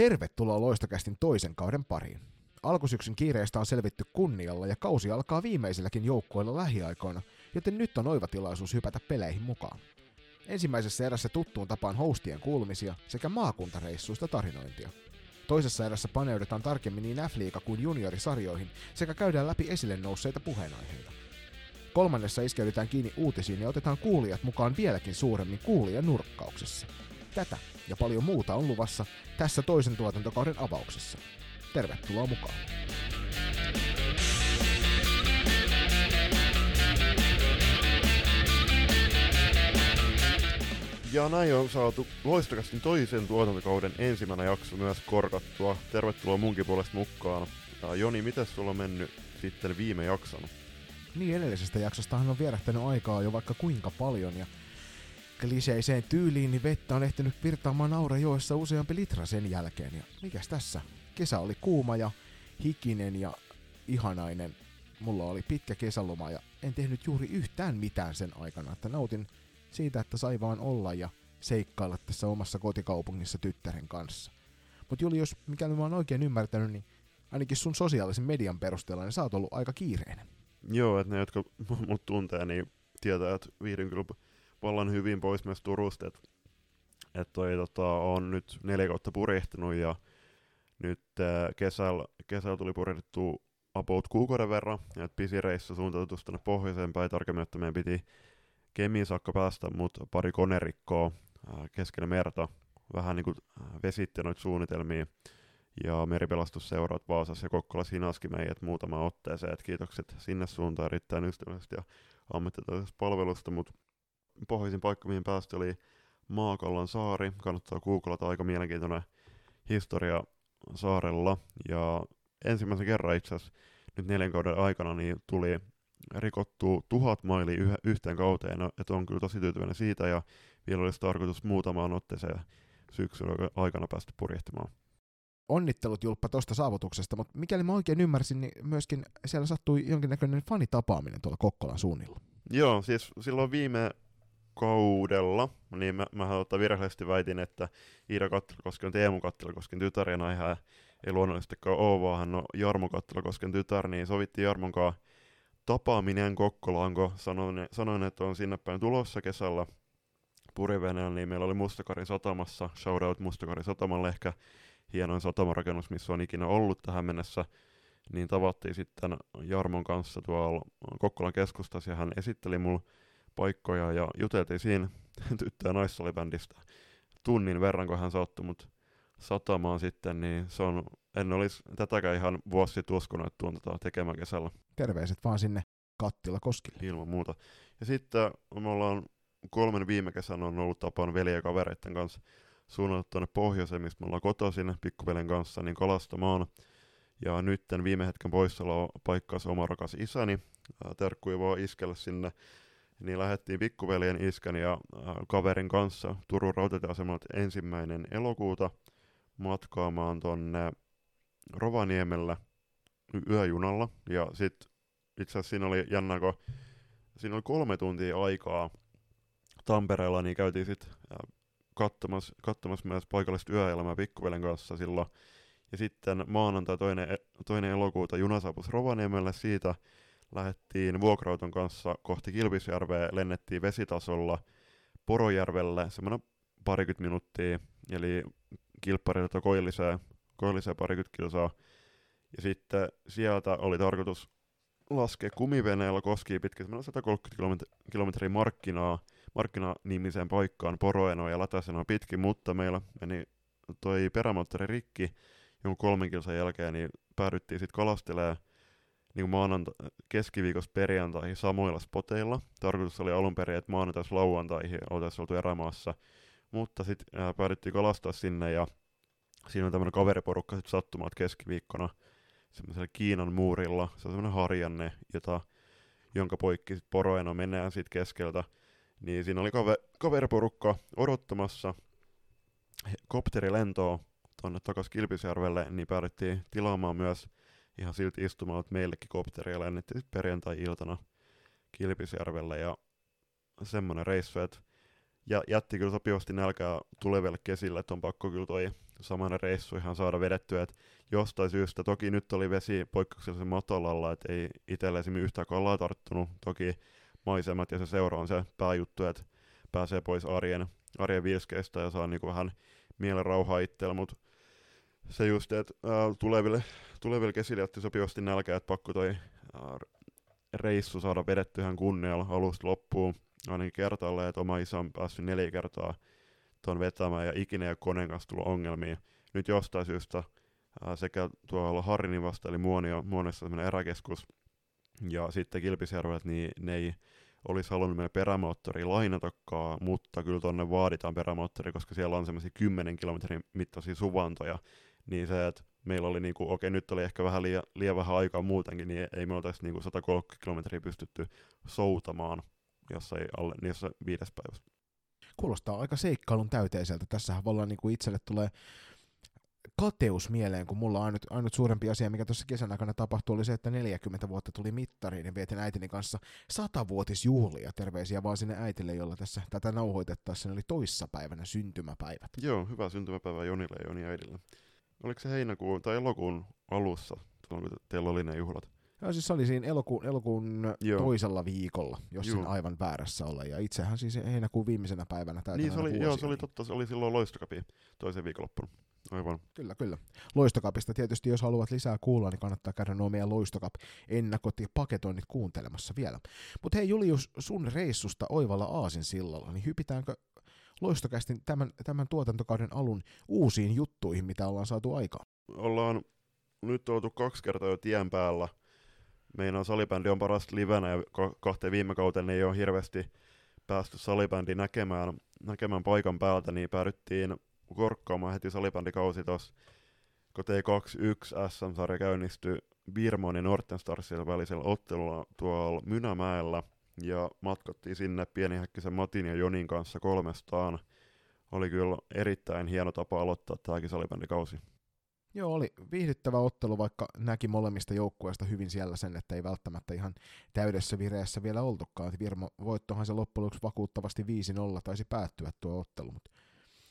Tervetuloa Loistokästin toisen kauden pariin. Alkusyksyn kiireistä on selvitty kunnialla ja kausi alkaa viimeisilläkin joukkueilla lähiaikoina, joten nyt on oiva tilaisuus hypätä peleihin mukaan. Ensimmäisessä erässä tuttuun tapaan hostien kuulumisia sekä maakuntareissuista tarinointia. Toisessa erässä paneudutaan tarkemmin niin F-liiga kuin juniorisarjoihin sekä käydään läpi esille nousseita puheenaiheita. Kolmannessa iskeydytään kiinni uutisiin ja otetaan kuulijat mukaan vieläkin suuremmin kuulijan nurkkauksessa. Tätä ja paljon muuta on luvassa tässä toisen tuotantokauden avauksessa. Tervetuloa mukaan! Ja näin on saatu Loistokastin toisen tuotantokauden ensimmäinen jakso myös korkattua. Tervetuloa munkin puolesta mukaan. Ja Joni, miten sulla on mennyt sitten viime jaksona? Niin edellisestä jaksostahan on vierähtänyt aikaa jo vaikka kuinka paljon ja kliseiseen tyyliin niin vettä on ehtinyt virtaamaan Aurajoessa useampi litra sen jälkeen. Ja mikäs tässä? Kesä oli kuuma ja hikinen ja ihanainen. Mulla oli pitkä kesäloma ja en tehnyt juuri yhtään mitään sen aikana, että nautin siitä, että sai vaan olla ja seikkailla tässä omassa kotikaupungissa tyttären kanssa. Mutta Juli, jos mikäli mä oon oikein ymmärtänyt, niin ainakin sun sosiaalisen median perusteella, niin sä oot ollut aika kiireinen. Joo, että ne, jotka mut tuntee, niin tietää, että viihdyn kyllä vallan hyvin pois myös Turusta, että et toi tota, on nyt neljä kautta purjehtinut ja nyt äh, kesällä, kesällä tuli purjehdittu about kuukauden verran, että pisireissä suuntautus tänne pohjoiseen päin, tarkemmin, että meidän piti Kemiin saakka päästä, mutta pari konerikkoa äh, keskellä merta, vähän niin kuin vesitti noita suunnitelmia, ja meripelastusseurat Vaasassa ja Kokkolassa hinaski meidät muutama otteeseen, että kiitokset sinne suuntaan erittäin ystävällisesti ja ammattitaitoisesta palvelusta, mutta pohjoisin paikka, mihin päästy, oli Maakallan saari. Kannattaa googlata, aika mielenkiintoinen historia saarella. Ja ensimmäisen kerran itse asiassa nyt neljän kauden aikana niin tuli rikottu tuhat maili yh- yhteen kauteen, no, että on kyllä tosi tyytyväinen siitä, ja vielä olisi tarkoitus muutamaan otteeseen syksyn aikana päästä purjehtimaan. Onnittelut Julppa tuosta saavutuksesta, mutta mikäli mä oikein ymmärsin, niin myöskin siellä sattui jonkinnäköinen fanitapaaminen tuolla Kokkolan suunnilla. Joo, siis silloin viime kaudella, niin mä, mä tota virheellisesti väitin, että Iida Kattilakosken Teemu Kattilakosken tytär ja näin ei luonnollisestikaan ole, vaan hän on Jarmo Kattilakosken tytär, niin sovittiin Jarmon kanssa tapaaminen Kokkolaan, kun sanoin, sanoin, että on sinne päin tulossa kesällä puriveneellä, niin meillä oli Mustakarin satamassa, shoutout Mustakarin satamalle, ehkä hienoin satamarakennus, missä on ikinä ollut tähän mennessä, niin tavattiin sitten Jarmon kanssa tuolla Kokkolan keskustassa ja hän esitteli mulle paikkoja ja juteltiin siinä tyttö- ja naissalibändistä tunnin verran, kun hän saattoi mut satamaan sitten, niin se on, en olisi tätäkään ihan vuosi sitten uskonut, että tuon tätä tekemään kesällä. Terveiset vaan sinne Kattila Koskille. Ilman muuta. Ja sitten me ollaan kolmen viime kesänä on ollut tapaan veli ja kavereiden kanssa suunnattu tuonne pohjoiseen, mistä me ollaan kotoisin pikkuvelen kanssa, niin kalastamaan. Ja nytten viime hetken poissaolo paikkaasi oma rakas isäni. Terkkuja vaan iskellä sinne niin lähdettiin pikkuveljen iskän ja äh, kaverin kanssa Turun rautatieasemalta ensimmäinen elokuuta matkaamaan tonne Rovaniemellä yöjunalla. Ja sitten itse asiassa siinä oli jännä, kun siinä oli kolme tuntia aikaa Tampereella, niin käytiin sitten äh, katsomassa, katsomassa myös paikallista yöelämää pikkuvelen kanssa silloin. Ja sitten maanantai toinen, e, toinen elokuuta juna saapui Rovaniemelle siitä lähdettiin vuokrauton kanssa kohti Kilpisjärveä, lennettiin vesitasolla Porojärvelle semmoinen parikymmentä minuuttia, eli kilpparilta koilliseen, koilliseen parikymmentä kilsaa. Ja sitten sieltä oli tarkoitus laskea kumiveneellä koski pitkin 130 kilometriä markkinaa, markkina-nimiseen paikkaan Poroenoa ja Latasenoa pitkin, mutta meillä meni toi perämoottori rikki jonkun kolmen kilsan jälkeen, niin päädyttiin sitten kalastelemaan niin kuin maananta- keskiviikosta perjantaihin samoilla spoteilla. Tarkoitus oli alun perin, että maanantaisi lauantaihin oltaisiin oltu erämaassa, mutta sitten äh, päädyttiin kalastaa sinne ja siinä on tämmöinen kaveriporukka sitten sattumat keskiviikkona semmoisella Kiinan muurilla. Se on semmoinen harjanne, jota, jonka poikki sitten poroeno menee siitä keskeltä. Niin siinä oli kave- kaveriporukka odottamassa kopterilentoa tuonne takaisin Kilpisjärvelle, niin päädyttiin tilaamaan myös ihan silti istumaan meillekin kopteria lennettiin perjantai-iltana Kilpisjärvelle ja semmoinen reissu, että ja jätti kyllä sopivasti nälkää tuleville kesille, että on pakko kyllä toi samainen reissu ihan saada vedettyä, että jostain syystä, toki nyt oli vesi poikkeuksellisen matalalla, että ei itselle esimerkiksi yhtään kalaa tarttunut, toki maisemat ja se seura on se pääjuttu, että pääsee pois arjen, arjen virskeistä ja saa niinku vähän mielen rauhaa itsellä, mutta se just, että äh, tuleville, tuleville kesille otti sopivasti nälkä, että pakko toi äh, reissu saada vedetty ihan kunnialla alusta loppuun, ainakin kertaalle, että oma isä on päässyt neljä kertaa tuon vetämään ja ikinä ei ole koneen kanssa tullut ongelmia. Nyt jostain syystä äh, sekä tuolla Harinin vasta, eli Muonio, Muonissa tämmöinen eräkeskus, ja sitten Kilpisjärvellä, niin ne ei olisi halunnut meidän perämoottori lainatakaan, mutta kyllä tuonne vaaditaan perämoottori, koska siellä on semmoisia 10 kilometrin mittaisia suvantoja, niin se, että meillä oli niinku, okei okay, nyt oli ehkä vähän liian, liian vähän aikaa muutenkin, niin ei me oltaisi niinku 130 kilometriä pystytty soutamaan jossain alle niissä viides päivässä. Kuulostaa aika seikkailun täyteiseltä. Tässähän vallan niinku itselle tulee kateus mieleen, kun mulla ainut, ainut suurempi asia, mikä tuossa kesän aikana tapahtui, oli se, että 40 vuotta tuli mittariin ja vietin äitini kanssa satavuotisjuhlia. Terveisiä vaan sinne äitille, jolla tässä tätä nauhoitettaessa oli toissapäivänä syntymäpäivät. Joo, hyvää syntymäpäivää Jonille ja Joni äidille. Oliko se heinäkuun tai elokuun alussa, kun teillä oli ne juhlat? Joo, siis se oli siinä elokuun, elokuun toisella viikolla, jos joo. sen aivan väärässä olla. Ja itsehän siis heinäkuun viimeisenä päivänä Niin se oli, joo, se oli totta, se oli silloin loistokapi toisen viikonloppuna. Aivan. Kyllä, kyllä. Loistokapista tietysti, jos haluat lisää kuulla, niin kannattaa käydä nuo meidän Loistokap ja paketoinnit kuuntelemassa vielä. Mutta hei Julius, sun reissusta Oivalla Aasin sillalla, niin hypitäänkö Loistokästin tämän, tämän tuotantokauden alun uusiin juttuihin, mitä ollaan saatu aikaan? Ollaan nyt oltu kaksi kertaa jo tien päällä. Meidän salibändi on parasta livenä ja kahteen viime kauteen ei ole hirveästi päästy salibändi näkemään, näkemään paikan päältä, niin päädyttiin korkkaamaan heti salibändikausi tuossa, kun T21 SM-sarja käynnistyi Birmon ja Norten Starsilla välisellä ottelulla tuolla Mynämäellä, ja matkattiin sinne pienihäkkisen Matin ja Jonin kanssa kolmestaan. Oli kyllä erittäin hieno tapa aloittaa tämäkin salibändikausi. Joo, oli viihdyttävä ottelu, vaikka näki molemmista joukkueista hyvin siellä sen, että ei välttämättä ihan täydessä vireessä vielä oltukaan. Virmo voittohan se loppujen lopuksi vakuuttavasti 5-0 taisi päättyä tuo ottelu, mutta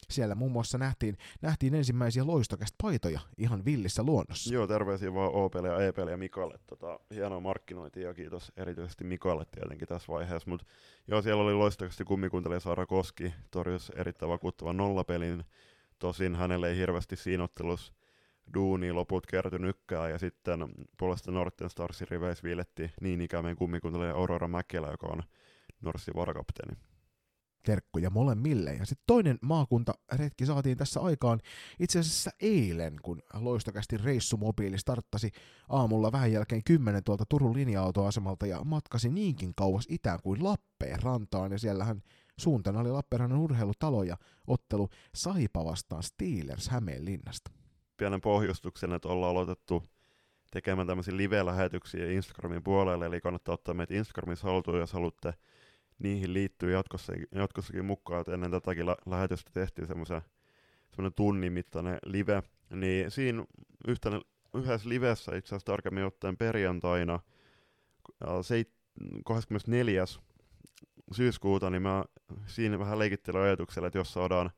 siellä muun muassa nähtiin, nähtiin ensimmäisiä loistokästä paitoja ihan villissä luonnossa. Joo, terveisiä vaan OPL ja EPL ja Mikalle. Tota, hienoa markkinointia ja kiitos erityisesti Mikalle tietenkin tässä vaiheessa. Mutta joo, siellä oli loistokästi kummikuntelija Saara Koski, torjus erittäin vakuuttavan nollapelin. Tosin hänelle ei hirveästi siinä ottelussa duuni loput kertynytkään, ja sitten puolesta Norten Starsin riveissä viiletti niin ikämeen kummikuntelija Aurora Mäkelä, joka on Norssin varakapteeni terkkuja molemmille. Ja sitten toinen maakuntaretki saatiin tässä aikaan itse asiassa eilen, kun loistokästi reissumobiili starttasi aamulla vähän jälkeen kymmenen tuolta Turun linja-autoasemalta ja matkasi niinkin kauas itään kuin Lappeen rantaan. Ja siellähän suuntana oli Lappeenrannan urheilutalo ja ottelu Saipa vastaan Steelers Hämeenlinnasta. Pienen pohjustuksen, että ollaan aloitettu tekemään tämmöisiä live-lähetyksiä Instagramin puolelle, eli kannattaa ottaa meitä Instagramissa haltuun, jos haluatte niihin liittyy jatkossakin, jatkossakin mukaan, että ennen tätäkin la- lähetystä tehtiin semmoisen tunnin mittainen live, niin siinä yhtenä, yhdessä livessä itse asiassa tarkemmin ottaen perjantaina 24. syyskuuta, niin mä siinä vähän leikittelen ajatuksella, että jos saadaan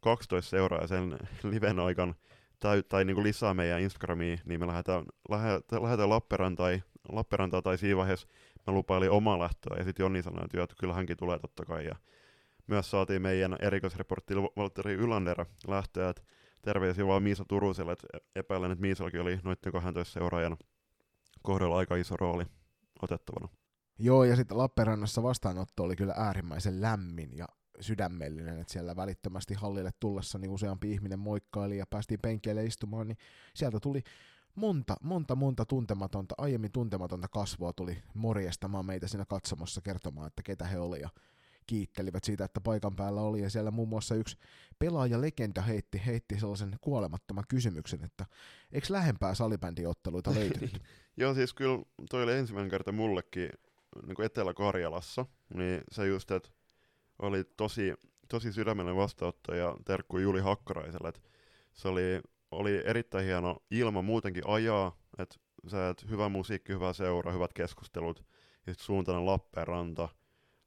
12 seuraa sen liven aikan tai, tai niin kuin lisää meidän Instagramiin, niin me lähdetään, lähdetään, lähdetään Lappeenrantaan, Lappeenrantaan tai siinä vaiheessa mä lupailin oma lähtöä, ja sitten Jonni sanoi, että, että kyllä hänkin tulee totta kai, ja myös saatiin meidän erikoisreportti Valtteri Ylander lähtöä, että terveisiä vaan Miisa Turuselle, että epäilen, että Miisallakin oli noiden 12 seuraajan kohdalla aika iso rooli otettavana. Joo, ja sitten Lappeenrannassa vastaanotto oli kyllä äärimmäisen lämmin ja sydämellinen, että siellä välittömästi hallille tullessa niin useampi ihminen moikkaili ja päästiin penkeille istumaan, niin sieltä tuli monta, monta, monta tuntematonta, aiemmin tuntematonta kasvoa tuli morjestamaan meitä siinä katsomossa kertomaan, että ketä he oli ja kiittelivät siitä, että paikan päällä oli, ja siellä muun muassa yksi pelaaja-legenda heitti, heitti sellaisen kuolemattoman kysymyksen, että eikö lähempää salibändiotteluita löytynyt? Joo, siis kyllä toi oli ensimmäinen kerta mullekin niin Etelä-Karjalassa, niin se just, että oli tosi, tosi sydämellinen vastaanotto ja terkku Juli Hakkaraiselle, että se oli oli erittäin hieno ilma muutenkin ajaa, että sä et hyvä musiikki, hyvä seura, hyvät keskustelut, ja sitten suuntainen Lappeenranta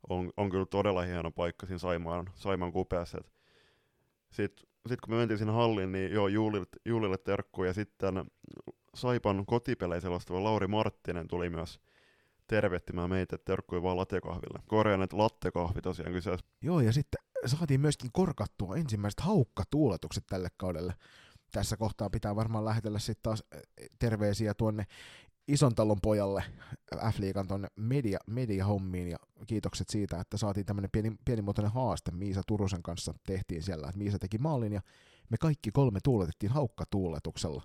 on, on kyllä todella hieno paikka siinä Saimaan, Saimaan kupeassa. Sitten sitten kun me mentiin sinne halliin, niin joo, Juulille, Juulille terkkuja. Ja sitten Saipan kotipelejä selostava Lauri Marttinen tuli myös tervehtimään meitä, että terkkuja vaan lattekahville. Korean, että lattekahvi tosiaan kyseessä. Joo, ja sitten saatiin myöskin korkattua ensimmäiset haukkatuuletukset tälle kaudelle. Tässä kohtaa pitää varmaan lähetellä sitten taas terveisiä tuonne ison talon pojalle F-liigan tuonne media, media-hommiin ja kiitokset siitä, että saatiin tämmöinen pieni, pienimuotoinen haaste Miisa Turusen kanssa tehtiin siellä, että Miisa teki maalin ja me kaikki kolme tuuletettiin haukkatuuletuksella.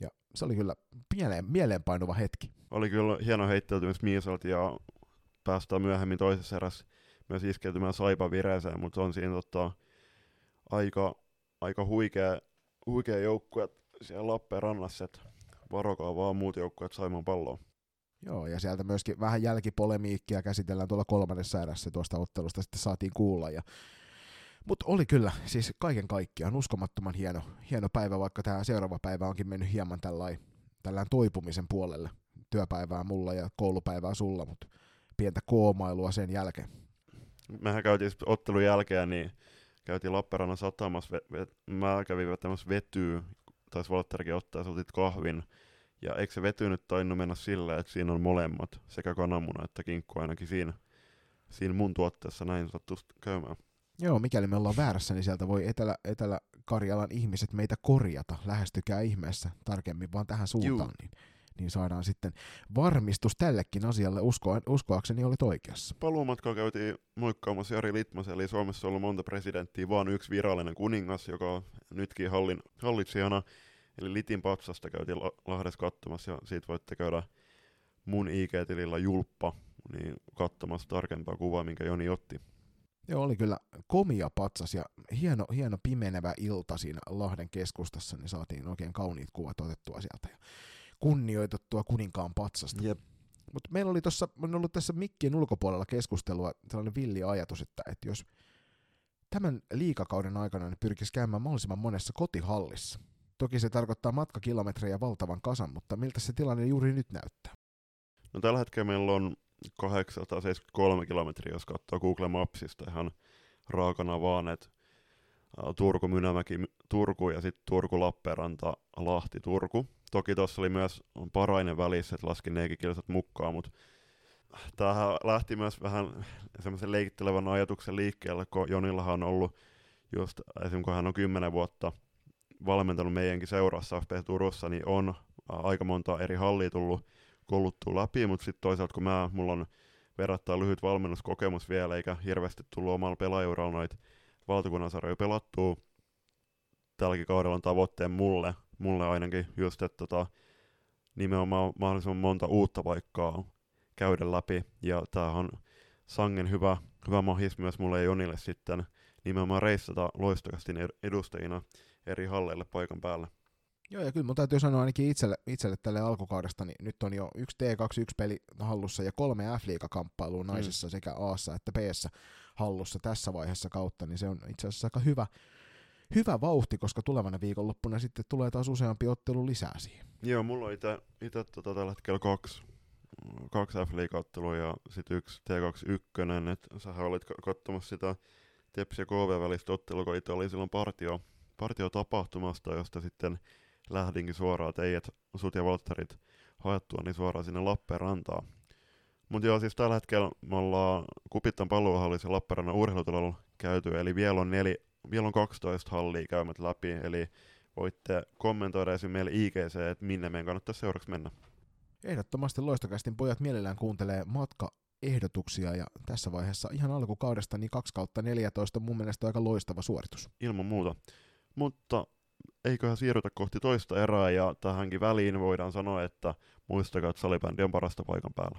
Ja se oli kyllä mieleen, mieleenpainuva hetki. Oli kyllä hieno heittäytymys Miisalta ja päästään myöhemmin toisessa erässä myös iskeytymään saipa vireeseen, mutta on siinä tota, aika, aika huikea, huikea joukkue siellä Lappeenrannassa, että varokaa vaan muut joukkueet saimaan palloa. Joo, ja sieltä myöskin vähän jälkipolemiikkia käsitellään tuolla kolmannessa erässä tuosta ottelusta sitten saatiin kuulla. Ja... Mutta oli kyllä, siis kaiken kaikkiaan uskomattoman hieno, hieno päivä, vaikka tämä seuraava päivä onkin mennyt hieman tällain toipumisen puolelle. Työpäivää mulla ja koulupäivää sulla, mutta pientä koomailua sen jälkeen. Mehän käytiin ottelun jälkeen, niin käytiin Lappeenrannan satamassa, ve- ve- mä kävin vetämässä vetyä, taisi Walterkin ottaa, sä kahvin, ja eikö se vety nyt tainnut mennä silleen, että siinä on molemmat, sekä kananmuna että kinkku ainakin siinä, siinä mun tuotteessa näin sattuu käymään. Joo, mikäli me ollaan väärässä, niin sieltä voi Etelä, Etelä-Karjalan ihmiset meitä korjata. Lähestykää ihmeessä tarkemmin vaan tähän suuntaan, Juu. niin, niin saadaan sitten varmistus tällekin asialle. Usko, uskoakseni olet oikeassa. Paluumatka käytiin moikkaamassa Jari Litmas, eli Suomessa on ollut monta presidenttiä, vaan yksi virallinen kuningas, joka on nytkin hallin, hallitsijana. Eli Litin patsasta käytiin Lahdessa katsomassa, ja siitä voitte käydä mun IG-tilillä Julppa, niin katsomassa tarkempaa kuvaa, minkä Joni otti. Joo, oli kyllä komia patsas ja hieno, hieno pimenevä ilta siinä Lahden keskustassa, niin saatiin oikein kauniit kuvat otettua sieltä ja kunnioitettua kuninkaan patsasta. Jep. Mutta meillä oli tossa, on ollut tässä mikkien ulkopuolella keskustelua sellainen villi ajatus, että, että jos tämän liikakauden aikana niin pyrkisi käymään mahdollisimman monessa kotihallissa. Toki se tarkoittaa matkakilometrejä valtavan kasan, mutta miltä se tilanne juuri nyt näyttää? No tällä hetkellä meillä on 873 kilometriä, jos katsoo Google Mapsista ihan raakana vaan, että Turku, Mynämäki, Turku ja sitten Turku, Lappeenranta, Lahti, Turku. Toki tuossa oli myös parainen välissä, että laskin nekin kilsat mukaan, mutta tämähän lähti myös vähän semmoisen leikittelevän ajatuksen liikkeelle, kun Jonillahan on ollut just esimerkiksi kun hän on kymmenen vuotta valmentanut meidänkin seurassa FP Turussa, niin on aika monta eri hallia tullut kouluttua läpi, mutta sitten toisaalta kun mä, mulla on verrattain lyhyt valmennuskokemus vielä, eikä hirveästi tullut omalla pelaajuudella noita valtakunnan sarjoja pelattua, tälläkin kaudella on tavoitteen mulle, mulle ainakin just, että tota, nimenomaan mahdollisimman monta uutta paikkaa käydä läpi, ja tämähän on sangen hyvä, hyvä mahis myös mulle ja Jonille sitten nimenomaan reissata loistokasti edustajina eri halleille paikan päällä. Joo, ja kyllä mun täytyy sanoa ainakin itselle, itselle tälle alkukaudesta, niin nyt on jo yksi T21-peli hallussa ja kolme f kamppailua naisissa mm. sekä a että b hallussa tässä vaiheessa kautta, niin se on itse asiassa aika hyvä, hyvä vauhti, koska tulevana viikonloppuna sitten tulee taas useampi ottelu lisää siihen. Joo, mulla on itse tota, tällä hetkellä kaksi, kaksi f ottelua ja sitten yksi T21, että sähän olit katsomassa sitä Tepsi ja KV välistä ottelua, kun itse oli silloin partio, partio tapahtumasta, josta sitten lähdinkin suoraan teidät, sut ja Valtterit haettua, niin suoraan sinne Lappeenrantaan. Mutta joo, siis tällä hetkellä me ollaan Kupittan palveluhallissa Lappeenrannan urheilutalolla käyty, eli vielä on, neli, vielä on 12 hallia käymät läpi, eli voitte kommentoida esim. meille IGC, että minne meidän kannattaa seuraavaksi mennä. Ehdottomasti loistokästin pojat mielellään kuuntelee matka ehdotuksia ja tässä vaiheessa ihan alkukaudesta niin 2 kautta 14 mun mielestä aika loistava suoritus. Ilman muuta. Mutta eiköhän siirrytä kohti toista erää ja tähänkin väliin voidaan sanoa, että muistakaa, että salibändi on parasta paikan päällä.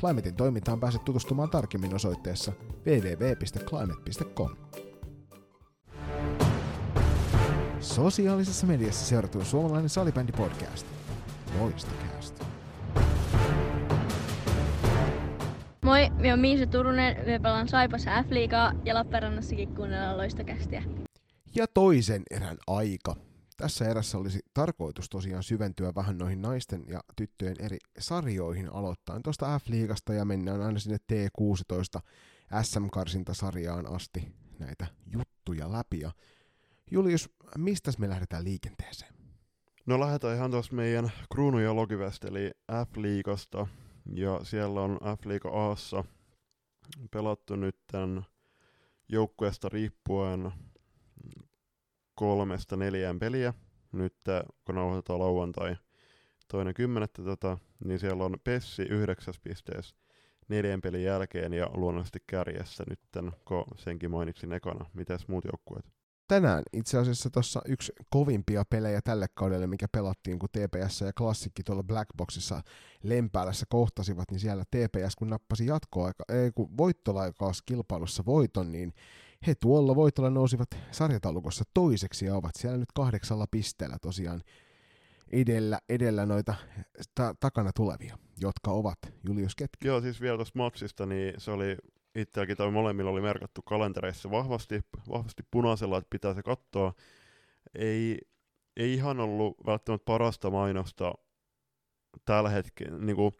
Climatein toimintaan pääset tutustumaan tarkemmin osoitteessa www.climate.com. Sosiaalisessa mediassa seurattu suomalainen salibändi podcast. Loistokäästä. Moi, minä olen Miisa Turunen, minä pelaan Saipassa F-liigaa ja Lappeenrannassakin kuunnellaan loistokästiä. Ja toisen erän aika. Tässä erässä olisi tarkoitus tosiaan syventyä vähän noihin naisten ja tyttöjen eri sarjoihin aloittain tuosta F-liigasta ja mennään aina sinne T16 SM-karsintasarjaan asti näitä juttuja läpi. Ja Julius, mistä me lähdetään liikenteeseen? No lähdetään ihan tuossa meidän Kruunu ja Logivest, eli F-liigasta. Ja siellä on F-liiga Aassa pelattu nyt tämän joukkueesta riippuen kolmesta neljään peliä. Nyt kun nauhoitetaan lauantai toinen kymmenettä tota, niin siellä on Pessi yhdeksäs pisteessä neljän pelin jälkeen ja luonnollisesti kärjessä nyt, kun senkin mainitsin ekana. Mitäs muut joukkueet? Tänään itse asiassa tuossa yksi kovimpia pelejä tälle kaudelle, mikä pelattiin, kun TPS ja Klassikki tuolla Blackboxissa Lempäälässä kohtasivat, niin siellä TPS kun nappasi jatkoaika, ei kun kilpailussa voiton, niin he tuolla voitolla nousivat sarjataulukossa toiseksi ja ovat siellä nyt kahdeksalla pisteellä tosiaan edellä, edellä noita ta- takana tulevia, jotka ovat Julius Ketki. Joo, siis vielä tuosta matsista, niin se oli itselläkin tai molemmilla oli merkattu kalentereissa vahvasti, vahvasti punaisella, että pitää se katsoa. Ei, ei ihan ollut välttämättä parasta mainosta tällä hetkellä, niin kuin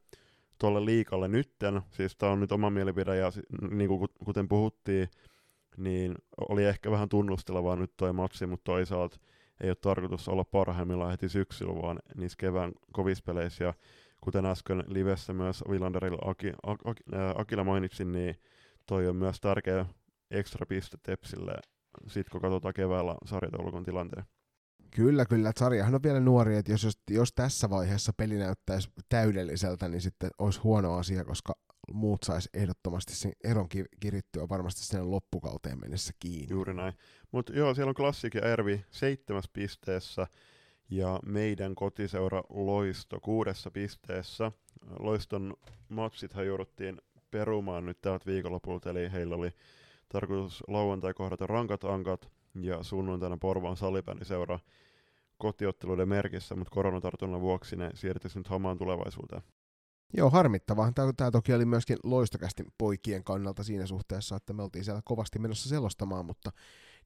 tuolle liikalle nytten, siis tämä on nyt oma mielipide, ja niin kuin kuten puhuttiin, niin oli ehkä vähän tunnustelevaa nyt toi matsi, mutta toisaalta ei ole tarkoitus olla parhaimmillaan heti syksyllä, vaan niissä kevään kovispeleissä. Ja kuten äsken livessä myös Villanderilla Aki, Aki, Akila mainitsin, niin toi on myös tärkeä ekstra piste Tepsille, sit kun katsotaan keväällä sarjataulukon tilanteen. Kyllä, kyllä. Sarjahan on vielä nuori, että jos, jos, jos tässä vaiheessa peli näyttäisi täydelliseltä, niin sitten olisi huono asia, koska muut sais ehdottomasti sen eron kirittyä varmasti sinne loppukauteen mennessä kiinni. Juuri näin. Mutta joo, siellä on Klassik ja Ervi seitsemäs pisteessä ja meidän kotiseura Loisto kuudessa pisteessä. Loiston matchithan jouduttiin perumaan nyt tältä viikonlopulta, eli heillä oli tarkoitus lauantai kohdata rankat ankat ja sunnuntaina Porvoon salipäniseura kotiotteluiden merkissä, mutta koronatartunnan vuoksi ne siirtyisi nyt hamaan tulevaisuuteen. Joo, harmittavaa. Tämä, tämä toki oli myöskin loistokästi poikien kannalta siinä suhteessa, että me oltiin siellä kovasti menossa selostamaan, mutta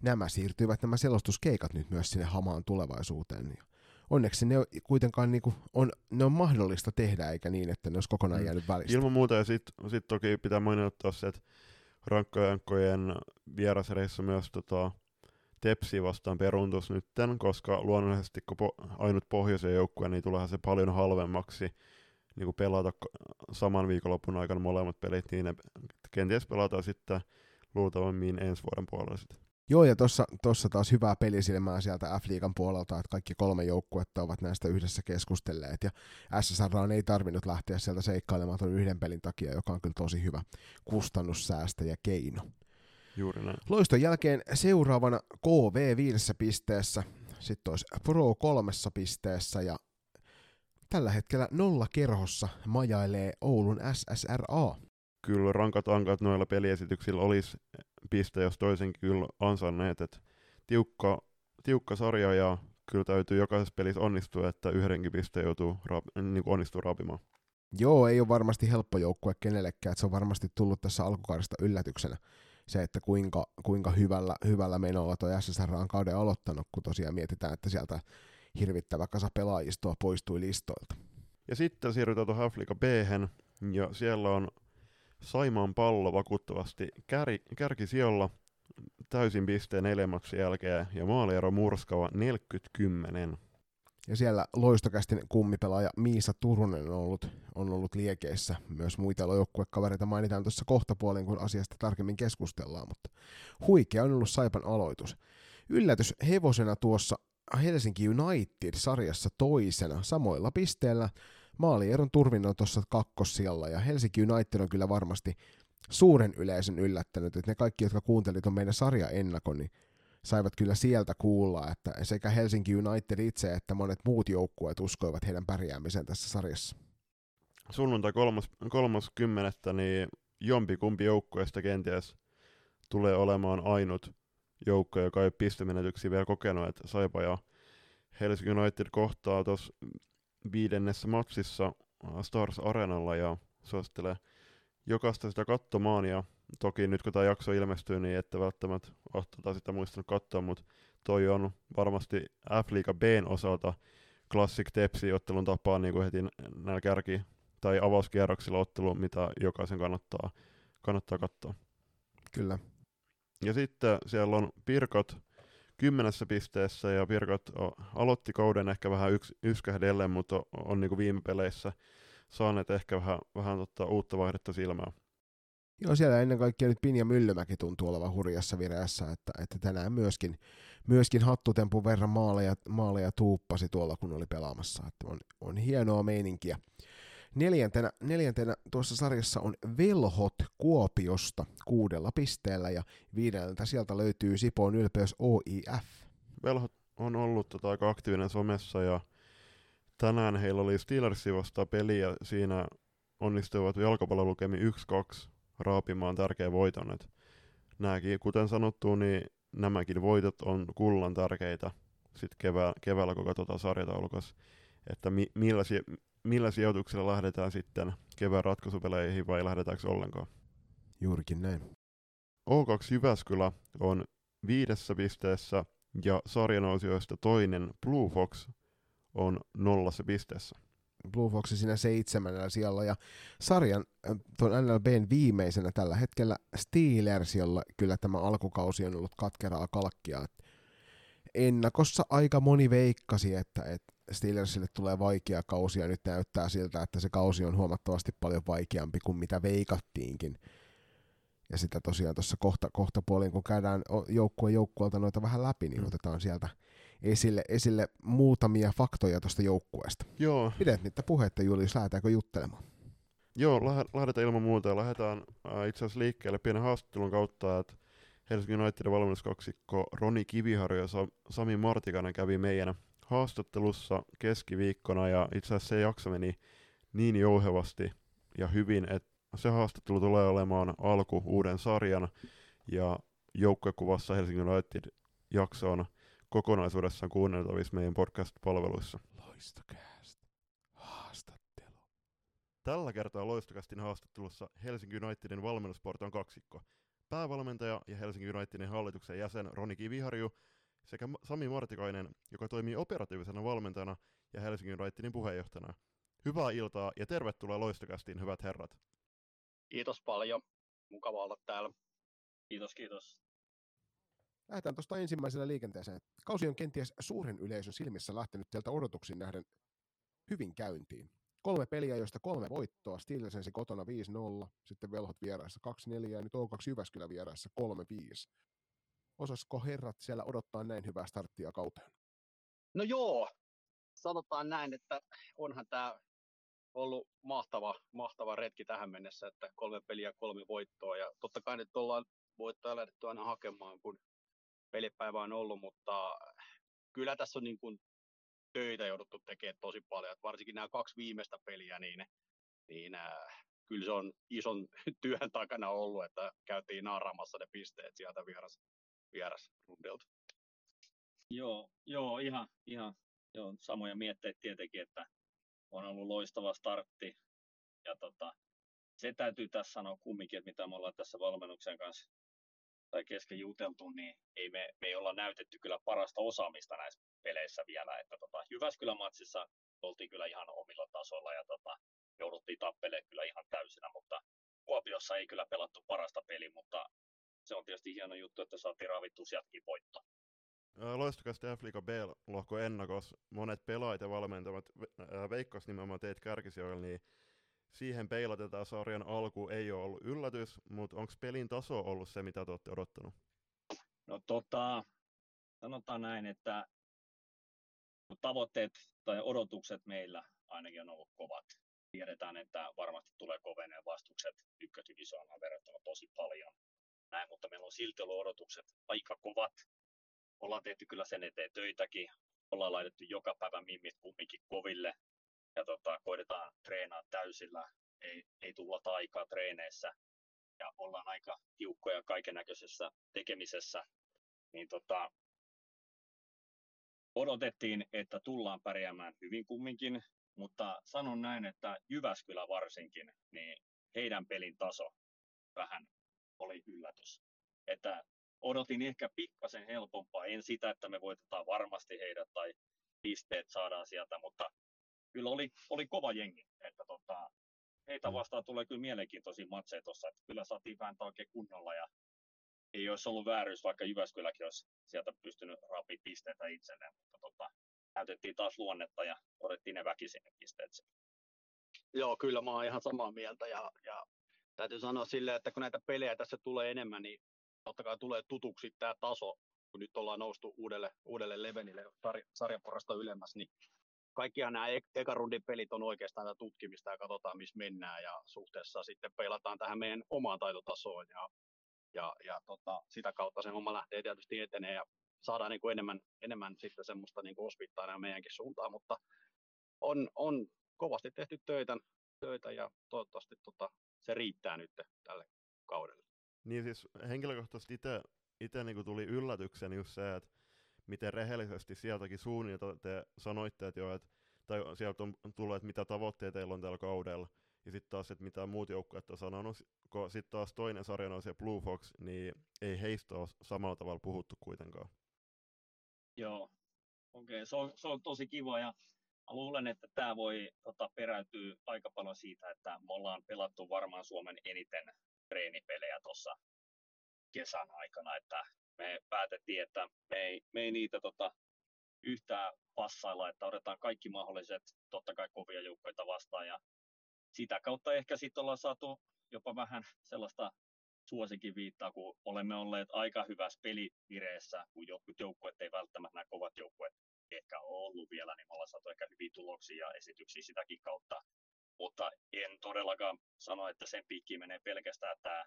nämä siirtyivät nämä selostuskeikat nyt myös sinne hamaan tulevaisuuteen. Ja onneksi ne kuitenkaan niin kuin on, ne on mahdollista tehdä, eikä niin, että ne olisi kokonaan mm. jäänyt välistä. Ilman muuta, ja sitten sit toki pitää mainita se, että rankkojankkojen vierasreissa myös tota, Tepsi vastaan peruntus nytten, koska luonnollisesti kun po- ainut pohjoisen joukkue, niin tuleehan se paljon halvemmaksi niin kuin pelata saman viikonlopun aikana molemmat pelit, niin ne kenties pelataan sitten luultavammin ensi vuoden puolella sitten. Joo, ja tuossa taas hyvää pelisilmää sieltä F-liigan puolelta, että kaikki kolme joukkuetta ovat näistä yhdessä keskustelleet, ja SSR on ei tarvinnut lähteä sieltä seikkailemaan tuon yhden pelin takia, joka on kyllä tosi hyvä kustannussäästä ja keino. Juuri näin. Loiston jälkeen seuraavana KV viidessä pisteessä, sitten olisi Pro kolmessa pisteessä ja tällä hetkellä nolla kerhossa majailee Oulun SSRA. Kyllä rankat ankat noilla peliesityksillä olisi piste, jos toisenkin kyllä ansanneet, että tiukka, tiukka sarja ja kyllä täytyy jokaisessa pelissä onnistua, että yhdenkin piste joutuu raap- niin onnistuu raapimaan. Joo, ei ole varmasti helppo joukkue kenellekään, että se on varmasti tullut tässä alkukaudesta yllätyksenä se, että kuinka, kuinka hyvällä, hyvällä menolla tuo SSR on kauden aloittanut, kun tosiaan mietitään, että sieltä hirvittävä kasa pelaajistoa poistui listoilta. Ja sitten siirrytään tuohon Afrika b ja siellä on Saimaan pallo vakuuttavasti kär, kärkisijolla täysin pisteen neljämmäksi jälkeen ja maaliero murskava 40-10. Ja siellä loistokästin kummipelaaja Miisa Turunen on ollut, on ollut liekeissä. Myös muita joukkuekavereita mainitaan tuossa kohtapuolin, kun asiasta tarkemmin keskustellaan, mutta huikea on ollut Saipan aloitus. Yllätys hevosena tuossa Helsinki United-sarjassa toisena samoilla pisteillä. Maalieron turvin on tuossa kakkosijalla ja Helsinki United on kyllä varmasti suuren yleisön yllättänyt, että ne kaikki, jotka kuuntelivat on meidän sarja ennakon, niin saivat kyllä sieltä kuulla, että sekä Helsinki United itse että monet muut joukkueet uskoivat heidän pärjäämiseen tässä sarjassa. Sunnuntai kolmas, kolmas kymmenettä, niin jompi kumpi joukkueesta kenties tulee olemaan ainut joukko, joka ei pistemenetyksiä vielä kokenut, että Saipa ja Helsinki United kohtaa tuossa viidennessä matsissa Stars Arenalla ja suosittelen jokaista sitä katsomaan ja toki nyt kun tämä jakso ilmestyy, niin ette välttämättä ole tota sitä muistanut katsoa, mutta toi on varmasti F-liiga Bn osalta Classic Tepsi-ottelun tapaan niin kuin heti näillä kärki- tai avauskierroksilla ottelu, mitä jokaisen kannattaa, kannattaa katsoa. Kyllä. Ja sitten siellä on Pirkot kymmenessä pisteessä, ja Pirkot aloitti kauden ehkä vähän yks, yskähdellen, mutta on, on niin viime peleissä saaneet ehkä vähän, vähän tota, uutta vaihdetta silmää. Joo, siellä ennen kaikkea nyt Pinja Myllymäki tuntuu olevan hurjassa vireessä, että, että tänään myöskin, myöskin hattutempun verran maaleja, maaleja tuuppasi tuolla, kun oli pelaamassa. Että on, on hienoa meininkiä. Neljäntenä, neljäntenä tuossa sarjassa on Velhot Kuopiosta kuudella pisteellä ja viideltä sieltä löytyy Sipoon ylpeys OIF. Velhot on ollut tota aika aktiivinen somessa ja tänään heillä oli Steelersi vasta peli ja siinä onnistuivat jalkapallolukemi 1-2 raapimaan tärkeä voiton. Et nääkin, kuten sanottu, niin nämäkin voitot on kullan tärkeitä sitten kevää, keväällä, kun katsotaan sarjataulukossa, että mi, millä, si, millä sijoituksilla lähdetään sitten kevään ratkaisupeleihin vai lähdetäänkö ollenkaan. Juurikin näin. O2 Jyväskylä on viidessä pisteessä ja sarjanousijoista toinen Blue Fox on nollassa pisteessä. Blue Fox siinä seitsemännellä siellä ja sarjan tuon NLBn viimeisenä tällä hetkellä Steelers, jolla kyllä tämä alkukausi on ollut katkeraa kalkkia. Ennakossa aika moni veikkasi, että, että Steelersille tulee vaikea kausi ja nyt näyttää siltä, että se kausi on huomattavasti paljon vaikeampi kuin mitä veikattiinkin. Ja sitä tosiaan tuossa kohta, kohta puolin, kun käydään joukkue joukkueelta noita vähän läpi, niin mm. otetaan sieltä esille, esille muutamia faktoja tuosta joukkueesta. Joo. Pidät niitä puhetta, Julius, lähdetäänkö juttelemaan? Joo, lähdetään ilman muuta ja lähdetään äh, itse asiassa liikkeelle pienen haastattelun kautta, että Helsingin Unitedin valmennuskaksikko Roni Kiviharjo ja Sami Martikainen kävi meidän haastattelussa keskiviikkona ja itse asiassa se jakso meni niin jouhevasti ja hyvin, että se haastattelu tulee olemaan alku uuden sarjan ja joukkuekuvassa Helsingin United jaksoon kokonaisuudessaan kuunneltavissa meidän podcast-palveluissa. Loistokääst. Haastattelu. Tällä kertaa Loistokästin haastattelussa Helsingin Unitedin valmennusporton kaksikko. Päävalmentaja ja Helsingin Unitedin hallituksen jäsen Roni Kiviharju sekä Sami Martikainen, joka toimii operatiivisena valmentajana ja Helsingin Unitedin puheenjohtajana. Hyvää iltaa ja tervetuloa Loistokästiin, hyvät herrat. Kiitos paljon. Mukava olla täällä. Kiitos, kiitos. Lähdetään tuosta ensimmäisellä liikenteeseen. Kausi on kenties suuren yleisön silmissä lähtenyt sieltä odotuksiin nähden hyvin käyntiin. Kolme peliä, joista kolme voittoa. Steelersensi kotona 5-0, sitten Velhot vieraissa 2-4 ja nyt O2 Jyväskylä vieraissa 3-5. Osasko herrat siellä odottaa näin hyvää starttia kauteen? No joo, sanotaan näin, että onhan tämä ollut mahtava, mahtava retki tähän mennessä, että kolme peliä, kolme voittoa. Ja totta kai nyt ollaan voittoja lähdetty aina hakemaan, kun pelipäivä on ollut, mutta kyllä tässä on niin kuin töitä jouduttu tekemään tosi paljon. Että varsinkin nämä kaksi viimeistä peliä, niin, niin äh, kyllä se on ison työn takana ollut, että käytiin naaraamassa ne pisteet sieltä vieras, vieras rundelta. Joo, joo ihan, ihan joo, samoja mietteitä tietenkin, että on ollut loistava startti. Ja tota, se täytyy tässä sanoa kumminkin, että mitä me ollaan tässä valmennuksen kanssa tai kesken juteltu, niin ei me, me ei olla näytetty kyllä parasta osaamista näissä peleissä vielä. Että tota, Jyväskylän matsissa oltiin kyllä ihan omilla tasoilla ja tota, jouduttiin tappelemaan kyllä ihan täysinä, mutta Kuopiossa ei kyllä pelattu parasta peliä, mutta se on tietysti hieno juttu, että saatiin ravittu sieltäkin voitto. Loistokasta F-Liiga B-lohko ennakos. Monet pelaajat ja valmentavat veikkas nimenomaan teet kärkisijoilla, niin siihen peilatetaan sarjan alku ei ole ollut yllätys, mutta onko pelin taso ollut se, mitä te olette odottanut? No tota, sanotaan näin, että tavoitteet tai odotukset meillä ainakin on ollut kovat. Tiedetään, että varmasti tulee koveneen vastukset ykkösdivisioonaan verrattuna tosi paljon. Näin, mutta meillä on silti ollut odotukset aika kovat. Ollaan tehty kyllä sen eteen töitäkin. Ollaan laitettu joka päivä mimmit kumminkin koville ja tota, koitetaan treenaa täysillä, ei, ei tulla aikaa treeneissä ja ollaan aika tiukkoja kaiken näköisessä tekemisessä. niin tota, odotettiin, että tullaan pärjäämään hyvin kumminkin, mutta sanon näin, että Jyväskylä varsinkin, niin heidän pelin taso vähän oli yllätys. Että odotin ehkä pikkasen helpompaa, en sitä, että me voitetaan varmasti heidät tai pisteet saadaan sieltä, mutta kyllä oli, oli kova jengi. Että tota, heitä mm. vastaan tulee kyllä mielenkiintoisia matseja tuossa, että kyllä saatiin vääntää oikein kunnolla ja ei olisi ollut vääryys, vaikka Jyväskyläkin olisi sieltä pystynyt rapi pisteitä itselleen, mutta tota, näytettiin taas luonnetta ja otettiin ne väkisin ne pisteet. Joo, kyllä mä oon ihan samaa mieltä ja, ja täytyy sanoa silleen, että kun näitä pelejä tässä tulee enemmän, niin totta kai tulee tutuksi tämä taso, kun nyt ollaan noustu uudelle, uudelle levelille sarja, sarjaporrasta ylemmäs, niin kaikkihan nämä eka rundin pelit on oikeastaan tätä tutkimista ja katsotaan, missä mennään ja suhteessa sitten peilataan tähän meidän omaan taitotasoon ja, ja, ja tota, sitä kautta se homma lähtee tietysti etenee ja saadaan niin kuin enemmän, enemmän sitten semmoista niin kuin osvittaa meidänkin suuntaan, mutta on, on kovasti tehty töitä, töitä ja toivottavasti tota, se riittää nyt tälle kaudelle. Niin siis henkilökohtaisesti itse, niin tuli yllätyksen just se, että miten rehellisesti sieltäkin suunnilta te sanoitte, että joo, että, tai sieltä on tullut, että mitä tavoitteita teillä on tällä kaudella, ja sitten taas, että mitä muut joukkueet on sanonut, kun sitten taas toinen sarja on se Blue Fox, niin ei heistä ole samalla tavalla puhuttu kuitenkaan. Joo, okei, okay. se, on, se on tosi kiva, ja mä luulen, että tämä voi tota, peräytyä aika paljon siitä, että me ollaan pelattu varmaan Suomen eniten treenipelejä tuossa kesän aikana, että me päätettiin, että me ei, me ei niitä tota, yhtään passailla, että otetaan kaikki mahdolliset, totta kai kovia joukkoita vastaan ja sitä kautta ehkä sitten ollaan saatu jopa vähän sellaista suosikin viittaa, kun olemme olleet aika hyvässä pelivireessä, kun jotkut joukkueet ei välttämättä nämä kovat joukkueet ehkä ole ollut vielä, niin me ollaan saatu ehkä hyviä tuloksia ja esityksiä sitäkin kautta. Mutta en todellakaan sano, että sen piikki menee pelkästään tämä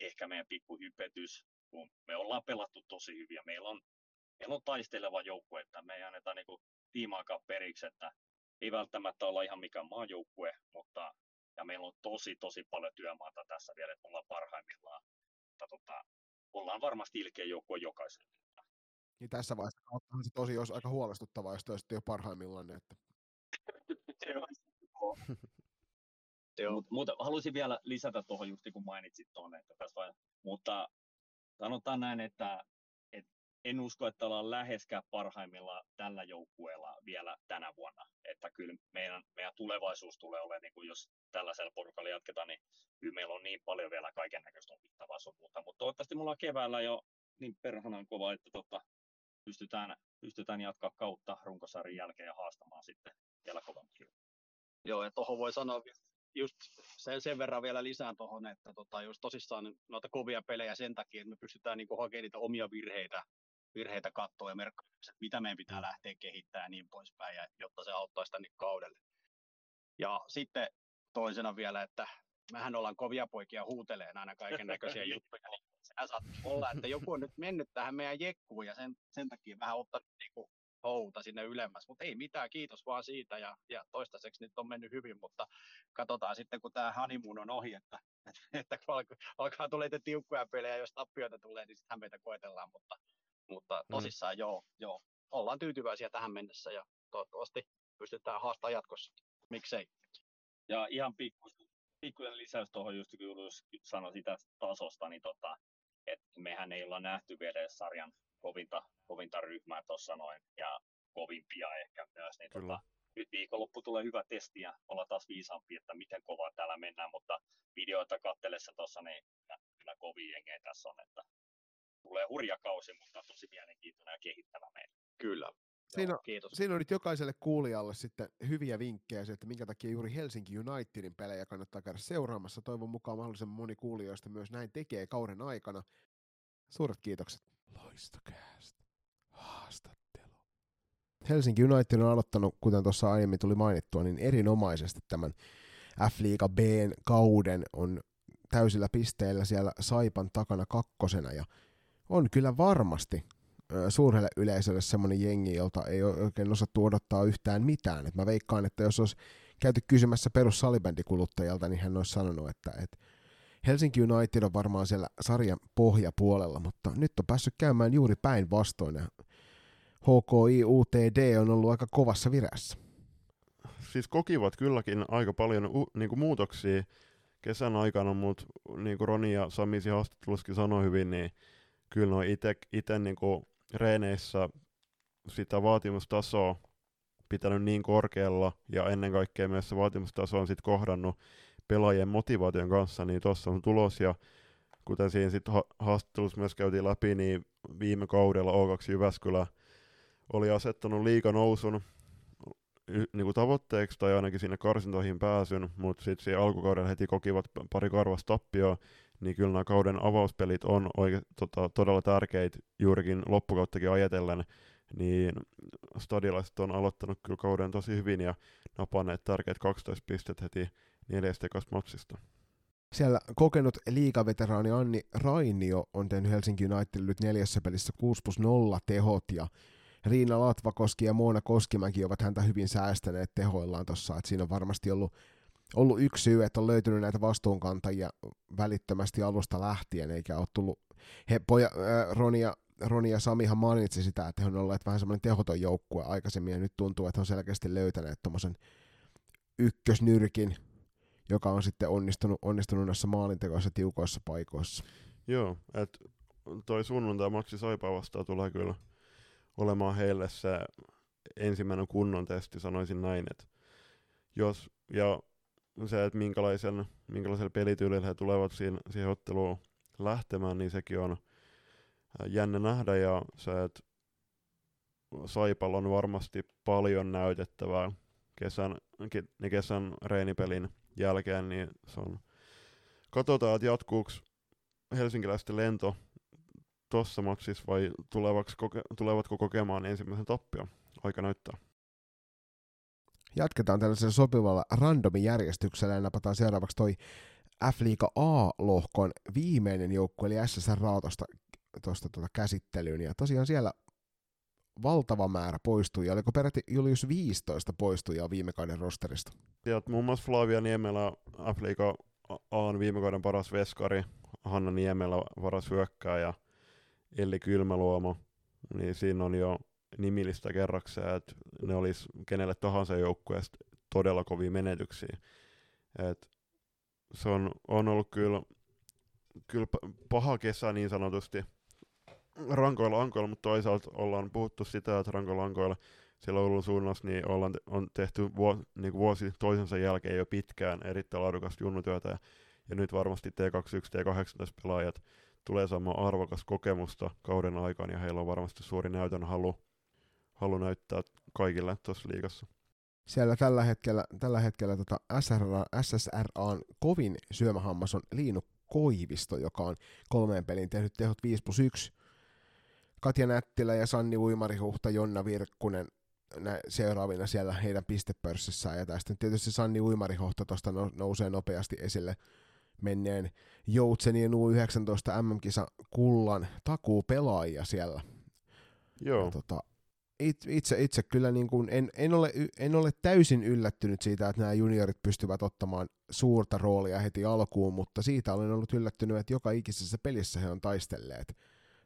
ehkä meidän pikku hypetys, kun me ollaan pelattu tosi hyviä. Meillä on, meillä on taisteleva joukkue, että me ei anneta niin tiimaakaan periksi, että ei välttämättä olla ihan mikään maajoukkue, mutta ja meillä on tosi, tosi paljon työmaata tässä vielä, että ollaan parhaimmillaan. Mutta tota, ollaan varmasti ilkeä joukkue jokaiselle. Niin tässä vaiheessa on se tosi olisi aika huolestuttavaa, jos te olisitte jo parhaimmillaan. Että... Joo, mutta haluaisin vielä lisätä tuohon just kun mainitsit tuonne, että tässä vai, mutta sanotaan näin, että en usko, että ollaan läheskään parhaimmilla tällä joukkueella vielä tänä vuonna. Että kyllä meidän, meidän tulevaisuus tulee olemaan, niin kuin jos tällaisella porukalla jatketaan, niin kyllä meillä on niin paljon vielä kaiken näköistä opittavaa sun muuta. Mutta toivottavasti mulla on keväällä jo niin perhanan kova, että tota, pystytään, pystytään jatkaa kautta runkosarjan jälkeen ja haastamaan sitten vielä kovemmin. Joo, ja tuohon voi sanoa just sen, sen verran vielä lisään tuohon, että tota, just tosissaan noita kovia pelejä sen takia, että me pystytään niin hakemaan niitä omia virheitä, virheitä katsoa ja merkkaa, mitä meidän pitää lähteä kehittämään ja niin poispäin, ja, jotta se auttaisi tänne kaudelle. Ja sitten toisena vielä, että mehän ollaan kovia poikia huuteleen aina kaiken näköisiä juttuja, niin sehän saattaa olla, että joku on nyt mennyt tähän meidän jekkuun ja sen, sen takia vähän ottanut niin kuin houta sinne ylemmäs, mutta ei mitään, kiitos vaan siitä ja, ja toistaiseksi nyt on mennyt hyvin, mutta katsotaan sitten kun tämä honeymoon on ohi, että, että kun alkaa, alkaa tulee tiukkoja pelejä, jos tappioita tulee, niin sitten meitä koetellaan, mutta, mutta mm. tosissaan mm. joo, joo, ollaan tyytyväisiä tähän mennessä ja toivottavasti pystytään haastamaan jatkossa. Miksei? Ja ihan pikkuinen lisäys tuohon just kun Julius sanoi sitä tasosta, niin tota, että mehän ei olla nähty vielä sarjan kovinta, kovinta ryhmää tuossa noin, ja kovimpia ehkä myös, niin tota, nyt viikonloppu tulee hyvä testi ja olla taas viisaampi, että miten kovaa täällä mennään, mutta videoita kattelessa tuossa niin kyllä kovin jengejä tässä on, että tulee hurja kausi, mutta tosi mielenkiintoinen ja kehittävä meillä. Kyllä. Siinä, Joo, kiitos. siinä on nyt jokaiselle kuulijalle sitten hyviä vinkkejä, että minkä takia juuri Helsinki Unitedin pelejä kannattaa käydä seuraamassa. Toivon mukaan mahdollisimman moni kuulijoista myös näin tekee kauden aikana. Suuret kiitokset. Loistokääst. Haastattelu. Helsinki United on aloittanut, kuten tuossa aiemmin tuli mainittua, niin erinomaisesti tämän F-liiga B kauden on täysillä pisteillä siellä Saipan takana kakkosena ja on kyllä varmasti suurelle yleisölle semmoinen jengi, jolta ei oikein osattu odottaa yhtään mitään. Et mä veikkaan, että jos olisi käyty kysymässä perussalibändikuluttajilta, niin hän olisi sanonut, että, että Helsinki United on varmaan siellä sarjan pohjapuolella, mutta nyt on päässyt käymään juuri päinvastoin. HKI UTD on ollut aika kovassa virässä. Siis kokivat kylläkin aika paljon u- niinku muutoksia kesän aikana, mutta niin kuin Roni ja Samisi haastattelussakin sanoi hyvin, niin kyllä on itse niinku reeneissä sitä vaatimustasoa pitänyt niin korkealla ja ennen kaikkea myös se vaatimustaso on sitten kohdannut pelaajien motivaation kanssa, niin tuossa on tulos ja kuten siinä sitten ha- haastattelussa myös käytiin läpi, niin viime kaudella O2 Jyväskylä oli asettanut liikanousun y- niinku tavoitteeksi tai ainakin sinne karsintoihin pääsyn, mutta sitten siinä alkukaudella heti kokivat pari karvasta tappioa, niin kyllä nämä kauden avauspelit on oike, tota, todella tärkeitä juurikin loppukauttakin ajatellen, niin stadilaiset on aloittanut kyllä kauden tosi hyvin ja napanneet tärkeät 12 pistettä heti neljästä matsista. Siellä kokenut liikaveteraani Anni Rainio on tehnyt Helsinki Unitedille nyt neljässä pelissä 6 plus 0 tehot ja Riina Latvakoski ja Moona Koskimäki ovat häntä hyvin säästäneet tehoillaan tuossa, että siinä on varmasti ollut, ollut yksi syy, että on löytynyt näitä vastuunkantajia välittömästi alusta lähtien, eikä ole tullut, he, poja, äh, Roni, ja, Roni ja Samihan mainitsi sitä, että he on olleet vähän semmoinen tehoton joukkue aikaisemmin, ja nyt tuntuu, että on selkeästi löytäneet tuommoisen ykkösnyrkin, joka on sitten onnistunut, onnistunut näissä maalintekoissa tiukoissa paikoissa. Joo, että toi sunnuntai Maxi Saipa vastaan tulee kyllä olemaan heille se ensimmäinen kunnon testi, sanoisin näin, että jos, ja se, että minkälaisen, minkälaisella pelityylillä he tulevat siihen, siihen otteluun lähtemään, niin sekin on jännä nähdä, ja se, että Saipalla on varmasti paljon näytettävää kesän, kesän reenipelin jälkeen, niin se on, katsotaan, että jatkuuko helsinkiläisten lento tuossa matsissa vai tulevatko kokemaan ensimmäisen tappion? Aika näyttää. Jatketaan tällaisella sopivalla randomijärjestyksellä ja napataan seuraavaksi toi F-liiga A-lohkon viimeinen joukkue, eli SSR Raatosta tuosta tuota käsittelyyn. Ja tosiaan siellä valtava määrä poistui, oliko peräti Julius 15 poistujaa viime kauden rosterista. Ja muun muassa Flavia Niemelä, F-liiga A viime kauden paras veskari, Hanna Niemelä paras hyökkääjä, Elli Kylmäluomo, niin siinä on jo nimillistä kerrakseen, että ne olisi kenelle tahansa joukkueesta todella kovia menetyksiä. Et se on, on ollut kyllä, kyllä paha kesä niin sanotusti rankoilla ankoilla, mutta toisaalta ollaan puhuttu sitä, että rankoilla ankoilla siellä ollut suunnassa, niin ollaan, on tehty vuosi, niin vuosi toisensa jälkeen jo pitkään erittäin laadukasta junnutyötä, ja, ja nyt varmasti T21, T18 pelaajat tulee saamaan arvokas kokemusta kauden aikaan ja heillä on varmasti suuri näytön halu, halu näyttää kaikille tuossa liigassa. Siellä tällä hetkellä, tällä hetkellä tota SRA, SSRAn kovin syömähammas on Liinu Koivisto, joka on kolmeen peliin tehnyt tehot 5 plus 1. Katja Nättilä ja Sanni Uimarihuhta, Jonna Virkkunen nä, seuraavina siellä heidän pistepörssissään. Ja tästä tietysti Sanni Uimarihuhta tuosta nousee nopeasti esille menneen Joutsenien U19 MM-kisa kullan takuu pelaajia siellä. Joo. Ja, tota, itse, itse kyllä niin kuin en, en, ole, en ole täysin yllättynyt siitä, että nämä juniorit pystyvät ottamaan suurta roolia heti alkuun, mutta siitä olen ollut yllättynyt, että joka ikisessä pelissä he on taistelleet,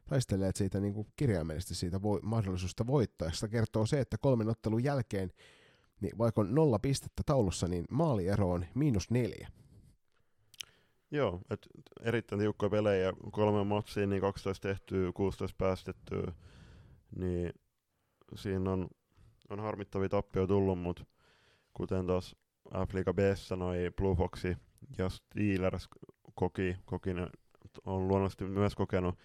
taistelleet siitä niin kuin kirjaimellisesti siitä voi, mahdollisuudesta voittaa. Sitä kertoo se, että kolmen ottelun jälkeen, niin vaikka on nolla pistettä taulussa, niin maaliero on miinus neljä. Joo, et erittäin tiukkoja pelejä, kolme matsia, niin 12 tehtyä, 16 päästettyä, niin siinä on, on harmittavia tappio tullut, mutta kuten tuossa F-Liga B sanoi, Blue Foxi ja Steelers koki, koki ne, on luonnollisesti myös kokenut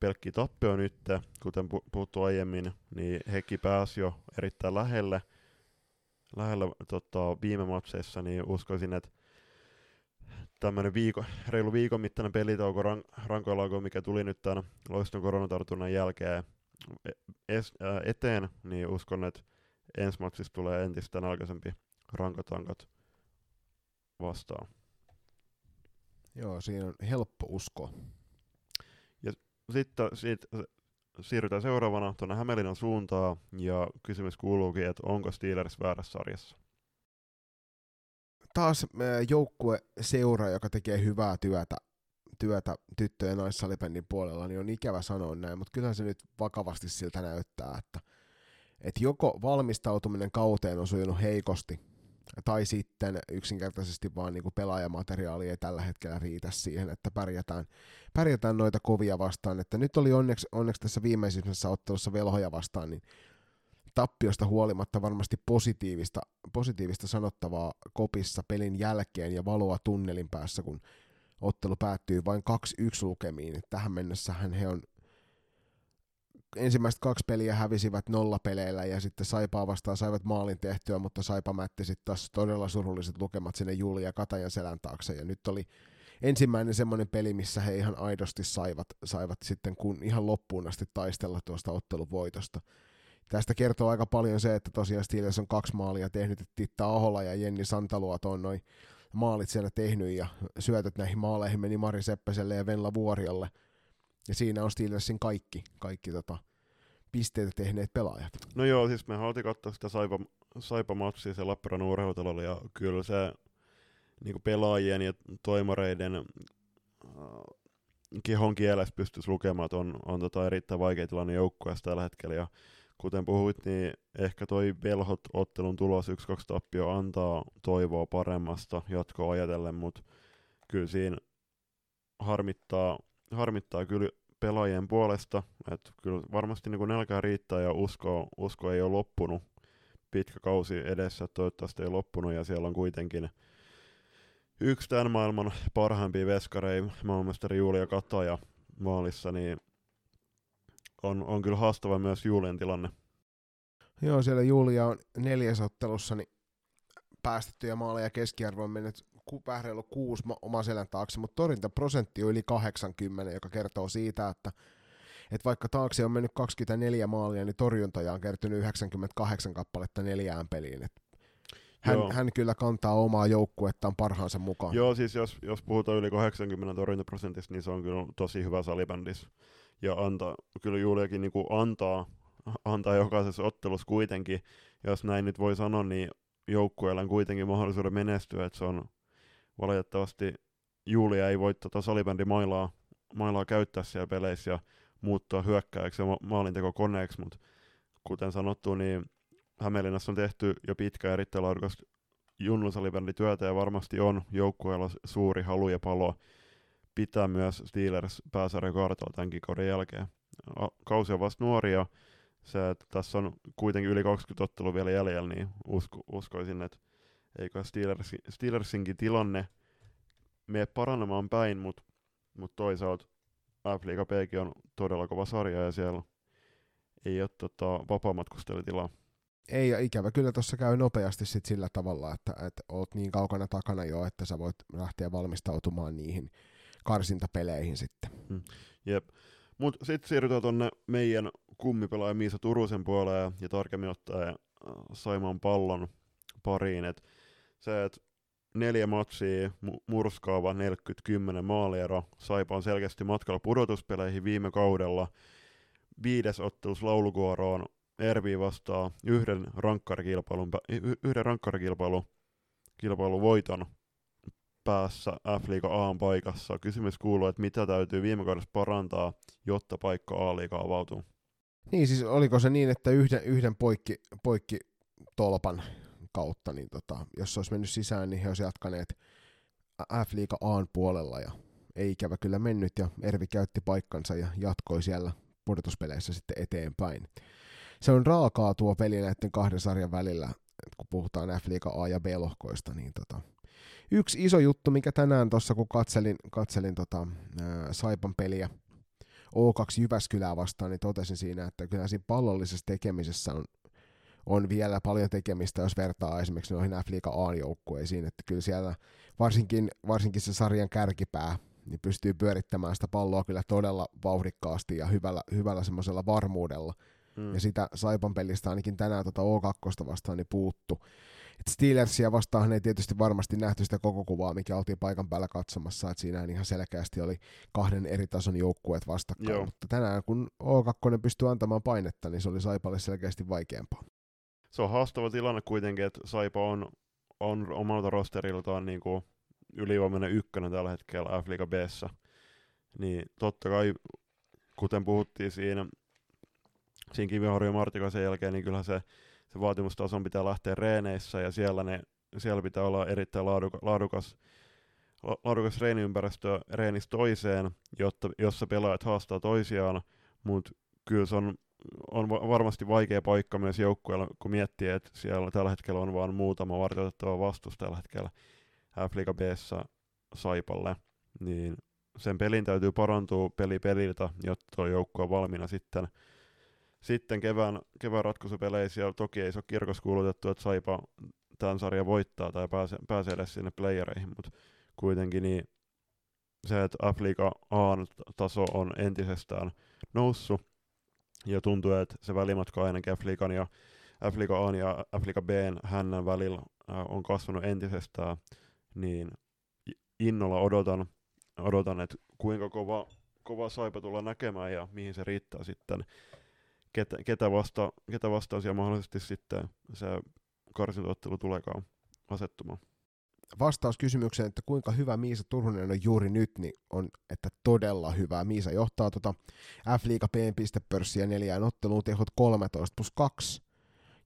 pelkki tappio nyt, kuten puhuttu aiemmin, niin hekin pääsi jo erittäin lähelle, lähellä tota, viime matseissa, niin uskoisin, että tämmöinen viiko, reilu viikon mittainen pelitauko rank, rankoilla, mikä tuli nyt tämän loiston koronatartunnan jälkeen es, ää, eteen, niin uskon, että ensi matsissa tulee entistä nälkäisempi rankatankat vastaan. Joo, siinä on helppo uskoa. Ja sitten siitä siirrytään seuraavana tuonne Hämeenlinnan suuntaan, ja kysymys kuuluukin, että onko Steelers väärässä sarjassa? taas joukkue seura, joka tekee hyvää työtä, työtä tyttö- ja naissalibändin puolella, niin on ikävä sanoa näin, mutta kyllä se nyt vakavasti siltä näyttää, että, että joko valmistautuminen kauteen on sujunut heikosti, tai sitten yksinkertaisesti vaan niin kuin pelaajamateriaali ei tällä hetkellä riitä siihen, että pärjätään, pärjätään noita kovia vastaan. Että nyt oli onneksi, onneksi tässä viimeisimmässä ottelussa velhoja vastaan, niin tappiosta huolimatta varmasti positiivista, positiivista sanottavaa kopissa pelin jälkeen ja valoa tunnelin päässä, kun ottelu päättyy vain 2-1 lukemiin. Tähän mennessähän he on ensimmäiset kaksi peliä hävisivät nollapeleillä ja sitten Saipaa vastaan saivat maalin tehtyä, mutta Saipa mätti sitten taas todella surulliset lukemat sinne Julia Katajan selän taakse ja nyt oli ensimmäinen semmoinen peli, missä he ihan aidosti saivat, saivat sitten kun ihan loppuun asti taistella tuosta otteluvoitosta. Tästä kertoo aika paljon se, että tosiaan Steelers on kaksi maalia tehnyt, että Titta Ahola ja Jenni Santaluot on noin maalit siellä tehnyt ja syötöt näihin maaleihin meni Mari Seppäselle ja Venla Vuoriolle – ja siinä on Steelersin kaikki, kaikki tota, pisteitä tehneet pelaajat. No joo, siis me haluttiin katsoa sitä Saipa, Saipa-matsia se Lappeenrannan urheilutalolla, ja kyllä se niin pelaajien ja toimareiden äh, kehon kielessä pystyisi lukemaan, että on, on tota erittäin vaikea tilanne joukkueessa tällä hetkellä, ja kuten puhuit, niin ehkä toi Velhot-ottelun tulos 1-2 tappio antaa toivoa paremmasta jatkoa ajatellen, mutta kyllä siinä harmittaa, harmittaa kyllä pelaajien puolesta, että kyllä varmasti niin kuin nälkää riittää ja usko, usko ei ole loppunut. Pitkä kausi edessä, toivottavasti ei loppunut ja siellä on kuitenkin yksi tämän maailman parhaimpia veskareja, maailmasteri Julia Kataja maalissa, niin on, on kyllä haastava myös Julian tilanne. Joo, siellä Julia on neljäsottelussa niin päästettyjä maaleja keskiarvo on mennyt vähän reilu kuusi oman selän taakse, mutta torjuntaprosentti on yli 80, joka kertoo siitä, että että vaikka taakse on mennyt 24 maalia, niin torjuntaja on kertynyt 98 kappaletta neljään peliin. Et hän, hän kyllä kantaa omaa joukkuettaan parhaansa mukaan. Joo, siis jos, jos puhutaan yli 80 torjuntaprosentista, niin se on kyllä tosi hyvä salibändis. Ja antaa, kyllä Juliakin niin antaa, antaa jokaisessa ottelussa kuitenkin, jos näin nyt voi sanoa, niin joukkueella on kuitenkin mahdollisuuden menestyä, että se on valitettavasti Julia ei voi tota salibändi mailaa, käyttää siellä peleissä ja muuttaa hyökkääjäksi ja ma- maalinteko koneeksi, mutta kuten sanottu, niin Hämeenlinnassa on tehty jo pitkä erittäin laadukasta junnusalibändityötä ja varmasti on joukkueella suuri halu ja palo pitää myös Steelers pääsarjan kartalla tämänkin kauden jälkeen. Kausi on vasta nuoria, se, että tässä on kuitenkin yli 20 ottelua vielä jäljellä, niin usko, uskoisin, että eikö Steelers, Steelersinkin tilanne mene paranemaan päin, mutta mut toisaalta F-Liiga on todella kova sarja ja siellä ei ole tota, vapaamatkustajatilaa. Ei, ja ikävä kyllä tuossa käy nopeasti sit sillä tavalla, että, että oot niin kaukana takana jo, että sä voit lähteä valmistautumaan niihin karsintapeleihin sitten. Hmm. Jep. Mutta sitten siirrytään tuonne meidän kummipelaaja Miisa Turusen puoleen ja tarkemmin ottaen Saimaan pallon pariin. Et se, että neljä matsia, murskaava 40-10 maaliero. Saipa on selkeästi matkalla pudotuspeleihin viime kaudella. Viides ottelus laulukuoroon Ervi vastaa yhden rankkarikilpailun, yhden rankkarikilpailun kilpailun voiton päässä F-liiga A paikassa. Kysymys kuuluu, että mitä täytyy viime kaudessa parantaa, jotta paikka A-liiga avautuu. Niin siis oliko se niin, että yhden, yhden poikki, poikki tolpan kautta, niin tota, jos se olisi mennyt sisään, niin he olisivat jatkaneet F-liiga A puolella ja ei ikävä kyllä mennyt ja Ervi käytti paikkansa ja jatkoi siellä pudotuspeleissä sitten eteenpäin. Se on raakaa tuo peli näiden kahden sarjan välillä, kun puhutaan F-liiga A ja B-lohkoista, niin tota, yksi iso juttu, mikä tänään tuossa kun katselin, katselin tota, ää, Saipan peliä O2 Jyväskylää vastaan, niin totesin siinä, että kyllä siinä pallollisessa tekemisessä on on vielä paljon tekemistä, jos vertaa esimerkiksi noihin F-liiga A-joukkueisiin, että kyllä siellä varsinkin, varsinkin se sarjan kärkipää niin pystyy pyörittämään sitä palloa kyllä todella vauhdikkaasti ja hyvällä, hyvällä semmoisella varmuudella. Mm. Ja sitä Saipan pelistä ainakin tänään tota O2 vastaan niin puuttu. Et Steelersia vastaan ei tietysti varmasti nähty sitä koko kuvaa, mikä oltiin paikan päällä katsomassa, että siinä ihan selkeästi oli kahden eri tason joukkueet vastakkain, Joo. mutta tänään kun O2 pystyy antamaan painetta, niin se oli Saipalle selkeästi vaikeampaa. Se on haastava tilanne kuitenkin, että Saipa on on omalta rosteriltaan niin kuin ylivoimainen ykkönen tällä hetkellä F-Liga b niin totta kai, kuten puhuttiin siinä, siinä Kiviharju ja Martikaisen jälkeen, niin kyllähän se, se vaatimustason pitää lähteä reeneissä ja siellä, ne, siellä pitää olla erittäin laaduka, laadukas, laadukas reeniympäristö reenistä toiseen, jotta, jossa pelaajat haastaa toisiaan, mutta kyllä se on, on varmasti vaikea paikka myös joukkueella, kun miettii, että siellä tällä hetkellä on vain muutama vartioitettava vastus tällä hetkellä F-Liga b Saipalle, niin sen pelin täytyy parantua peli peliltä, jotta tuo joukko on valmiina sitten, sitten kevään, kevään ratkaisupeleissä. Ja toki ei se ole kirkos kuulutettu, että Saipa tämän sarjan voittaa tai pääsee, pääsee edes sinne playereihin, mutta kuitenkin niin se, että F-Liga A-taso on entisestään noussut, ja tuntuu, että se välimatka ainakin F-Liigan ja F-Liiga A ja F-Liiga B hännän välillä on kasvanut entisestään, niin innolla odotan, odotan että kuinka kova, kova saipa tulla näkemään ja mihin se riittää sitten, ketä, ketä, vasta, ketä vastaan siellä mahdollisesti sitten se karsintoottelu tuleekaan asettumaan. Vastaus kysymykseen, että kuinka hyvä Miisa Turunen on juuri nyt, niin on, että todella hyvä. Miisa johtaa tuota F-liiga P-pistepörssiä neljään otteluun, tehot 13 plus 2.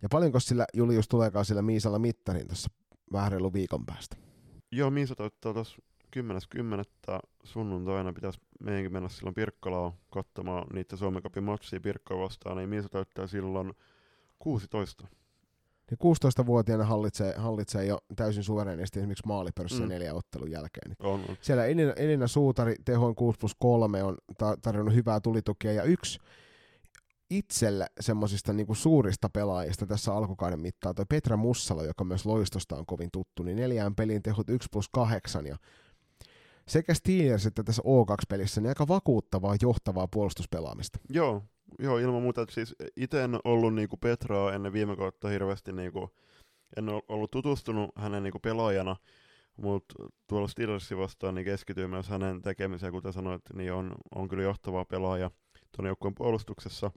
Ja paljonko sillä Julius tuleekaan sillä Miisalla mittarin tuossa vähän viikon päästä? Joo, Miisa toittaa tuossa 10.10. sunnuntaina pitäisi meidänkin mennä silloin Pirkkalaan katsomaan niitä Suomen Cupin matsia Pirkkoa vastaan, niin Miisa täyttää silloin 16. Niin 16-vuotiaana hallitsee, hallitsee jo täysin suverenisti esimerkiksi maalipörssiä mm. neljä ottelun jälkeen. Niin on, on. Siellä Elina, Elina Suutari tehoin 6 plus 3 on ta- tarjonnut hyvää tulitukia ja yksi itselle semmoisista niinku suurista pelaajista tässä alkukauden mittaan, toi Petra Mussalo, joka myös loistosta on kovin tuttu, niin neljään pelin tehot 1 plus 8 ja sekä Steelers että tässä O2-pelissä niin aika vakuuttavaa, johtavaa puolustuspelaamista. Joo, joo ilman muuta. Siis itse en ollut niinku Petraa ennen viime kautta hirveästi, niinku, en ollut tutustunut hänen niinku pelaajana, mutta tuolla Steelersin vastaan niin keskityy myös hänen tekemiseen, kuten sanoit, niin on, on kyllä johtava pelaaja tuon joukkueen puolustuksessa.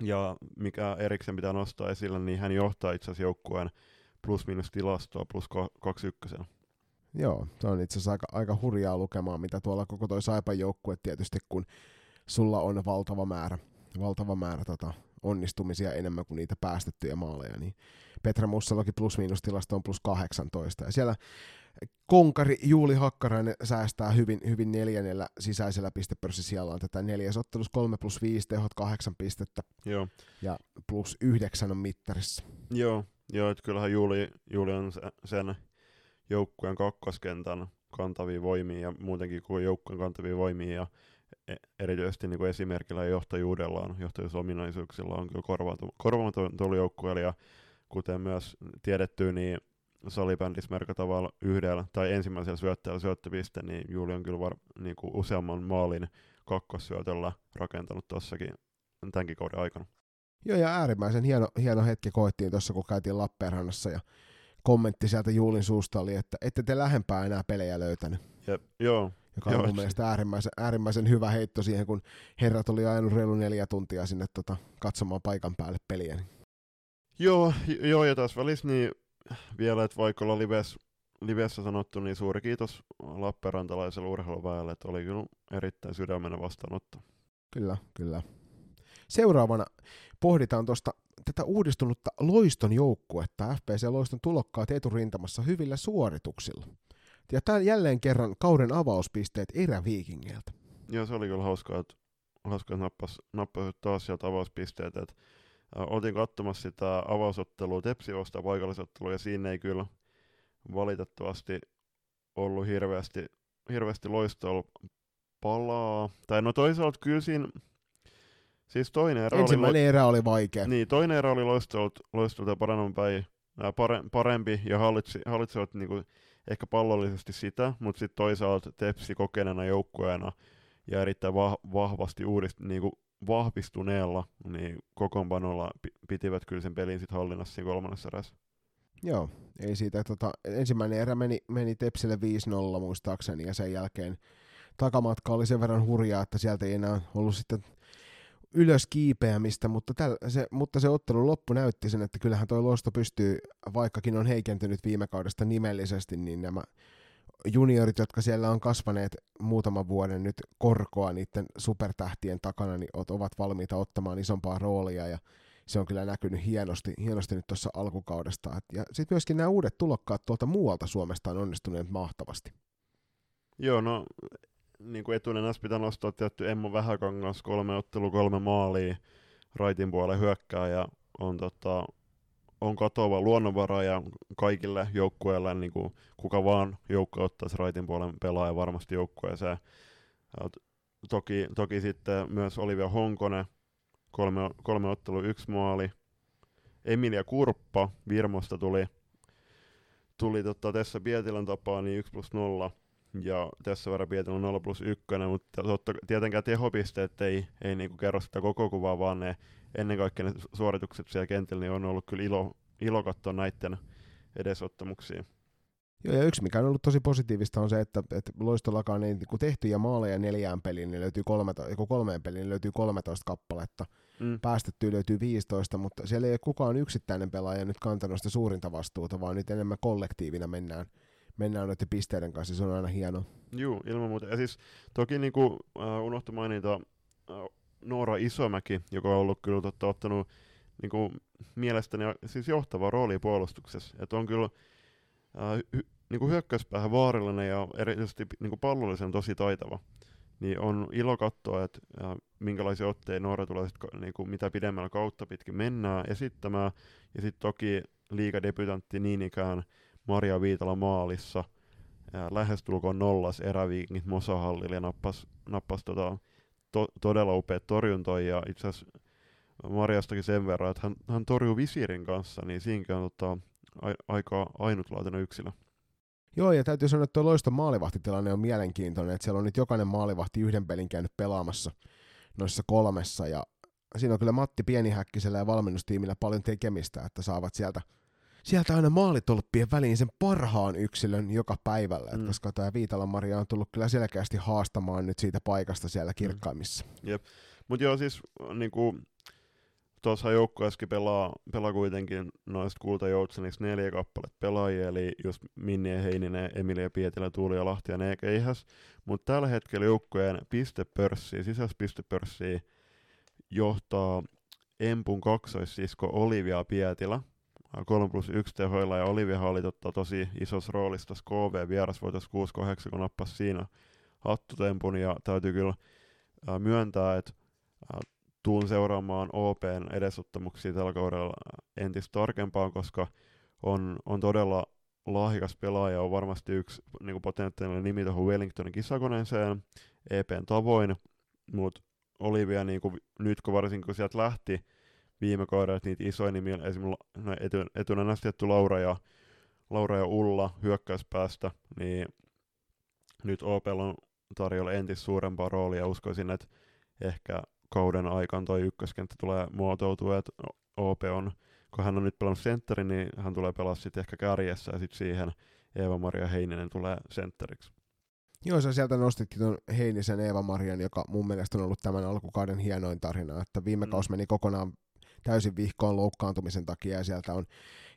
Ja mikä erikseen pitää nostaa esille, niin hän johtaa itse asiassa joukkueen plus-minus tilastoa plus 21. Joo, se on itse asiassa aika, aika hurjaa lukemaa, mitä tuolla koko toi Saipan joukkue tietysti, kun sulla on valtava määrä, valtava määrä tota, onnistumisia enemmän kuin niitä päästettyjä maaleja, niin Petra Mussalokin plus-miinus tilasto on plus 18. Ja siellä konkari Juuli Hakkarainen säästää hyvin, hyvin neljännellä sisäisellä pistepörssisijallaan tätä neljäs ottelus 3 plus 5 tehot 8 pistettä Joo. ja plus 9 on mittarissa. Joo, joo että kyllähän Juuli, Juuli on sen joukkueen kakkoskentän kantavia voimia ja muutenkin kuin joukkueen kantavia voimia ja e- erityisesti niin kuin esimerkillä ja johtajuudellaan, johtajuusominaisuuksilla on kyllä korvaamaton tuolla joukkueella ja kuten myös tiedetty, niin salibändissä merkatavalla yhdellä tai ensimmäisellä syöttäjällä syöttöpiste, niin Juuli on kyllä var, niin kuin useamman maalin kakkossyötöllä rakentanut tuossakin tämänkin kauden aikana. Joo, ja äärimmäisen hieno, hieno hetki koettiin tuossa, kun käytiin Lappeenrannassa ja kommentti sieltä Juulin suusta oli, että ette te lähempää enää pelejä löytänyt. Jep, joo. Joka on joo, mun mielestä äärimmäisen, äärimmäisen hyvä heitto siihen, kun herrat oli ajanut reilu neljä tuntia sinne tota, katsomaan paikan päälle peliä. Niin. Joo, joo, ja taas välissä niin vielä, että vaikka olla lives, livessä sanottu, niin suuri kiitos Lappeenrantalaiselle urheiluväelle, että oli kyllä erittäin sydämenen vastaanotto. Kyllä, kyllä. Seuraavana pohditaan tuosta tätä uudistunutta Loiston joukkuetta, FPC Loiston tulokkaat eturintamassa hyvillä suorituksilla. Ja tämä jälleen kerran kauden avauspisteet eräviikingeiltä. Joo, se oli kyllä hauskaa, että, hauskaa, että nappas, nappas taas sieltä avauspisteet. Että, äh, oltiin katsomassa sitä avausottelua Tepsi vastaan paikallisottelua, ja siinä ei kyllä valitettavasti ollut hirveästi, hirveästi loistoa palaa. Tai no toisaalta kyllä siinä Siis toinen erä Ensimmäinen oli, erä oli vaikea. Niin, toinen erä oli loistolta, loistolta paremmin päin, pare, parempi ja hallitsi, hallitsivat niinku ehkä pallollisesti sitä, mutta sitten toisaalta Tepsi kokeneena joukkueena ja erittäin vah, vahvasti uudist, niinku vahvistuneella niin kokoonpanolla pitivät kyllä sen pelin sitten hallinnassa siinä kolmannessa erässä. Joo, ei siitä, tota, ensimmäinen erä meni, meni Tepsille 5-0 muistaakseni ja sen jälkeen takamatka oli sen verran hurjaa, että sieltä ei enää ollut sitten ylös kiipeämistä, mutta, täl, se, mutta se ottelun loppu näytti sen, että kyllähän toi Losto pystyy, vaikkakin on heikentynyt viime kaudesta nimellisesti, niin nämä juniorit, jotka siellä on kasvaneet muutaman vuoden nyt korkoa niiden supertähtien takana, niin ovat valmiita ottamaan isompaa roolia ja se on kyllä näkynyt hienosti, hienosti nyt tuossa alkukaudesta. Ja sitten myöskin nämä uudet tulokkaat tuolta muualta Suomesta on onnistuneet mahtavasti. Joo, no niin kuin etunenässä pitää nostaa tietty Emmo Vähäkangas, kolme ottelu, kolme maalia, raitin puolen hyökkää ja on, tota, on katoava luonnonvara ja kaikille joukkueille, niin kuin kuka vaan joukkue ottaisi raitin puolen pelaaja varmasti joukkueeseen. Toki, toki sitten myös Olivia Honkonen, kolme, kolme ottelu, yksi maali. Emilia Kurppa Virmosta tuli, tuli tota, tässä Pietilän tapaa niin 1 plus 0 ja tässä verran Pietilä 0 plus 1, mutta totta, tietenkään tehopisteet ei, ei niinku kerro sitä koko kuvaa, vaan ne ennen kaikkea ne suoritukset siellä kentällä niin on ollut kyllä ilo, ilo katsoa näiden edesottamuksia. Joo, ja yksi mikä on ollut tosi positiivista on se, että, että loistollakaan ei niin tehtyjä maaleja neljään peliin, niin löytyy kolme, kolmeen peliin, niin löytyy 13 kappaletta. Mm. Päästettyä löytyy 15, mutta siellä ei ole kukaan yksittäinen pelaaja nyt kantanut sitä suurinta vastuuta, vaan nyt enemmän kollektiivina mennään, mennään noiden pisteiden kanssa, se on aina hieno. Joo, ilman muuta. Ja siis toki niin kuin, uh, unohtu mainita uh, Noora Isomäki, joka on ollut kyllä totta, ottanut niin kuin, mielestäni siis johtava rooli puolustuksessa. Että on kyllä uh, hy, niin kuin hyökkäyspäähän vaarallinen ja erityisesti niin kuin pallollisen tosi taitava. Niin on ilo katsoa, että uh, minkälaisia otteita Noora tulee sit, niin kuin, mitä pidemmällä kautta pitkin mennään esittämään. Ja sitten toki liigadebutantti niin ikään Maria Viitala maalissa, ja lähestulkoon nollas eräviikingit Mosahallille ja nappas, nappas tota, to, todella upeat torjuntoja ja itse asiassa Marjastakin sen verran, että hän, hän torjuu visirin kanssa, niin siinäkin on tota, a, aika ainutlaatuinen yksilö. Joo, ja täytyy sanoa, että tuo loiston maalivahtitilanne on mielenkiintoinen, että siellä on nyt jokainen maalivahti yhden pelin käynyt pelaamassa noissa kolmessa, ja siinä on kyllä Matti Pienihäkkisellä ja valmennustiimillä paljon tekemistä, että saavat sieltä sieltä aina maalitolppien väliin sen parhaan yksilön joka päivällä, mm. koska tämä Viitalan Maria on tullut kyllä selkeästi haastamaan nyt siitä paikasta siellä mm. kirkkaimmissa. Mm. Jep, mutta joo siis niinku, tuossa joukkueessakin pelaa, pelaa kuitenkin noista kultajoutseniksi neljä kappaletta pelaajia, eli just Minni Heininen, Emilia Pietilä, Tuuli ja Lahti ja Neekeihäs. Mutta tällä hetkellä joukkueen pistepörssiä, sisäispistepörssiä johtaa Empun kaksoissisko Olivia Pietilä, 3 plus 1 tehoilla, ja Olivia oli totta, tosi isossa roolissa tässä KV vierasvoitossa 6-8, kun nappasi siinä hattutempun, ja täytyy kyllä myöntää, että tuun seuraamaan OPn edesottamuksia tällä kaudella entistä tarkempaan, koska on, on todella lahjakas pelaaja, on varmasti yksi niin potentiaalinen nimi tuohon Wellingtonin kisakoneeseen EPn tavoin, mutta Olivia niin kuin, nyt kun varsinkin kun sieltä lähti viime kaudella niitä isoja nimiä, esimerkiksi no, etu, etunenässä tietty Laura ja, Laura ja Ulla hyökkäyspäästä, niin nyt Opel on tarjolla entis suurempaa roolia ja uskoisin, että ehkä kauden aikana toi ykköskenttä tulee muotoutua, että OP on, kun hän on nyt pelannut sentteri, niin hän tulee pelaa sitten ehkä kärjessä ja sitten siihen Eeva-Maria Heininen tulee sentteriksi. Joo, sä sieltä nostitkin tuon Heinisen Eeva-Marian, joka mun mielestä on ollut tämän alkukauden hienoin tarina, että viime mm. kausi meni kokonaan täysin vihkoon loukkaantumisen takia ja sieltä on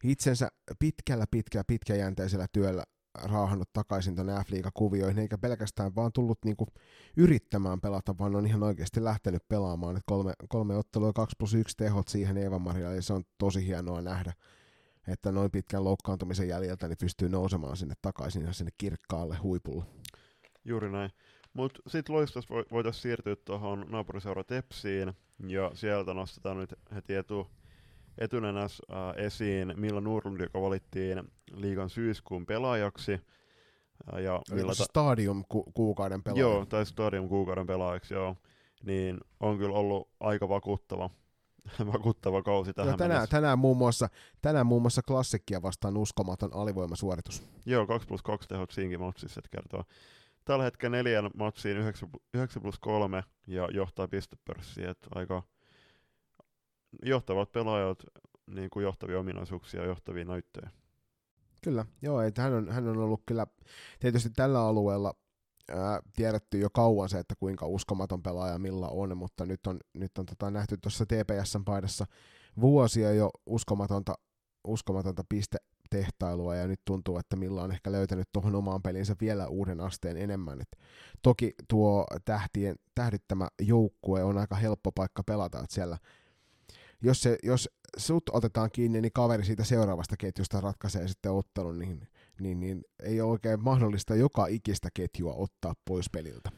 itsensä pitkällä, pitkä, pitkäjänteisellä työllä raahannut takaisin tuonne f kuvioihin eikä pelkästään vaan tullut niinku yrittämään pelata, vaan on ihan oikeasti lähtenyt pelaamaan. Et kolme, kolme ottelua, 2 plus 1 tehot siihen Eeva Maria, ja se on tosi hienoa nähdä, että noin pitkän loukkaantumisen jäljiltä niin pystyy nousemaan sinne takaisin ja sinne kirkkaalle huipulle. Juuri näin. Mutta sitten loistos voitaisiin siirtyä tuohon naapuriseura Tepsiin, ja sieltä nostetaan nyt heti etu, etunenäs äh, esiin Milla Nurlund, joka valittiin liigan syyskuun pelaajaksi. Äh, ja Milla ta- stadium ku- kuukauden pelaaja. Joo, tai stadium kuukauden pelaajaksi, joo. Niin on kyllä ollut aika vakuuttava, vakuuttava kausi tähän joo, tänään, tänään, muun muassa, tänään muun muassa klassikkia vastaan uskomaton alivoimasuoritus. Joo, 2 plus 2 tehot siinkin matsissa, että kertoo tällä hetkellä neljän matsiin 9, 9 plus 3 ja johtaa pistepörssiä, että aika johtavat pelaajat niin kuin johtavia ominaisuuksia ja johtavia näyttöjä. Kyllä, joo, että hän on, hän on ollut kyllä tietysti tällä alueella ää, tiedetty jo kauan se, että kuinka uskomaton pelaaja Milla on, mutta nyt on, nyt on tota, nähty tuossa TPSn paidassa vuosia jo uskomatonta, uskomatonta pistetehtailua, ja nyt tuntuu, että Milla on ehkä löytänyt tuohon omaan pelinsä vielä uuden asteen enemmän. Et toki tuo tähtien, tähdyttämä joukkue on aika helppo paikka pelata, että siellä jos, se, jos sut otetaan kiinni, niin kaveri siitä seuraavasta ketjusta ratkaisee sitten ottelun, niin, niin, niin ei ole oikein mahdollista joka ikistä ketjua ottaa pois peliltä.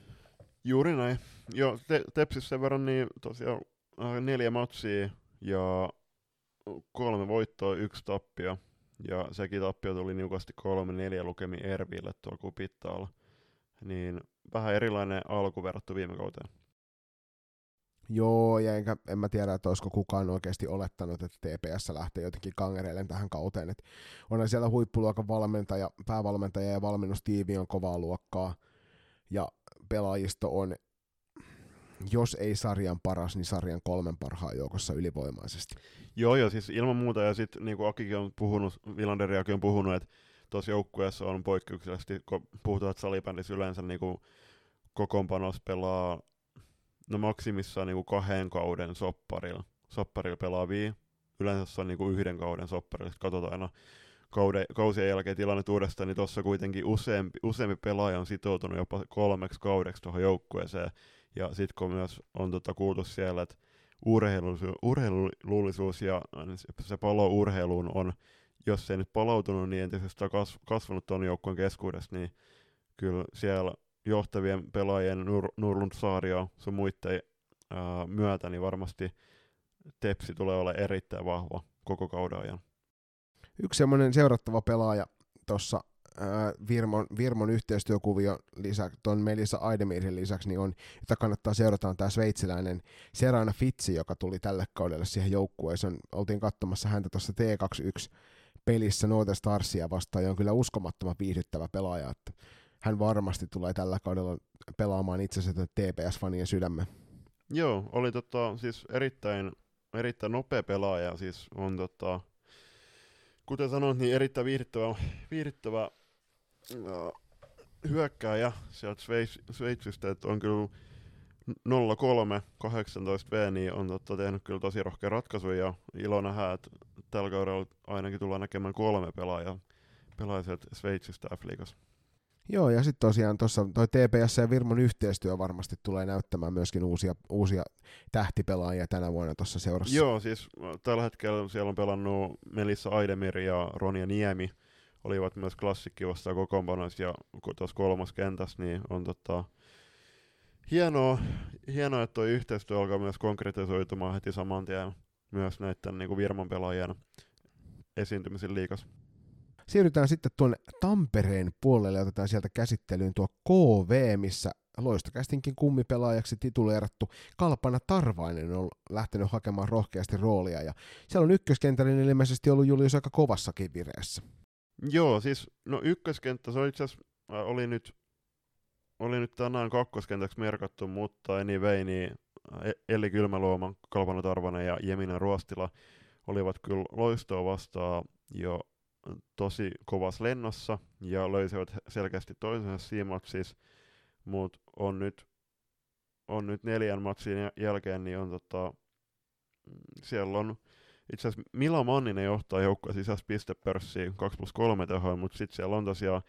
Juuri näin. Joo, te- Tepsissä sen verran, niin tosiaan äh, neljä matsia ja kolme voittoa, yksi tappio. Ja sekin tappio tuli niukasti kolme neljä lukemi Erville tuolla kupittaalla. Niin vähän erilainen alku verrattu viime kauteen. Joo, ja enkä, en mä tiedä, että olisiko kukaan oikeasti olettanut, että TPS lähtee jotenkin kangereille tähän kauteen. Et onhan siellä huippuluokan valmentaja, päävalmentaja ja valmennustiivi on kovaa luokkaa, ja pelaajisto on, jos ei sarjan paras, niin sarjan kolmen parhaan joukossa ylivoimaisesti. Joo, joo, siis ilman muuta, ja sitten niin kuin Akikin on puhunut, Vilanderiakin on puhunut, että tuossa joukkueessa on poikkeuksellisesti, kun puhutaan, että salibändissä yleensä niin kuin kokoonpanos pelaa no maksimissaan niin kuin kahden kauden sopparilla, sopparilla pelaavia. Yleensä se on niin kuin yhden kauden sopparilla, katsotaan aina kauden, kausien jälkeen tilanne uudestaan, niin tuossa kuitenkin useampi, useampi pelaaja on sitoutunut jopa kolmeksi kaudeksi tuohon joukkueeseen. Ja sitten kun myös on tota kuultu siellä, että urheilullisuus, urheilullisuus ja se palo urheiluun on, jos ei nyt palautunut, niin entisestään kasvanut tuon joukkueen keskuudessa, niin kyllä siellä johtavien pelaajien Nur, Nurlund Saario sun muiden ää, myötä, niin varmasti Tepsi tulee olla erittäin vahva koko kauden ajan. Yksi semmoinen seurattava pelaaja tuossa Virmon, Virmon yhteistyökuvio lisäksi, tuon Melissa Aidemirin lisäksi, niin on, jota kannattaa seurata, on tämä sveitsiläinen Serana Fitsi, joka tuli tälle kaudelle siihen joukkueeseen. Oltiin katsomassa häntä tuossa T21 pelissä Northern Starsia vastaan, ja on kyllä uskomattoman viihdyttävä pelaaja, että hän varmasti tulee tällä kaudella pelaamaan itsensä TPS-fanien sydämme. Joo, oli tota, siis erittäin, erittäin nopea pelaaja, siis on tota, kuten sanoit, niin erittäin viihdyttävä, viihdyttävä hyökkääjä sieltä Sveits, Sveitsistä, että on kyllä 03 18 V, niin on totta, tehnyt kyllä tosi rohkea ratkaisu ja ilo nähdä, että tällä kaudella ainakin tullaan näkemään kolme pelaajaa, sieltä Sveitsistä F-liigassa. Joo, ja sitten tosiaan tuossa toi TPS ja Virmon yhteistyö varmasti tulee näyttämään myöskin uusia, uusia tähtipelaajia tänä vuonna tuossa seurassa. Joo, siis tällä hetkellä siellä on pelannut Melissa Aidemir ja Ronja Niemi, olivat myös klassikki vastaan kokoonpanoissa ja tuossa kolmas kentässä, niin on tota, hienoa, hienoa, että tuo yhteistyö alkaa myös konkretisoitumaan heti saman tien myös näiden niin kuin Virmon pelaajien esiintymisen liikassa. Siirrytään sitten tuonne Tampereen puolelle ja otetaan sieltä käsittelyyn tuo KV, missä loistokästinkin kummipelaajaksi tituleerattu Kalpana Tarvainen on lähtenyt hakemaan rohkeasti roolia ja siellä on ykköskentällä niin ilmeisesti ollut Julius aika kovassakin vireessä. Joo, siis no ykköskenttä, se itse asiassa, äh, oli nyt, oli nyt tänään kakkoskentäksi merkattu, mutta anyway, niin äh, Elli Kylmäluoma, Kalpana Tarvanen ja Jemina Ruostila olivat kyllä loistoa vastaan jo tosi kovas lennossa ja löysivät selkeästi toisensa siinä siis, mutta on nyt, on nyt neljän matsin jälkeen, niin on tota, siellä on itse asiassa Mila Manninen johtaa joukkoa sisäistä pistepörssiä 2 plus 3 tehoa, mutta sitten siellä on tosiaan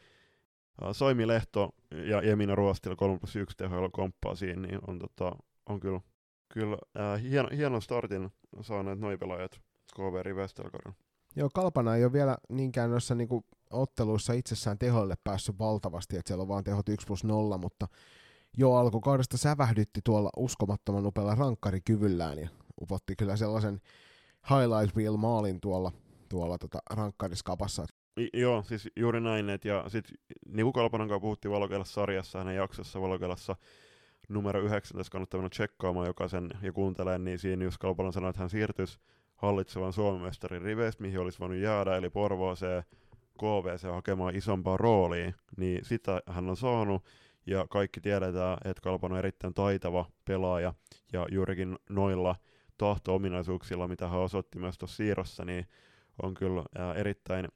Soimi Lehto ja Jemina Ruostila 3 plus 1 tehoilla komppaa siinä, niin on, tota, on kyllä, kyllä äh, hieno, hienon startin saaneet noi pelaajat KV-riveistä Joo, Kalpana ei ole vielä niinkään noissa niinku otteluissa itsessään tehoille päässyt valtavasti, että siellä on vaan tehot 1 plus 0, mutta jo alkukaudesta sävähdytti tuolla uskomattoman upealla rankkarikyvyllään ja upotti kyllä sellaisen highlight reel maalin tuolla, tuolla tota rankkariskapassa. I, joo, siis juuri näin, et ja sitten kuin Kalpanan kanssa puhuttiin Valokelassa sarjassa, hänen jaksossa Valokelassa numero 19 kannattaa mennä tsekkaamaan jokaisen ja kuuntelee, niin siinä just Kalpanan sanoi, että hän siirtyisi hallitsevan Suomen mestarin riveistä, mihin olisi voinut jäädä, eli Porvooseen, KVC hakemaan isompaa roolia, niin sitä hän on saanut, ja kaikki tiedetään, että Kalpan on erittäin taitava pelaaja, ja juurikin noilla tahto-ominaisuuksilla, mitä hän osoitti myös tuossa siirrossa, niin on kyllä erittäin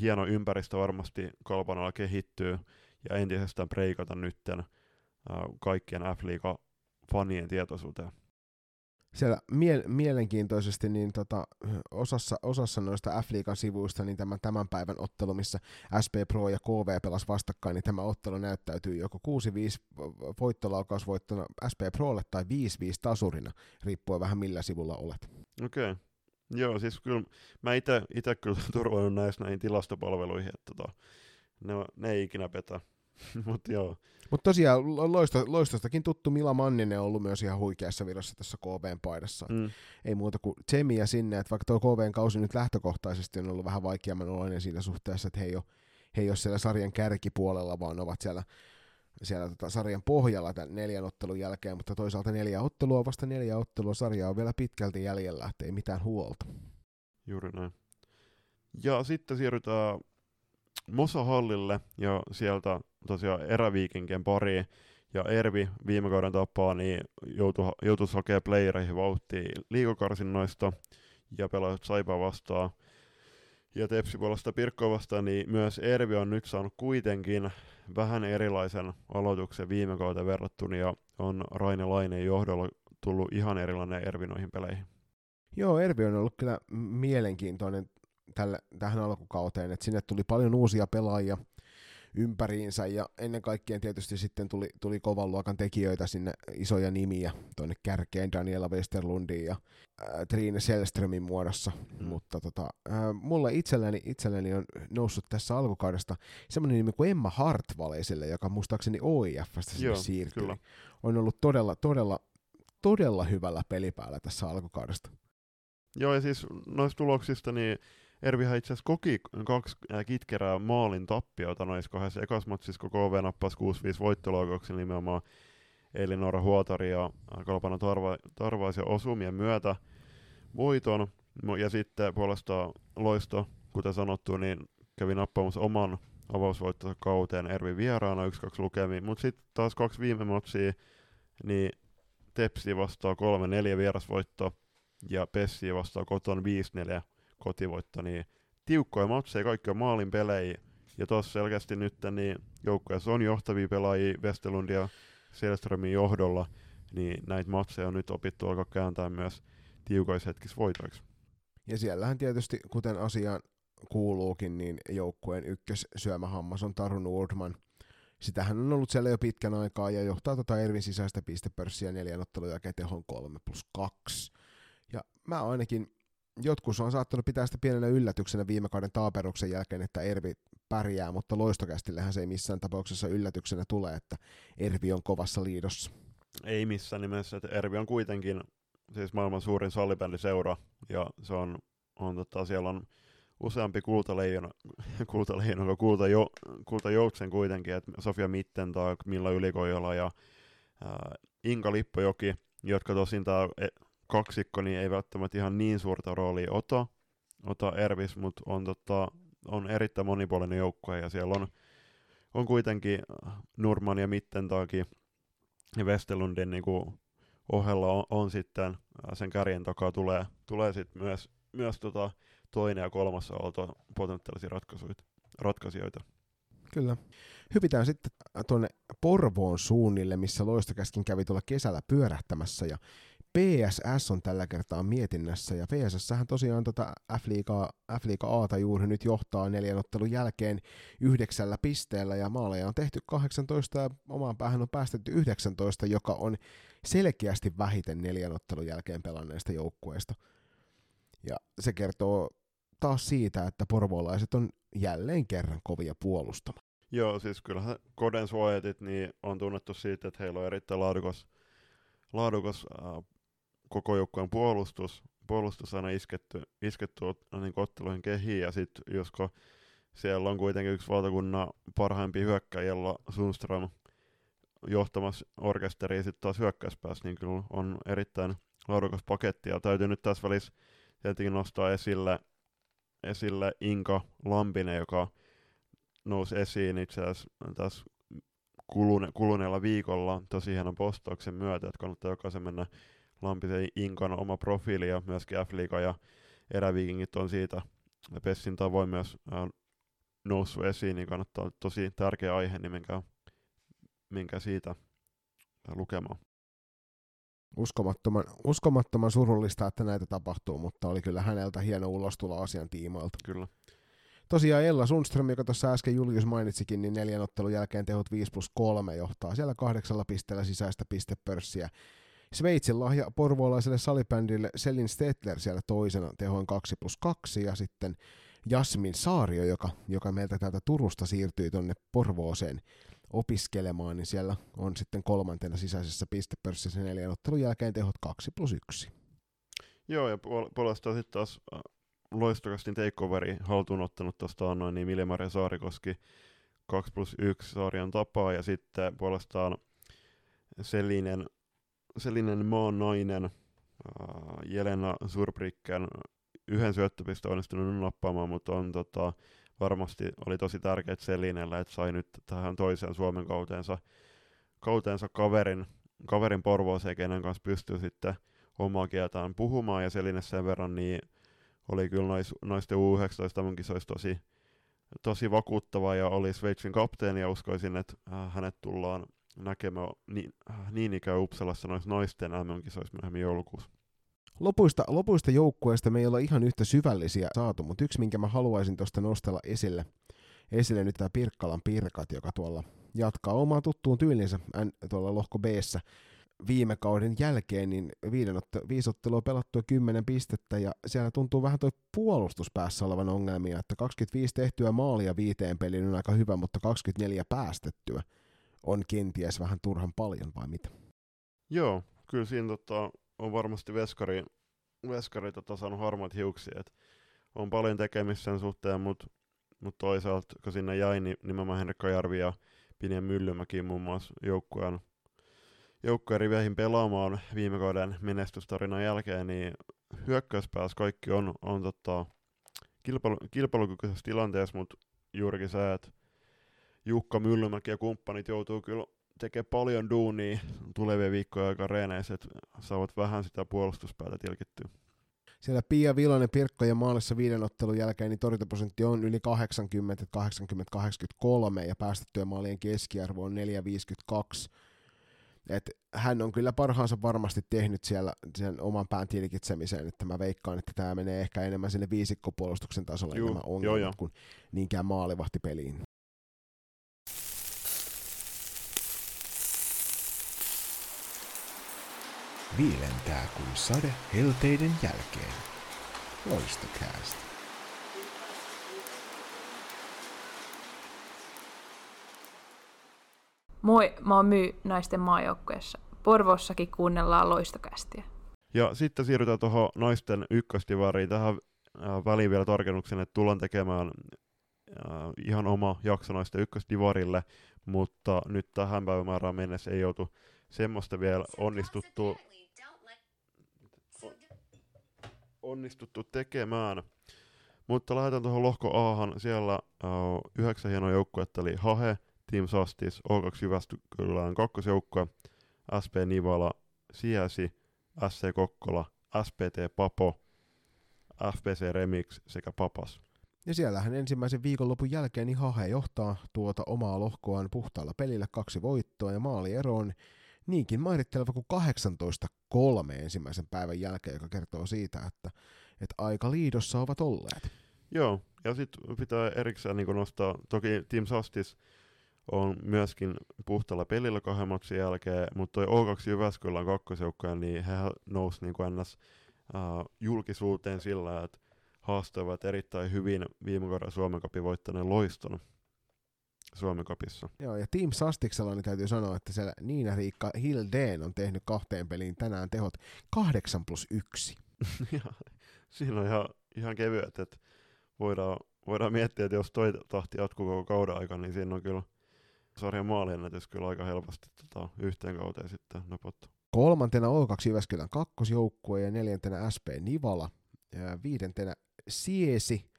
hieno ympäristö varmasti Kalpanalla kehittyy, ja entisestään breikata nytten kaikkien F-liiga fanien tietoisuuteen. Siellä mie- mielenkiintoisesti niin tota, osassa, osassa noista F-liigan sivuista niin tämän, tämän päivän ottelu, missä SP Pro ja KV pelas vastakkain, niin tämä ottelu näyttäytyy joko 6-5 voittolaukausvoittona SP Prolle tai 5-5 tasurina, riippuen vähän millä sivulla olet. Okei. Okay. Joo, siis kyllä mä itse kyllä turvannut näissä näihin tilastopalveluihin, että tota, ne, ne ei ikinä petä. Mutta joo. Mutta tosiaan loisto, loistostakin tuttu Mila Manninen on ollut myös ihan huikeassa virassa tässä KVn paidassa. Mm. Ei muuta kuin tsemiä sinne, että vaikka tuo KVn kausi nyt lähtökohtaisesti on ollut vähän vaikeamman oloinen siinä suhteessa, että he ei ole, he ei ole siellä sarjan kärkipuolella, vaan ovat siellä, siellä tota sarjan pohjalla tämän neljän ottelun jälkeen, mutta toisaalta neljä ottelua, vasta neljä ottelua, sarja on vielä pitkälti jäljellä, että ei mitään huolta. Juuri näin. Ja sitten siirrytään Mosa Hallille ja sieltä tosiaan eräviikinkien pariin. Ja Ervi viime kauden tapaa niin joutui, joutui hakemaan playereihin vauhtiin liikokarsinnoista ja pelasi Saipaa vastaan. Ja Tepsi puolesta Pirkkoa vastaan, niin myös Ervi on nyt saanut kuitenkin vähän erilaisen aloituksen viime kauteen verrattuna ja on Raine Laineen johdolla tullut ihan erilainen Ervi noihin peleihin. Joo, Ervi on ollut kyllä mielenkiintoinen tälle, tähän alkukauteen, että sinne tuli paljon uusia pelaajia ympäriinsä ja ennen kaikkea tietysti sitten tuli, tuli kovan luokan tekijöitä sinne isoja nimiä tuonne kärkeen Daniela Westerlundin ja äh, Trine Selströmin muodossa, mm. mutta tota, äh, mulla itselläni, itselläni on noussut tässä alkukaudesta semmoinen nimi kuin Emma Hartwaleiselle, joka muistaakseni OIFstä sinne siirtyi. Kyllä. On ollut todella, todella, todella hyvällä pelipäällä tässä alkukaudesta. Joo, ja siis noista tuloksista, niin Ervihän itse asiassa koki kaksi kitkerää maalin tappiota noissa kahdessa ekas matsissa, kun KV nappasi 6-5 voittolaukauksen nimenomaan Elinora Huotari ja Kalpana Tarva, Tarvaisen osumien myötä voiton. Ja sitten puolestaan Loisto, kuten sanottu, niin kävi nappaamassa oman avausvoittonsa kauteen Ervi vieraana 1-2 lukemiin. Mutta sitten taas kaksi viime matsia, niin Tepsi vastaa 3-4 vierasvoitto ja Pessi vastaa koton 5-4 kotivoitto, niin tiukkoja matseja, kaikki on maalin pelejä. Ja tuossa selkeästi nyt niin joukkueessa on johtavia pelaajia Westerlund ja Selströmin johdolla, niin näitä matseja on nyt opittu alkaa kääntää myös tiukoissa hetkissä voitoiksi. Ja siellähän tietysti, kuten asiaan kuuluukin, niin joukkueen ykkössyömähammas on Taru Nordman. Sitähän on ollut siellä jo pitkän aikaa ja johtaa tota Ervin sisäistä pistepörssiä neljän jälkeen tehon 3 plus 2. Ja mä ainakin jotkut on saattanut pitää sitä pienenä yllätyksenä viime kauden taaperuksen jälkeen, että Ervi pärjää, mutta loistokästillehän se ei missään tapauksessa yllätyksenä tule, että Ervi on kovassa liidossa. Ei missään nimessä, että Ervi on kuitenkin siis maailman suurin sallibändiseura, ja se on, on tota, siellä on useampi kultaleijona, kultaleijona kulta, jo, kulta joutsen kuitenkin, että Sofia Mitten tai Milla Ylikojola ja ää, Inka Lippojoki, jotka tosin tämä kaksikko niin ei välttämättä ihan niin suurta roolia ota, ota Ervis, mutta on, tota, on erittäin monipuolinen joukkue ja siellä on, on kuitenkin Nurman ja Mittentaakin ja Westerlundin niin kuin ohella on, on, sitten sen kärjen takaa tulee, tulee sitten myös, myös tota toinen ja kolmas aalto potentiaalisia ratkaisijoita. Kyllä. Hypitään sitten tuonne Porvoon suunnille, missä Loistokäskin kävi tuolla kesällä pyörähtämässä ja PSS on tällä kertaa mietinnässä, ja PSS tosiaan tota F-liiga, F-liiga Aata juuri nyt johtaa neljän ottelun jälkeen yhdeksällä pisteellä, ja maaleja on tehty 18, ja omaan päähän on päästetty 19, joka on selkeästi vähiten neljän ottelun jälkeen pelanneista joukkueista. Ja se kertoo taas siitä, että porvoolaiset on jälleen kerran kovia puolustamaan. Joo, siis kyllähän Koden suojatit niin on tunnettu siitä, että heillä on erittäin laadukas, laadukas äh, koko joukkueen puolustus, puolustus aina isketty, isketty niin otteluihin kehiin, ja sitten josko siellä on kuitenkin yksi valtakunnan parhaimpi hyökkäjällä Sundström johtamassa orkesteria sitten taas hyökkäyspäässä, niin kyllä on erittäin laadukas paketti, ja täytyy nyt tässä välissä tietenkin nostaa esille, esille Inka Lampinen, joka nousi esiin itse asiassa tässä kulune, kuluneella viikolla tosi hienon postauksen myötä, että kannattaa jokaisen mennä Lampisen Inkan oma profiili ja myöskin F-liiga ja eräviikingit on siitä Pessin tavoin myös äh, noussut esiin, niin kannattaa tosi tärkeä aihe, niin minkä, minkä siitä lukemaan. Uskomattoman, uskomattoman surullista, että näitä tapahtuu, mutta oli kyllä häneltä hieno ulostulo asian tiimoilta. Kyllä. Tosiaan Ella Sundström, joka tuossa äsken Julius mainitsikin, niin neljän ottelun jälkeen tehot 5 plus 3 johtaa siellä kahdeksalla pisteellä sisäistä pistepörssiä. Sveitsin lahja porvoolaiselle salibändille Selin Stetler siellä toisena tehoin 2 plus 2 ja sitten Jasmin Saario, joka, joka meiltä täältä Turusta siirtyi tuonne Porvooseen opiskelemaan, niin siellä on sitten kolmantena sisäisessä pistepörssissä neljän ottelun jälkeen tehot 2 plus 1. Joo, ja puolestaan sitten taas äh, loistokastin takeoveri haltuun ottanut tuosta annoin, niin Milemaria Saarikoski 2 plus 1 Saarian tapaa, ja sitten puolestaan Selinen, Selinen maan nainen, äh, Jelena Surbricken yhden syöttöpistä onnistunut nappaamaan, mutta on tota, varmasti oli tosi tärkeää Selinellä, että sai nyt tähän toiseen Suomen kauteensa, kauteensa kaverin, kaverin Porvooseen, kenen kanssa pystyy sitten omaa kieltään puhumaan, ja Seline sen verran niin oli kyllä nais, naisten U19 kisoissa tosi, tosi vakuuttava ja oli Sveitsin kapteeni ja uskoisin, että hänet tullaan näkemään niin, niin ikään Uppsalassa noissa naisten MM-kisoissa myöhemmin joulukuussa. Lopuista, lopuista joukkueista me ei olla ihan yhtä syvällisiä saatu, mutta yksi, minkä mä haluaisin tuosta nostella esille, esille nyt tämä Pirkkalan Pirkat, joka tuolla jatkaa omaa tuttuun tyylinsä tuolla lohko b viime kauden jälkeen, niin viiden otte, viisi ottelua pelattua 10 pistettä, ja siellä tuntuu vähän toi puolustuspäässä olevan ongelmia, että 25 tehtyä maalia viiteen peliin on aika hyvä, mutta 24 päästettyä on kenties vähän turhan paljon, vai mitä? Joo, kyllä siinä tota, on varmasti veskari, veskari tota, saanut harmaat hiuksia, että on paljon tekemistä sen suhteen, mutta mut toisaalta kun sinne jäi, niin nimenomaan Henrikka Jarvi ja Pinien Myllymäki muun muassa joukkueen joukkueen riveihin pelaamaan viime kauden menestystarinan jälkeen, niin hyökkäyspäässä kaikki on, on tota, kilpailu, kilpailukykyisessä tilanteessa, mutta juurikin se, että Jukka Myllymäki ja kumppanit joutuu kyllä tekee paljon duunia tulevia viikkoja aika reeneissä, että saavat vähän sitä puolustuspäätä tilkittyä. Siellä Pia Vilonen Pirkko ja maalissa viiden ottelun jälkeen niin torjuntaprosentti on yli 80, 80-83 ja päästettyjen maalien keskiarvo on 4,52. Et hän on kyllä parhaansa varmasti tehnyt siellä sen oman pään tilkitsemiseen, että mä veikkaan, että tämä menee ehkä enemmän sinne viisikkopuolustuksen tasolle Juu, nämä ongelmat joo, joo. kuin niinkään maalivahtipeliin. Viilentää kuin sade helteiden jälkeen. Loistokäästä. Moi, mä oon Myy naisten maajoukkueessa. Porvossakin kuunnellaan loistokästiä. Ja sitten siirrytään tuohon naisten ykköstivariin. Tähän äh, väliin vielä tarkennuksen, että tullaan tekemään äh, ihan oma jakso naisten ykkösdivarille, mutta nyt tähän päivämäärään mennessä ei joutu semmoista vielä onnistuttu onnistuttu tekemään. Mutta lähdetään tuohon lohko Ahan. Siellä uh, yhdeksän hienoa joukkuetta, eli Hahe, Team Sastis, O2 Jyväskylän kakkosjoukkue, SP Nivala, Siesi, SC Kokkola, SPT Papo, FPC Remix sekä Papas. Ja siellähän ensimmäisen viikonlopun jälkeen niin Hahe johtaa tuota omaa lohkoaan puhtaalla pelillä kaksi voittoa ja maaliero on niinkin mairitteleva kuin 18.3 ensimmäisen päivän jälkeen, joka kertoo siitä, että, että aika liidossa ovat olleet. Joo, ja sitten pitää erikseen niin nostaa, toki Team Sastis on myöskin puhtalla pelillä kahden matsin jälkeen, mutta toi O2 Jyväskylän kakkosjoukkoja, niin he nousi niin kuin ns. Uh, julkisuuteen sillä, että haastoivat erittäin hyvin viime kauden Suomen Cupin voittaneen loiston Suomen kapissa. Joo, ja Team Sastiksella niin täytyy sanoa, että siellä Niina-Riikka Hildeen on tehnyt kahteen peliin tänään tehot 8 plus 1. siinä on ihan, ihan kevyet, että voidaan, voidaan miettiä, että jos toi tahti jatkuu koko kauden aikana, niin siinä on kyllä sarjan maaliennätys kyllä aika helposti tota, yhteen kauteen sitten napottu. Kolmantena O2 Jyväskylän kakkosjoukkue ja neljäntenä SP Nivala. Ja viidentenä Siesi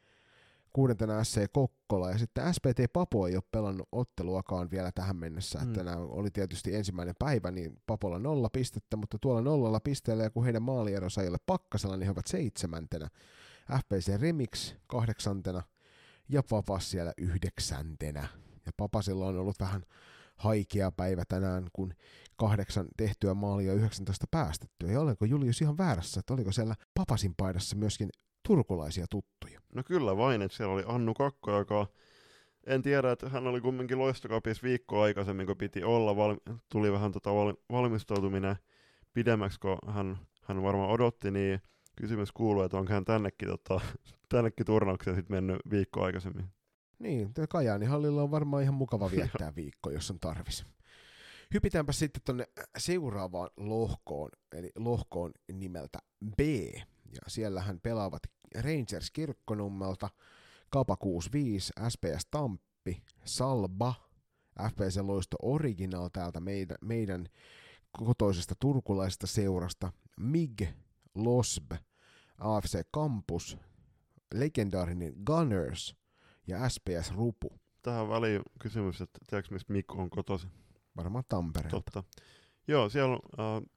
kuudentena SC Kokkola ja sitten SPT Papo ei ole pelannut otteluakaan vielä tähän mennessä, mm. että nämä oli tietysti ensimmäinen päivä, niin Papolla nolla pistettä, mutta tuolla nollalla pisteellä ja kun heidän maalieronsa ei ole pakkasella, niin he ovat seitsemäntenä. FPC Remix kahdeksantena ja Papas siellä yhdeksäntenä. Ja Papasilla on ollut vähän haikea päivä tänään, kun kahdeksan tehtyä maalia ja 19 päästettyä. Ja olenko Julius ihan väärässä, että oliko siellä Papasin paidassa myöskin turkulaisia tuttuja? No kyllä vain, että siellä oli Annu Kakko, joka en tiedä, että hän oli kumminkin loistokapissa viikkoa aikaisemmin, kun piti olla. Val- tuli vähän tota val- valmistautuminen pidemmäksi, kun hän, hän varmaan odotti, niin kysymys kuuluu, että onko hän tännekin, tota, tännekin turnaukseen sitten mennyt viikko aikaisemmin. Niin, Kajaani hallilla on varmaan ihan mukava viettää viikko, jos on tarvis. Hypitäänpä sitten tuonne seuraavaan lohkoon, eli lohkoon nimeltä B. Ja siellähän pelaavat Rangers Kirkkonummelta, Kapa 65, SPS Tamppi, Salba, FPC Loisto Original täältä meidän, meidän kotoisesta turkulaisesta seurasta, MIG, LOSB, AFC Campus, legendaarinen Gunners ja SPS Rupu. Tähän väliin kysymys, että tiedätkö mistä Mikko on kotosi? Varmaan Tampereelta. Totta. Joo, siellä äh,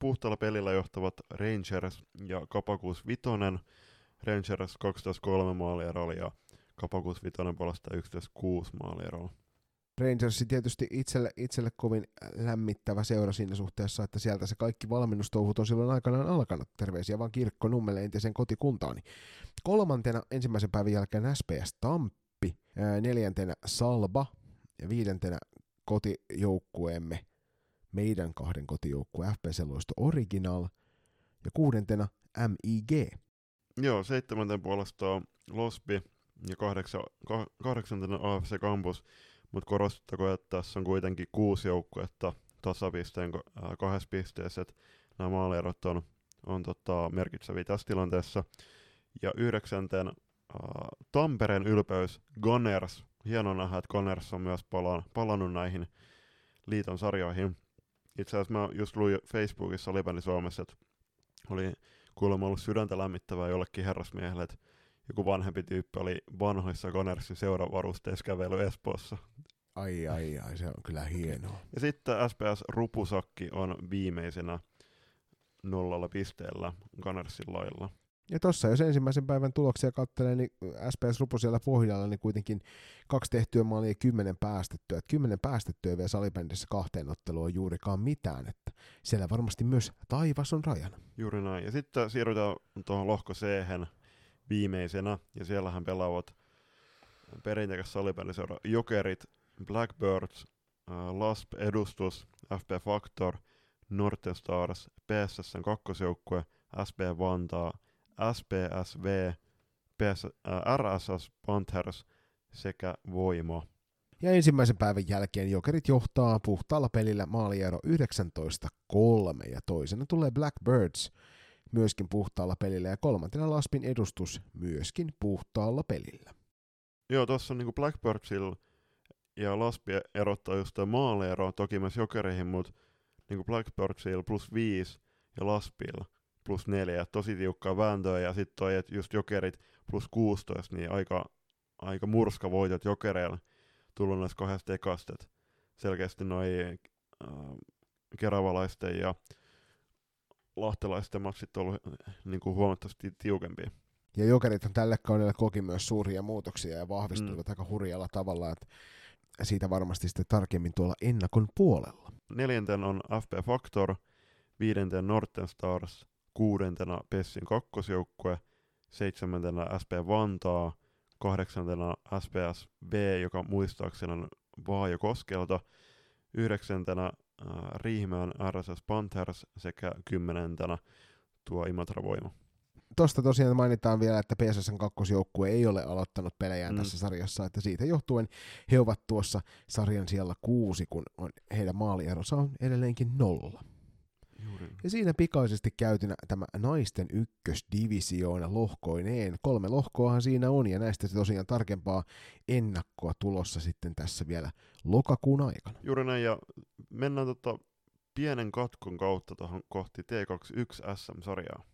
puhtaalla pelillä johtavat Rangers ja Kapakuus Vitonen. Rangers 12-3 maalierolla ja Kapakuus Vitonen puolestaan 11-6 maalierolla. Rangersi tietysti itselle, itselle kovin lämmittävä seura siinä suhteessa, että sieltä se kaikki valmennustouhut on silloin aikanaan alkanut. Terveisiä vaan Kirkko Nummelle entisen kotikuntaani. Kolmantena ensimmäisen päivän jälkeen SPS Tamppi, neljäntenä Salba ja viidentenä kotijoukkueemme, meidän kahden kotijoukkue FPC Loisto Original ja kuudentena MIG. Joo, seitsemänten puolestaan Losby ja kahdeksa, kahdeksantena AFC Campus mutta korostettako, että tässä on kuitenkin kuusi joukkuetta tasapisteen äh, kahdessa pisteessä, että nämä maalierot on, on tota, merkitseviä tässä tilanteessa. Ja yhdeksänten äh, Tampereen ylpeys Gunners. Hienoa nähdä, että Gunners on myös palan, palannut näihin liiton sarjoihin. Itse asiassa mä just luin Facebookissa Libani Suomessa, että oli kuulemma ollut sydäntä lämmittävää jollekin herrasmiehelle, että joku vanhempi tyyppi oli vanhoissa Connersin seuravarusteissa kävely Espoossa. Ai ai ai, se on kyllä hienoa. Ja sitten SPS Rupusakki on viimeisenä nollalla pisteellä Gunnersin lailla. Ja tuossa jos ensimmäisen päivän tuloksia katselee, niin SPS Rupu siellä pohjalla, niin kuitenkin kaksi tehtyä maalia ja kymmenen päästettyä. Et kymmenen päästettyä vielä salibändissä kahteen otteluun juurikaan mitään, että siellä varmasti myös taivas on rajana. Juuri näin. Ja sitten siirrytään tuohon lohko c viimeisenä, ja siellähän pelaavat perinteikäs salibändiseura Jokerit, Blackbirds, äh, LASP Edustus, FP Factor, Norten Stars, PSSn kakkosjoukkue, SB Vantaa, SPSV, PS, äh, RSS Panthers sekä Voimo. Ja ensimmäisen päivän jälkeen Jokerit johtaa puhtaalla pelillä maaliero 19-3 ja toisena tulee Blackbirds myöskin puhtaalla pelillä ja kolmantena Laspin edustus myöskin puhtaalla pelillä. Joo, tuossa on niinku Blackbirdsilla ja Laspi erottaa just tämä maaleero, toki myös jokereihin, mutta niinku Blackbirdsilla plus 5 ja Laspilla plus 4, tosi tiukkaa vääntöä ja sitten toi, että just jokerit plus 16, niin aika, aika murska voitot jokereilla tullut näistä kahdesta ekasta, selkeästi noin äh, keravalaisten ja lahtelaisten matsit on ollut niin kuin huomattavasti tiukempia. Ja Jokerit on tälle kaudelle koki myös suuria muutoksia ja vahvistuivat mm. aika hurjalla tavalla, että siitä varmasti sitten tarkemmin tuolla ennakon puolella. Neljänten on FP Factor, viidenten Norten Stars, kuudentena Pessin kakkosjoukkue, seitsemäntenä SP Vantaa, kahdeksantena SPS B, joka muistaakseni on Vaajo Koskelta, yhdeksäntenä äh, Riihimäen RSS Panthers sekä kymmenentenä tuo Imatra Voima. Tuosta tosiaan mainitaan vielä, että PSSn kakkosjoukkue ei ole aloittanut pelejään mm. tässä sarjassa, että siitä johtuen he ovat tuossa sarjan siellä kuusi, kun on, heidän maalieronsa on edelleenkin nolla. Juuri. Ja siinä pikaisesti käytynä tämä naisten ykkösdivisioona lohkoineen. Kolme lohkoahan siinä on, ja näistä se tosiaan tarkempaa ennakkoa tulossa sitten tässä vielä lokakuun aikana. Juuri näin, ja mennään tota pienen katkon kautta tuohon kohti T21 SM-sarjaa.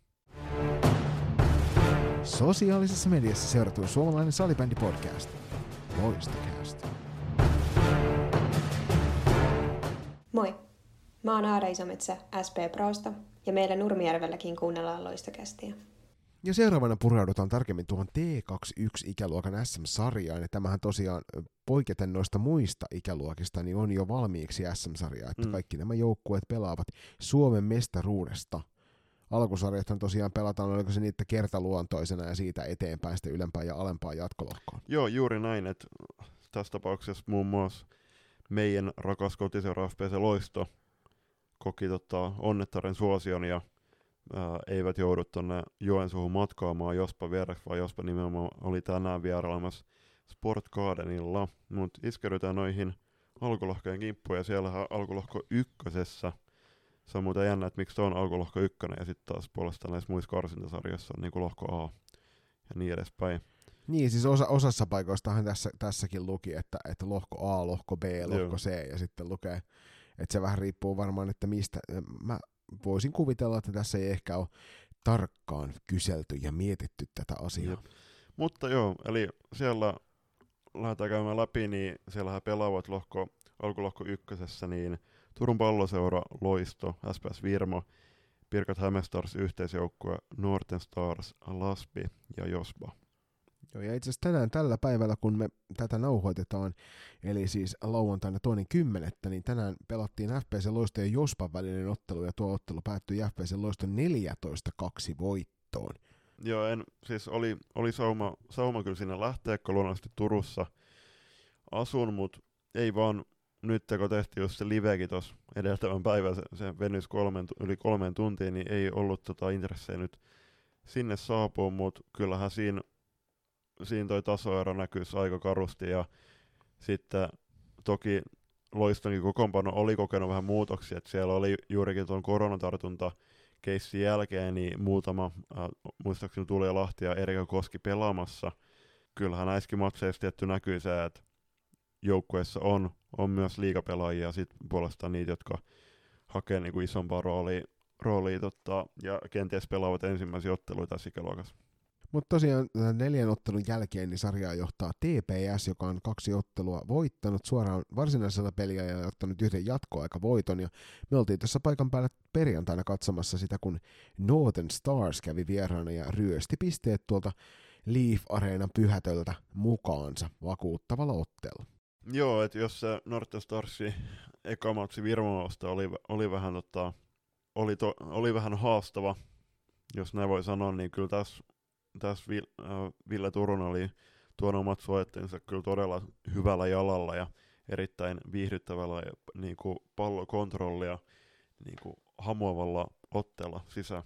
Sosiaalisessa mediassa seurattu suomalainen salibändi podcast. Loistokäästä. Moi! Mä oon Aada Isometsä SP Prosta ja meillä Nurmijärvelläkin kuunnellaan loistokästiä. Ja seuraavana pureudutaan tarkemmin tuohon T21-ikäluokan SM-sarjaan, ja tämähän tosiaan poiketen noista muista ikäluokista, niin on jo valmiiksi SM-sarjaa, että mm. kaikki nämä joukkueet pelaavat Suomen mestaruudesta. Alkusarjathan tosiaan pelataan, oliko se niitä kertaluontoisena ja siitä eteenpäin sitten ylempään ja alempaan jatkolohkoon. Joo, juuri näin, että tässä tapauksessa muun muassa meidän rakas kotiseura FPC Loisto koki tota, onnettaren suosion ja ää, eivät joudu tuonne Joensuuhun matkaamaan Jospa vieraksi, vaan Jospa nimenomaan oli tänään vierailemassa Sport Gardenilla. Mutta iskeydytään noihin alkulohkojen kimppuun, ja siellähän alkulohko ykkösessä, se on muuten jännä, että miksi se on alkulohko ykkönen, ja sitten taas puolestaan näissä muissa karsintasarjoissa on niin lohko A ja niin edespäin. Niin, siis osa, osassa paikoistahan tässä, tässäkin luki, että, että lohko A, lohko B, lohko Joo. C, ja sitten lukee, että se vähän riippuu varmaan, että mistä. Mä voisin kuvitella, että tässä ei ehkä ole tarkkaan kyselty ja mietitty tätä asiaa. Jep. Mutta joo, eli siellä lähdetään käymään läpi, niin siellähän pelaavat lohko, alkulohko ykkösessä, niin Turun palloseura, Loisto, SPS Virmo, Pirkat Hämestars yhteisjoukkue, Norten Stars, Laspi ja Josba. Joo, ja itse asiassa tänään tällä päivällä, kun me tätä nauhoitetaan, eli siis lauantaina toinen kymmenettä, niin tänään pelattiin FPC Loisto ja Jospan välinen ottelu, ja tuo ottelu päättyi FPC Loiston 14-2 voittoon. Joo, en, siis oli, oli sauma, sauma kyllä sinne lähteä, kun luonnollisesti Turussa asun, mutta ei vaan nyt kun tehtiin just se livekin tuossa edeltävän päivän, se, se venys kolmen, yli kolmeen tuntiin, niin ei ollut tota intressejä nyt sinne saapua, mutta kyllähän siinä siinä toi tasoero näkyisi aika karusti ja sitten toki Loistonkin kokoonpano oli kokenut vähän muutoksia, että siellä oli juurikin tuon koronatartunta keissin jälkeen niin muutama, äh, muistaakseni tuli Lahti ja Erika Koski pelaamassa. Kyllähän näissäkin matseissa tietty näkyy se, että joukkueessa on, on myös liikapelaajia sit puolestaan niitä, jotka hakee niinku isompaa roolia, roolia totta, ja kenties pelaavat ensimmäisiä otteluita tässä ikäluokassa. Mutta tosiaan neljän ottelun jälkeen niin sarjaa johtaa TPS, joka on kaksi ottelua voittanut suoraan varsinaisella peliä ja ottanut yhden jatkoaikavoiton. Ja me oltiin tässä paikan päällä perjantaina katsomassa sitä, kun Northern Stars kävi vieraana ja ryösti pisteet tuolta Leaf Areenan pyhätöltä mukaansa vakuuttavalla otteella. Joo, että jos se Northern Starsin eka matsi Virmolosta oli, oli, vähän, tota, oli, to, oli vähän haastava, jos näin voi sanoa, niin kyllä tässä tässä äh, Ville Turun oli tuonut omat suojattensa kyllä todella hyvällä jalalla ja erittäin viihdyttävällä ja niin kuin pallokontrollia niin kuin hamuavalla otteella sisään.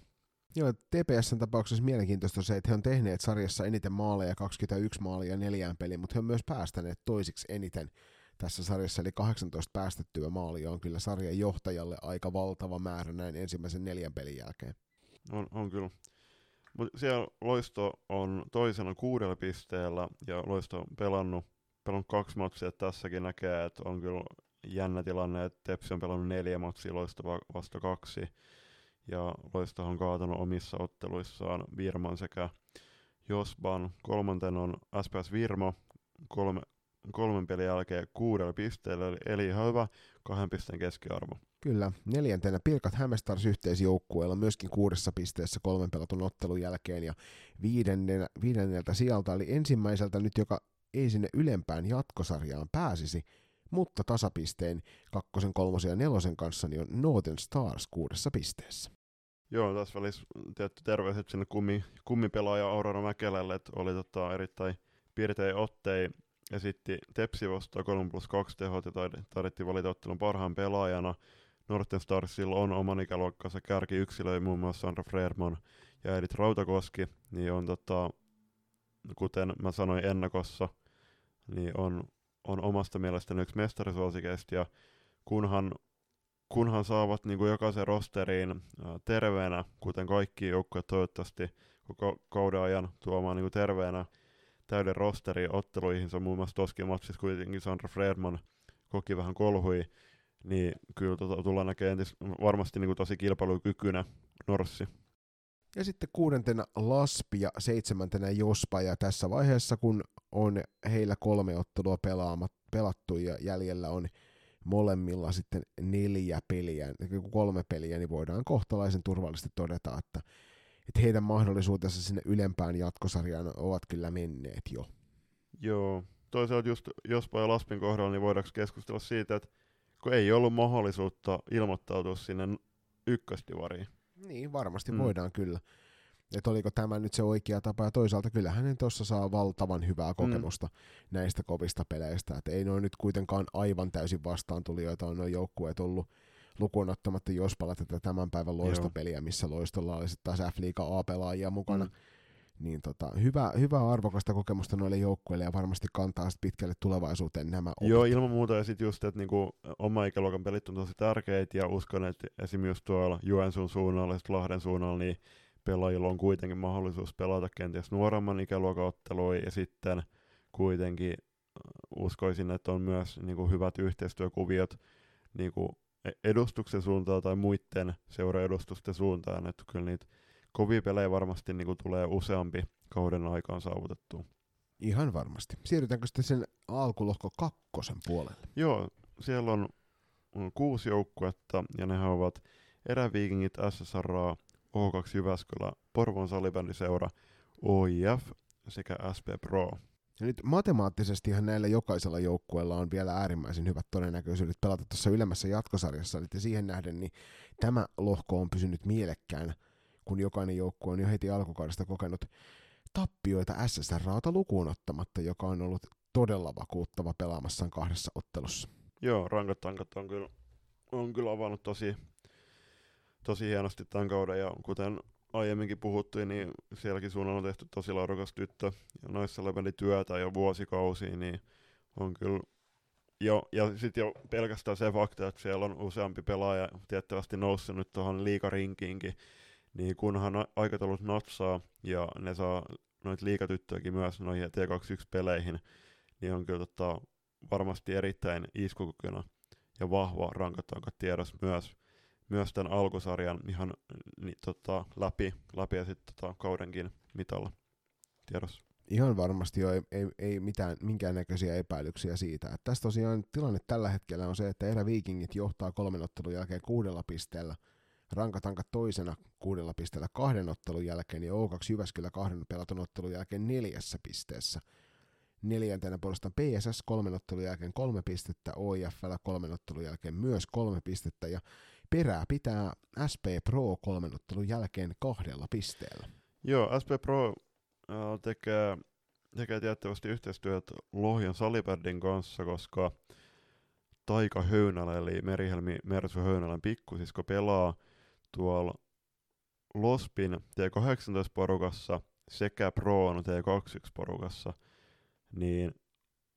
Joo, TPSn tapauksessa mielenkiintoista se, että he on tehneet sarjassa eniten maaleja, 21 maalia neljään peliin, mutta he on myös päästäneet toisiksi eniten tässä sarjassa, eli 18 päästettyä maalia on kyllä sarjan johtajalle aika valtava määrä näin ensimmäisen neljän pelin jälkeen. On, on kyllä. Mutta siellä Loisto on toisena kuudella pisteellä ja Loisto on pelannut, pelannut kaksi matsia. Tässäkin näkee, että on kyllä jännä tilanne, että Tepsi on pelannut neljä matsia, Loisto vasta kaksi. Ja Loisto on kaatanut omissa otteluissaan Virman sekä Josban. Kolmanten on SPS Virmo kolme, kolmen pelin jälkeen kuudella pisteellä, eli ihan hyvä kahden pisteen keskiarvo. Kyllä, neljäntenä Pirkat Hämestars yhteisjoukkueella myöskin kuudessa pisteessä kolmen pelatun ottelun jälkeen ja viidennenä, viidenneltä sieltä oli ensimmäiseltä nyt, joka ei sinne ylempään jatkosarjaan pääsisi, mutta tasapisteen kakkosen, kolmosen ja nelosen kanssa niin on Northern Stars kuudessa pisteessä. Joo, tässä välissä tietty terveiset sinne kummi, kummipelaaja Aurora Mäkelälle, että oli tota erittäin piirtein ottei esitti Tepsi vastaan 3 plus 2 tehot ja taidettiin valita ottelun parhaan pelaajana. Norten Starsilla on oman ikäluokkansa kärki yksilöi muun muassa Sandra Freerman ja Edith Rautakoski, niin on tota, kuten mä sanoin ennakossa, niin on, on omasta mielestäni yksi mestarisuosikeista ja kunhan, kunhan saavat niin kuin jokaisen rosteriin terveenä, kuten kaikki joukkueet toivottavasti koko kauden ajan tuomaan niin kuin terveenä täyden rosteri otteluihin, se on muun muassa toskin matsissa kuitenkin Sandra Fredman koki vähän kolhui, niin kyllä tota, tullaan näkemään entis, varmasti niin kuin tosi kilpailukykyinen Norssi. Ja sitten kuudentena Laspi ja seitsemäntenä Jospa, ja tässä vaiheessa kun on heillä kolme ottelua pelaamat, pelattu ja jäljellä on molemmilla sitten neljä peliä, kolme peliä, niin voidaan kohtalaisen turvallisesti todeta, että että heidän mahdollisuutensa sinne ylempään jatkosarjaan ovat kyllä menneet jo. Joo. Toisaalta just Jospa ja Laspin kohdalla, niin voidaanko keskustella siitä, että kun ei ollut mahdollisuutta ilmoittautua sinne ykköstivariin. Niin, varmasti Mm. mm. voidaan kyllä. Että oliko tämä nyt se oikea tapa, ja toisaalta kyllähän ne tuossa saa valtavan hyvää kokemusta mm. näistä kovista peleistä. Että ei noin nyt kuitenkaan aivan täysin vastaantulijoita on nuo joukkueet ollut lukuun ottamatta Jospalla tätä tämän päivän loistopeliä, missä loistolla oli sitten taas F-liiga A-pelaajia mukana. Mm. Niin tota, hyvä, hyvää arvokasta kokemusta noille joukkueille ja varmasti kantaa sit pitkälle tulevaisuuteen nämä opit. Joo, ilman muuta. Ja sitten just, että niinku, oma ikäluokan pelit on tosi tärkeitä, ja uskon, että esimerkiksi tuolla Joensuun suunnalla ja Lahden suunnalla, niin pelaajilla on kuitenkin mahdollisuus pelata kenties nuoremman ikäluokan otteluja, ja sitten kuitenkin äh, uskoisin, että on myös niinku, hyvät yhteistyökuviot niinku, e- edustuksen suuntaan tai muiden seuraedustusten suuntaan, että kyllä niitä kovia pelejä varmasti niinku, tulee useampi kauden aikaan saavutettua. Ihan varmasti. Siirrytäänkö sitten sen alkulohko kakkosen puolelle? Joo, siellä on, on kuusi joukkuetta, ja nehän ovat Eräviikingit, SSR, O2 Jyväskylä, Porvon salibändiseura, OIF sekä SP Pro. Ja nyt matemaattisestihan näillä jokaisella joukkueella on vielä äärimmäisen hyvät todennäköisyydet pelata tuossa ylemmässä jatkosarjassa, eli siihen nähden niin tämä lohko on pysynyt mielekkään, kun jokainen joukkue on jo heti alkukaudesta kokenut tappioita SSRAta lukuun ottamatta, joka on ollut todella vakuuttava pelaamassaan kahdessa ottelussa. Joo, rankat tankat on kyllä, on kyllä avannut tosi, tosi hienosti tämän kauden, ja kuten aiemminkin puhuttiin, niin sielläkin suunnalla on tehty tosi laadukas tyttö, ja noissa työtä jo vuosikausia, niin on kyllä Jo, ja sitten jo pelkästään se fakta, että siellä on useampi pelaaja tiettävästi noussut nyt tuohon liikarinkiinkin, niin kunhan aikataulut natsaa ja ne saa noita liikatyttöjäkin myös noihin T21-peleihin, niin on kyllä tota, varmasti erittäin iskukykyinen ja vahva rankatankat tiedossa myös, myös tämän alkusarjan ihan ni, tota, läpi, läpi ja sitten tota, kaudenkin mitalla tiedossa. Ihan varmasti jo ei, ei, ei mitään, minkäännäköisiä epäilyksiä siitä. Tässä tosiaan tilanne tällä hetkellä on se, että Erä Vikingit johtaa kolmen ottelun jälkeen kuudella pisteellä, Rankatankat toisena kuudella pisteellä kahden ottelun jälkeen ja O2 Jyväskylä kahden pelatun ottelun jälkeen neljässä pisteessä. Neljäntenä puolestaan PSS kolmen ottelun jälkeen kolme pistettä, OIFL kolmen ottelun jälkeen myös kolme pistettä ja perää pitää SP Pro kolmen ottelun jälkeen kahdella pisteellä. Joo, SP Pro tekee, tekee tiettävästi yhteistyötä Lohjan Salibärdin kanssa, koska Taika Höynälä, eli Merihelmi Mersu Höynälän pikkusisko pelaa tuolla Lospin T18-porukassa sekä Proon T21-porukassa, niin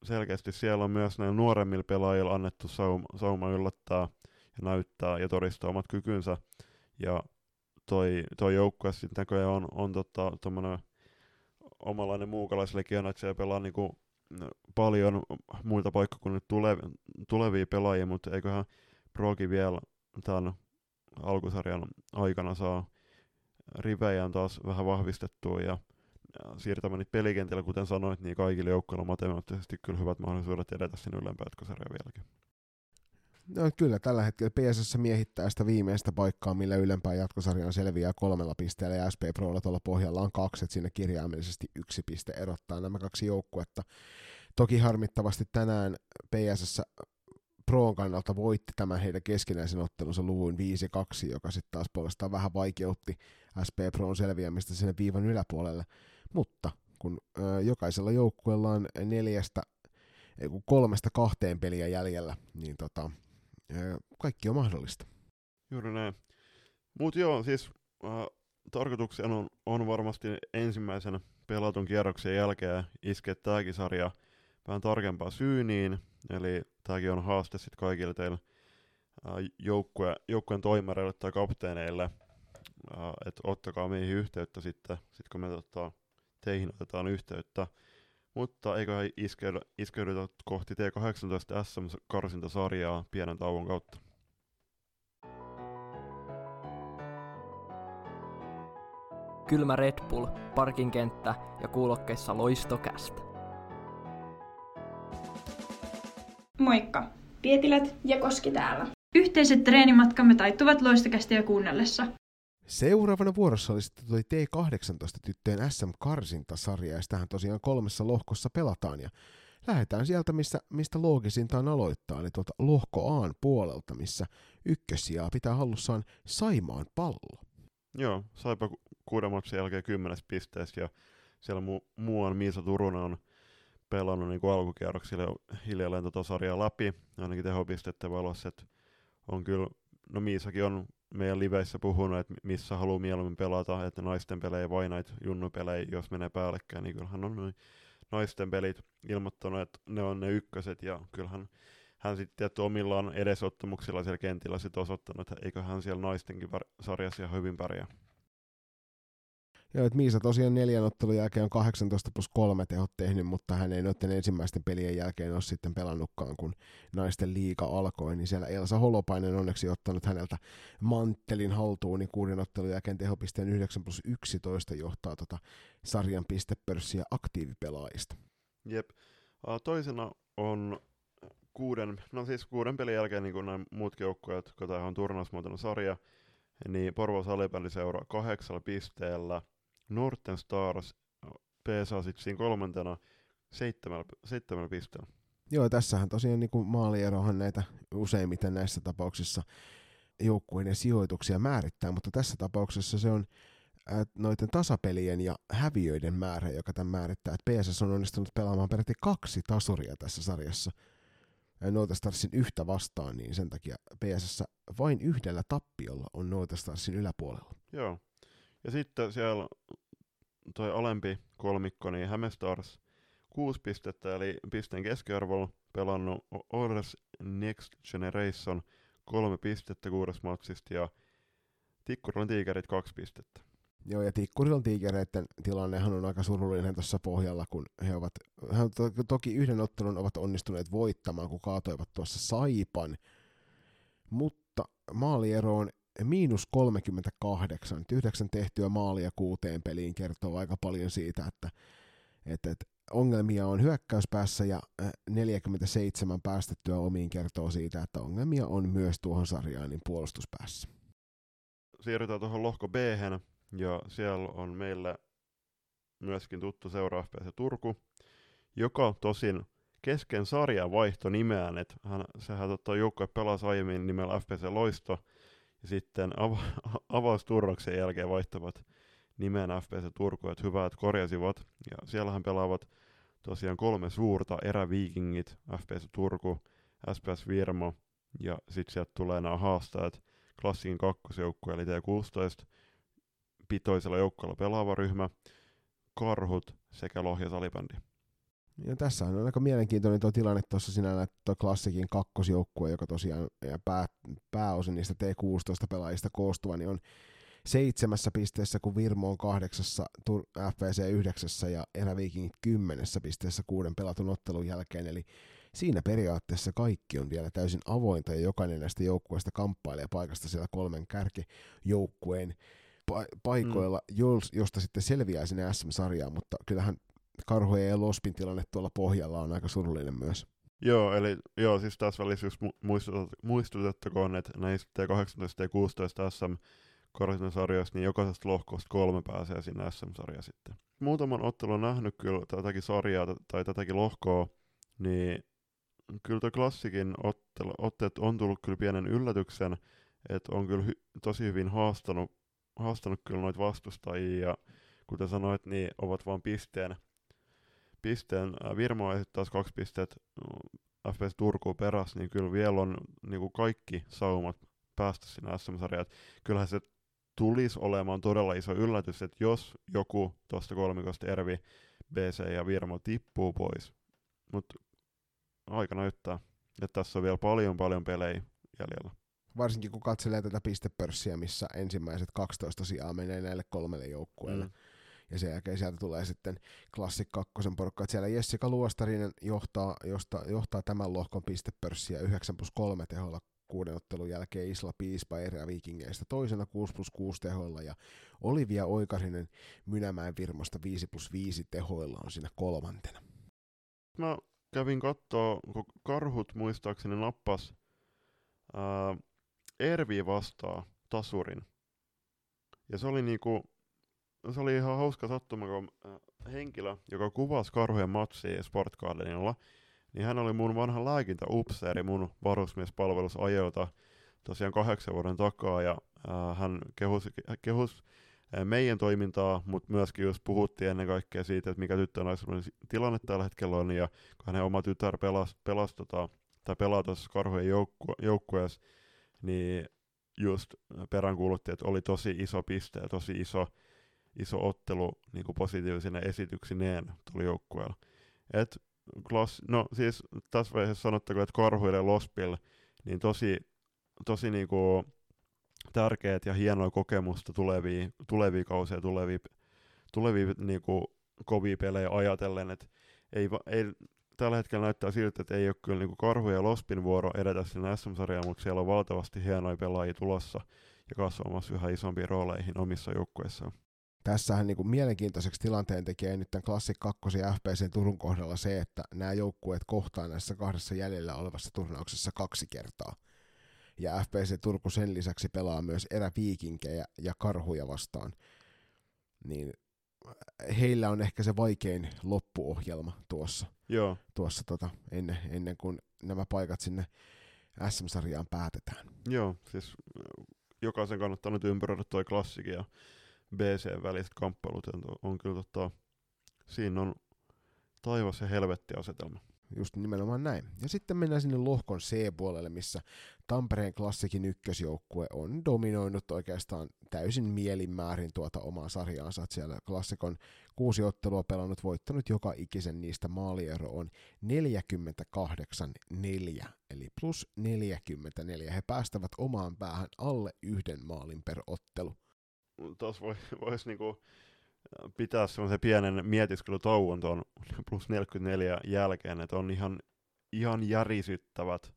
selkeästi siellä on myös näillä nuoremmilla pelaajilla annettu sauma, sauma yllättää ja näyttää ja todistaa omat kykynsä. Ja toi, toi joukkue sitten näköjään on, on tota, tommonen omanlainen muukalaislegiona, että siellä pelaa niinku paljon muilta paikkakunnilta tule, tulevia pelaajia, mutta eiköhän Progi vielä tämän alkusarjan aikana saa rivejään taas vähän vahvistettua ja, siirtämään niitä pelikentillä, kuten sanoit, niin kaikille joukkoilla matemaattisesti kyllä hyvät mahdollisuudet edetä sinne ylempään vieläkin. No kyllä, tällä hetkellä PSS miehittää sitä viimeistä paikkaa, millä ylempään jatkosarjaan selviää kolmella pisteellä ja SP Prolla tuolla pohjalla on kaksi, että siinä kirjaimellisesti yksi piste erottaa nämä kaksi joukkuetta. Toki harmittavasti tänään PSS Proon kannalta voitti tämän heidän keskinäisen ottelunsa luvun 5-2, joka sitten taas puolestaan vähän vaikeutti SP Proon selviämistä sinne viivan yläpuolelle. Mutta kun ö, jokaisella joukkueella on neljästä, ei kun kolmesta kahteen peliä jäljellä, niin tota, ö, kaikki on mahdollista. Juuri näin. Mut joo, siis äh, tarkoituksena on, on varmasti ensimmäisen pelatun kierroksen jälkeen iskeä tämäkin sarja vähän tarkempaa syyniin, eli tämäkin on haaste sitten kaikille teille joukkue, joukkueen toimareille tai kapteeneille, että ottakaa meihin yhteyttä sitten, sit kun me tota, teihin otetaan yhteyttä. Mutta eiköhän iskeydy, iskeydytä kohti T18 SM-karsintasarjaa pienen tauon kautta. Kylmä Red Bull, parkinkenttä ja kuulokkeissa loistokästä. Moikka! Pietilät Ja Koski täällä. Yhteiset treenimatkamme taittuvat loistokästiä kuunnellessa. Seuraavana vuorossa oli sitten toi T18-tyttöjen SM-karsintasarja, ja sitähän tosiaan kolmessa lohkossa pelataan, ja lähdetään sieltä, missä, mistä loogisinta on aloittaa, eli tuolta lohko Aan puolelta, missä ykkössijaa pitää hallussaan Saimaan pallo. Joo, Saipa ku- kuuden matsin jälkeen kymmenes pisteessä ja siellä mu- muuan Miisa Turunen on pelannut niin alkukierroksilla jo hiljalleen tota sarjaa läpi, ainakin tehopistettä valossa, että on kyllä, no Miisakin on meidän liveissä puhunut, että missä haluaa mieluummin pelata, että naisten pelejä vai näitä junnupelejä, jos menee päällekkäin, niin kyllähän on noin naisten pelit ilmoittanut, että ne on ne ykköset ja kyllähän hän sitten tietty omillaan edesottamuksilla siellä kentillä sit osoittanut, että eikö hän siellä naistenkin sarjassa ihan hyvin pärjää. Joo, että Miisa tosiaan neljän ottelun jälkeen on 18 plus kolme tehot tehnyt, mutta hän ei noiden ensimmäisten pelien jälkeen ole sitten pelannutkaan, kun naisten liiga alkoi, niin siellä Elsa Holopainen onneksi ottanut häneltä manttelin haltuun, niin kuuden ottelun jälkeen tehopisteen 9 plus 11 johtaa tota sarjan pistepörssiä aktiivipelaajista. Jep. Toisena on kuuden, no siis kuuden pelin jälkeen niin kuin nämä muutkin joukkueet, kun tämä on turnausmuotoinen sarja, niin Porvo salibändiseura kahdeksalla pisteellä, Norten Stars PSA sitten siinä kolmantena seitsemällä, seitsemällä pisteellä. Joo, tässähän tosiaan niin kuin maalierohan näitä useimmiten näissä tapauksissa joukkueiden sijoituksia määrittää, mutta tässä tapauksessa se on noiden tasapelien ja häviöiden määrä, joka tämän määrittää. Et PSS on onnistunut pelaamaan peräti kaksi tasuria tässä sarjassa. Noita Starsin yhtä vastaan, niin sen takia PSS vain yhdellä tappiolla on Noita Starsin yläpuolella. Joo. Ja sitten siellä toi alempi kolmikko, niin Hämestars kuusi pistettä, eli pisteen keskiarvolla pelannut Orders Next Generation kolme pistettä kuudes matsista ja Tikkurilan tiikerit kaksi pistettä. Joo, ja Tikkurilan tiikereiden tilannehan on aika surullinen tuossa pohjalla, kun he ovat, he to, toki yhden ottelun ovat onnistuneet voittamaan, kun kaatoivat tuossa Saipan, mutta maaliero on miinus 38, että yhdeksän tehtyä maalia kuuteen peliin kertoo aika paljon siitä, että, että, että ongelmia on hyökkäyspäässä ja 47 päästettyä omiin kertoo siitä, että ongelmia on myös tuohon sarjaan niin puolustuspäässä. Siirrytään tuohon lohko b ja siellä on meillä myöskin tuttu seura FPC Turku, joka tosin kesken sarjan vaihto nimeään, että hän, sehän tota, joukkue pelasi aiemmin nimellä FPC Loisto, ja sitten ava- avausturroksen jälkeen vaihtavat nimen FPC Turku, että hyvä, että korjasivat. Ja siellähän pelaavat tosiaan kolme suurta eräviikingit, FPC Turku, SPS Virmo, ja sitten sieltä tulee nämä haastajat, klassikin kakkosjoukkue, eli T16, pitoisella joukkueella pelaava ryhmä, Karhut sekä Lohja Salibändi. Ja tässä on aika mielenkiintoinen tuo tilanne tuossa sinä että tuo klassikin kakkosjoukkue, joka tosiaan ja pää, pääosin niistä T16 pelaajista koostuva, niin on seitsemässä pisteessä, kun Virmo on kahdeksassa, FPC yhdeksässä ja Eräviikingit kymmenessä pisteessä kuuden pelatun ottelun jälkeen, eli siinä periaatteessa kaikki on vielä täysin avointa ja jokainen näistä joukkueista kamppailee paikasta siellä kolmen kärkijoukkueen pa- paikoilla, mm. josta sitten selviää sinne SM-sarjaan, mutta kyllähän Karhojen ja Lospin tilanne tuolla pohjalla on aika surullinen myös. Joo, eli joo, siis tässä välissä just muistutettakoon, että näistä T18 ja 16 SM sarjoista, niin jokaisesta lohkosta kolme pääsee sinne SM-sarjaan sitten. Muutaman ottelun nähnyt kyllä tätäkin sarjaa tai tätäkin lohkoa, niin kyllä tuo klassikin otteet on tullut kyllä pienen yllätyksen, että on kyllä hy, tosi hyvin haastanut, haastanut kyllä noita vastustajia, ja kuten sanoit, niin ovat vain pisteen pisteen. Virmo on taas kaksi pistet FPS Turkuun perässä, niin kyllä vielä on niin kuin kaikki saumat päästä sinne SM-sarjaan. Kyllähän se tulisi olemaan todella iso yllätys, että jos joku tuosta kolmikosta Ervi, BC ja Virmo tippuu pois. Mutta aika näyttää, että tässä on vielä paljon paljon pelejä jäljellä. Varsinkin kun katselee tätä pistepörssiä, missä ensimmäiset 12 sijaa menee näille kolmelle joukkueelle. Mm ja sen jälkeen sieltä tulee sitten Klassik kakkosen porukka. Että siellä Jessica Luostarinen johtaa, josta, johtaa tämän lohkon pistepörssiä 9 plus 3 teholla kuuden ottelun jälkeen Isla Piispa eri Vikingeistä toisena 6 plus 6 tehoilla ja Olivia Oikarinen Mynämäen Virmosta 5 plus 5 tehoilla on siinä kolmantena. Mä kävin kattoo, kun karhut muistaakseni nappas ää, Ervi vastaa tasurin Ja se oli niinku, se oli ihan hauska sattuma, kun äh, henkilö, joka kuvasi karhujen matsia Sport Gardenilla, niin hän oli mun vanha lääkintäupseeri mun varusmiespalvelusajoilta tosiaan kahdeksan vuoden takaa, ja äh, hän kehusi, kehus äh, meidän toimintaa, mutta myöskin just puhuttiin ennen kaikkea siitä, että mikä tyttö tilanne tällä hetkellä on, ja kun hänen oma tytär pelasi, pelasi tota, tai pelaa tuossa karhujen joukku, joukkueessa, niin just peräänkuulutti, että oli tosi iso piste ja tosi iso, iso ottelu niin kuin positiivisine esityksineen tuli joukkueella. Et klass, no siis tässä vaiheessa sanottakoon, että karhuille Lospil, niin tosi, tosi niin kuin tärkeät ja hienoja kokemusta tulevia, tulevia kausia, tulevia, tulevia niin kuin kovia pelejä ajatellen, että ei, ei tällä hetkellä näyttää siltä, että ei ole kyllä niin Karhu ja Lospin vuoro edetä sinne SM-sarjaan, mutta siellä on valtavasti hienoja pelaajia tulossa ja kasvamassa yhä isompiin rooleihin omissa joukkueissaan. Tässähän niin kuin mielenkiintoiseksi tilanteen tekee nyt tämän Klassik 2 ja FPC Turun kohdalla se, että nämä joukkueet kohtaa näissä kahdessa jäljellä olevassa turnauksessa kaksi kertaa. Ja FPC Turku sen lisäksi pelaa myös eräviikinkejä ja karhuja vastaan. Niin heillä on ehkä se vaikein loppuohjelma tuossa, Joo. tuossa tota, ennen, ennen kuin nämä paikat sinne SM-sarjaan päätetään. Joo, siis jokaisen kannattaa nyt ympäröidä toi klassikin ja BC väliset kamppailut on kyllä tota, siinä on taivas ja helvetti asetelma. Just nimenomaan näin. Ja sitten mennään sinne lohkon C-puolelle, missä Tampereen klassikin ykkösjoukkue on dominoinut oikeastaan täysin mielinmäärin tuota omaa sarjaansa. Siellä klassikon kuusi ottelua pelannut, voittanut joka ikisen niistä maaliero on 48-4, eli plus 44. He päästävät omaan päähän alle yhden maalin per ottelu. Tuossa voi, voisi niinku pitää semmoisen pienen mietiskelytauon tuon plus 44 jälkeen, että on ihan, ihan järisyttävät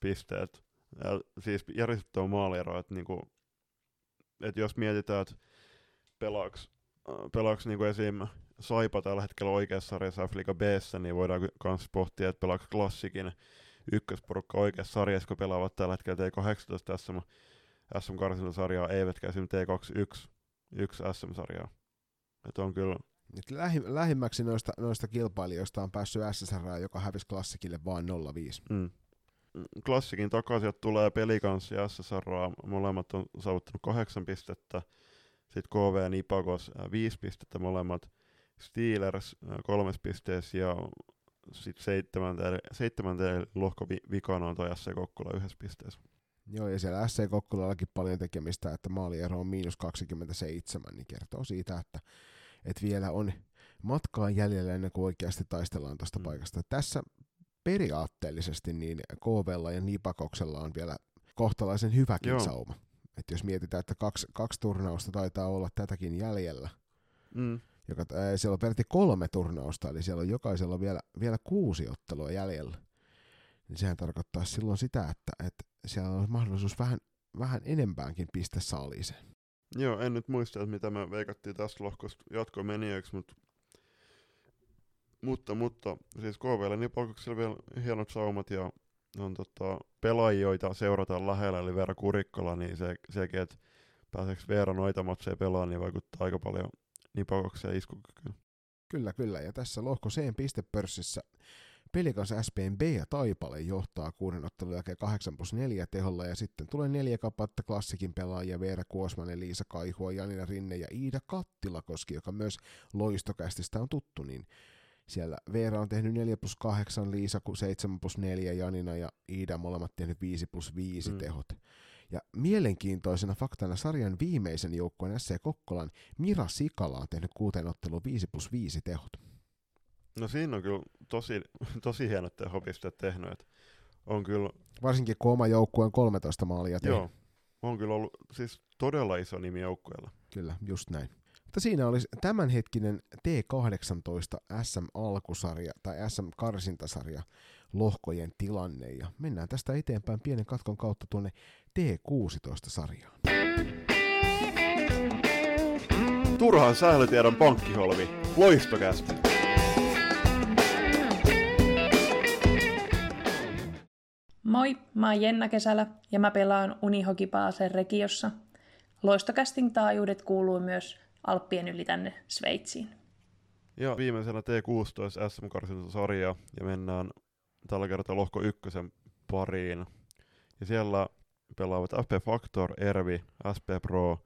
pisteet. Ja siis järisyttävä maaliero, että niinku, että jos mietitään, että pelaaks, pelaaks niinku esim. Saipa tällä hetkellä oikeassa sarjassa F-Liga b niin voidaan myös pohtia, että pelaaks klassikin ykkösporukka oikeassa sarjassa, kun pelaavat tällä hetkellä T18 SM, SM-karsintasarjaa, eivätkä esim. T21 yksi SM-sarjaa. Että on kyllä... Nyt lähi, lähimmäksi noista, noista kilpailijoista on päässyt SSR, joka hävisi klassikille vain 0-5. Mm. Klassikin takaisin tulee Pelikans ja SSR, molemmat on saavuttanut kahdeksan pistettä. Sitten KV ja Nipagos viisi pistettä molemmat. Steelers kolmes pisteessä ja sitten seitsemänteen, seitsemänteen lohko vikana on toi SC Kokkula yhdessä pisteessä. Joo, ja siellä SC Kokkulallakin paljon tekemistä, että maaliero on miinus 27, niin kertoo siitä, että, että vielä on matkaa jäljellä ennen kuin oikeasti taistellaan tuosta mm. paikasta. Tässä periaatteellisesti niin KVlla ja Nipakoksella on vielä kohtalaisen hyväkin Joo. sauma. Et jos mietitään, että kaksi, kaksi turnausta taitaa olla tätäkin jäljellä, mm. joka, äh, siellä on peräti kolme turnausta, eli siellä on jokaisella vielä, vielä kuusi ottelua jäljellä niin sehän tarkoittaa silloin sitä, että, että siellä on mahdollisuus vähän, vähän enempäänkin piste saaliseen. Joo, en nyt muista, että mitä me veikattiin tästä lohkosta jatkomenijöiksi, mutta mutta, mutta siis KVL niin vielä hienot saumat ja on tota, pelaajia, joita seurataan lähellä, eli Veera Kurikkala, niin se, sekin, että pääseekö Veera noita matseja pelaamaan, niin vaikuttaa aika paljon Nipokokseen iskukykyyn. Kyllä, kyllä. Ja tässä lohko C pistepörssissä Pelikans SPn B ja Taipale johtaa kuuden ottelun jälkeen 8 plus 4 teholla ja sitten tulee neljä kappaletta klassikin pelaajia Veera Kuosmanen, Liisa Kaihua, Janina Rinne ja Iida Kattilakoski, joka myös loistokästistä on tuttu, niin siellä Veera on tehnyt 4 plus 8, Liisa 7 plus 4, Janina ja Iida molemmat tehnyt 5 plus 5 mm. tehot. Ja mielenkiintoisena faktana sarjan viimeisen joukkueen SC Kokkolan Mira Sikala on tehnyt kuuteen otteluun 5 plus 5 tehot. No siinä on kyllä tosi, tosi hienot tehopisteet tehnyt. Että on kyllä... Varsinkin kun oma joukkue on 13 maalia tehnyt. Joo, on kyllä ollut siis todella iso nimi joukkueella. Kyllä, just näin. Mutta siinä olisi tämänhetkinen T18 SM-alkusarja tai SM-karsintasarja lohkojen tilanne. Ja mennään tästä eteenpäin pienen katkon kautta tuonne T16-sarjaan. Turhaan sählytiedon pankkiholvi. Loistokästi. Moi, mä oon Jenna Kesälä ja mä pelaan Unihokipaasen Regiossa. Loistokästin taajuudet kuuluu myös Alppien yli tänne Sveitsiin. Ja viimeisenä T16 SM sarja ja mennään tällä kertaa lohko ykkösen pariin. Ja siellä pelaavat FP Factor, Ervi, SP Pro,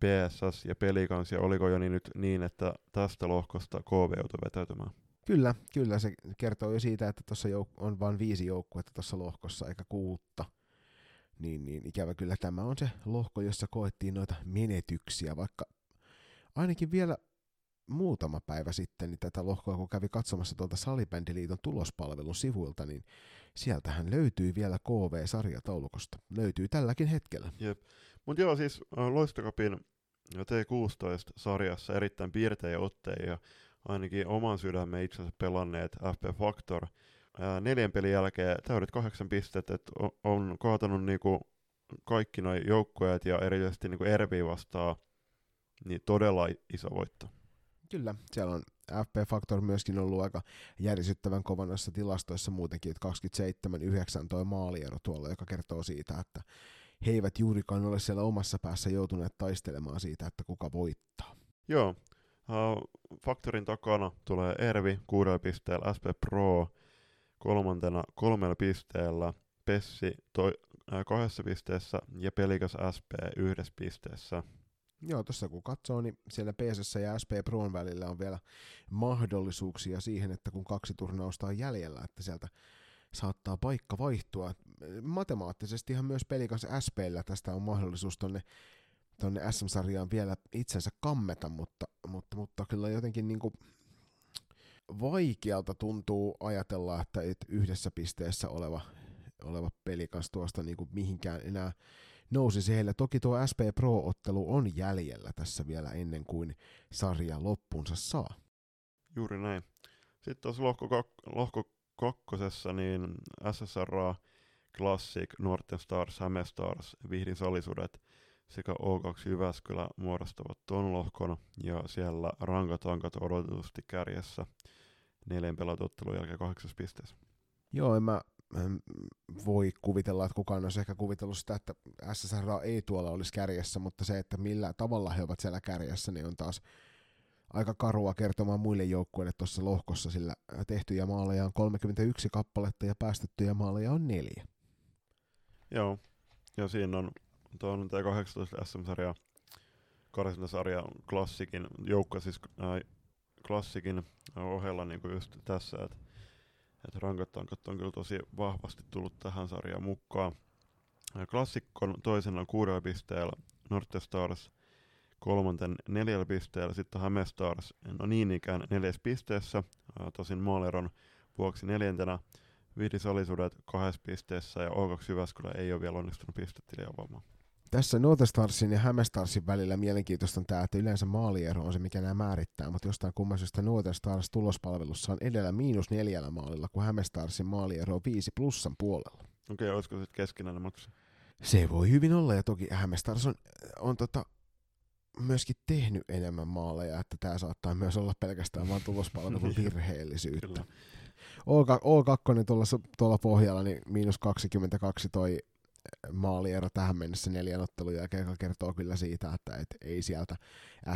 PSS ja Pelikans, ja oliko jo niin nyt niin, että tästä lohkosta KV joutui vetäytymään? Kyllä, kyllä se kertoo jo siitä, että tuossa jouk- on vain viisi joukkuetta tuossa lohkossa, eikä kuutta. Niin, niin ikävä kyllä tämä on se lohko, jossa koettiin noita menetyksiä, vaikka ainakin vielä muutama päivä sitten niin tätä lohkoa, kun kävi katsomassa tuolta Salibändiliiton tulospalvelun sivuilta, niin sieltähän löytyy vielä KV-sarjataulukosta. Löytyy tälläkin hetkellä. Jep. Mutta joo, siis Loistokapin T16-sarjassa erittäin piirtejä otteja, ainakin oman sydämen itsensä pelanneet FP Factor. Ää, neljän pelin jälkeen täydet kahdeksan pistettä, että on, on kaatanut niinku kaikki nuo joukkueet ja erityisesti niinku Ervi vastaa niin todella iso voitto. Kyllä, siellä on FP Factor myöskin ollut aika järisyttävän kovan noissa tilastoissa muutenkin, että 27-9 toi maaliero tuolla, joka kertoo siitä, että he eivät juurikaan ole siellä omassa päässä joutuneet taistelemaan siitä, että kuka voittaa. Joo, uh, Factorin takana tulee Ervi kuudella pisteellä, SP Pro kolmantena kolmella pisteellä, Pessi toi, äh, kahdessa pisteessä ja Pelikas SP yhdessä pisteessä. Joo, tuossa kun katsoo, niin siellä PSS ja SP Proon välillä on vielä mahdollisuuksia siihen, että kun kaksi turnausta on jäljellä, että sieltä saattaa paikka vaihtua. Matemaattisestihan myös pelikas SPllä tästä on mahdollisuus tonne, tonne SM-sarjaan vielä itsensä kammeta, mutta, mutta, mutta kyllä jotenkin niinku vaikealta tuntuu ajatella, että et yhdessä pisteessä oleva, oleva pelikas tuosta niinku mihinkään enää nousisi heille. Toki tuo SP Pro-ottelu on jäljellä tässä vielä ennen kuin sarja loppunsa saa. Juuri näin. Sitten tuossa lohko, kak- lohko kakkosessa niin SSR, Classic, Norten Stars, Häme Stars, Vihdin Salisuudet sekä O2 Jyväskylä muodostavat tuon lohkon ja siellä rankatankat odotetusti kärjessä neljän pelatottelun jälkeen kahdeksas pisteessä. Joo, en mä voi kuvitella, että kukaan olisi ehkä kuvitellut sitä, että SSR ei tuolla olisi kärjessä, mutta se, että millä tavalla he ovat siellä kärjessä, niin on taas aika karua kertomaan muille joukkueille tuossa lohkossa, sillä tehtyjä maaleja on 31 kappaletta ja päästettyjä maaleja on neljä. Joo, ja siinä on tuon T18 SM-sarja, karsintasarja klassikin, joukko siis äh, klassikin ohella niin kuin just tässä, että et rankat on kyllä tosi vahvasti tullut tähän sarjaan mukaan. Klassikon toisena kuudella pisteellä, Norte Stars kolmanten neljällä pisteellä, sitten Häme Stars, no niin ikään neljäs pisteessä, tosin maaleron vuoksi neljäntenä, Vihdi Salisuudet kahdessa pisteessä ja O2 Jyväskylä ei ole vielä onnistunut pistetiliä avaamaan. Tässä Nootestarsin ja Hämestarsin välillä mielenkiintoista on tämä, että yleensä maaliero on se, mikä nämä määrittää, mutta jostain kummallisesta Nootestars tulospalvelussa on edellä miinus neljällä maalilla, kun Hämestarsin maaliero on viisi plussan puolella. Okei, okay, olisiko sitten keskinäinen matsi? Se voi hyvin olla, ja toki Hämestars on, on tota, myöskin tehnyt enemmän maaleja, että tämä saattaa myös olla pelkästään vain tulospalvelun virheellisyyttä. O2 tuolla, tuolla pohjalla, niin miinus 22 toi maaliero tähän mennessä neljän ottelun jälkeen, joka kertoo kyllä siitä, että et ei sieltä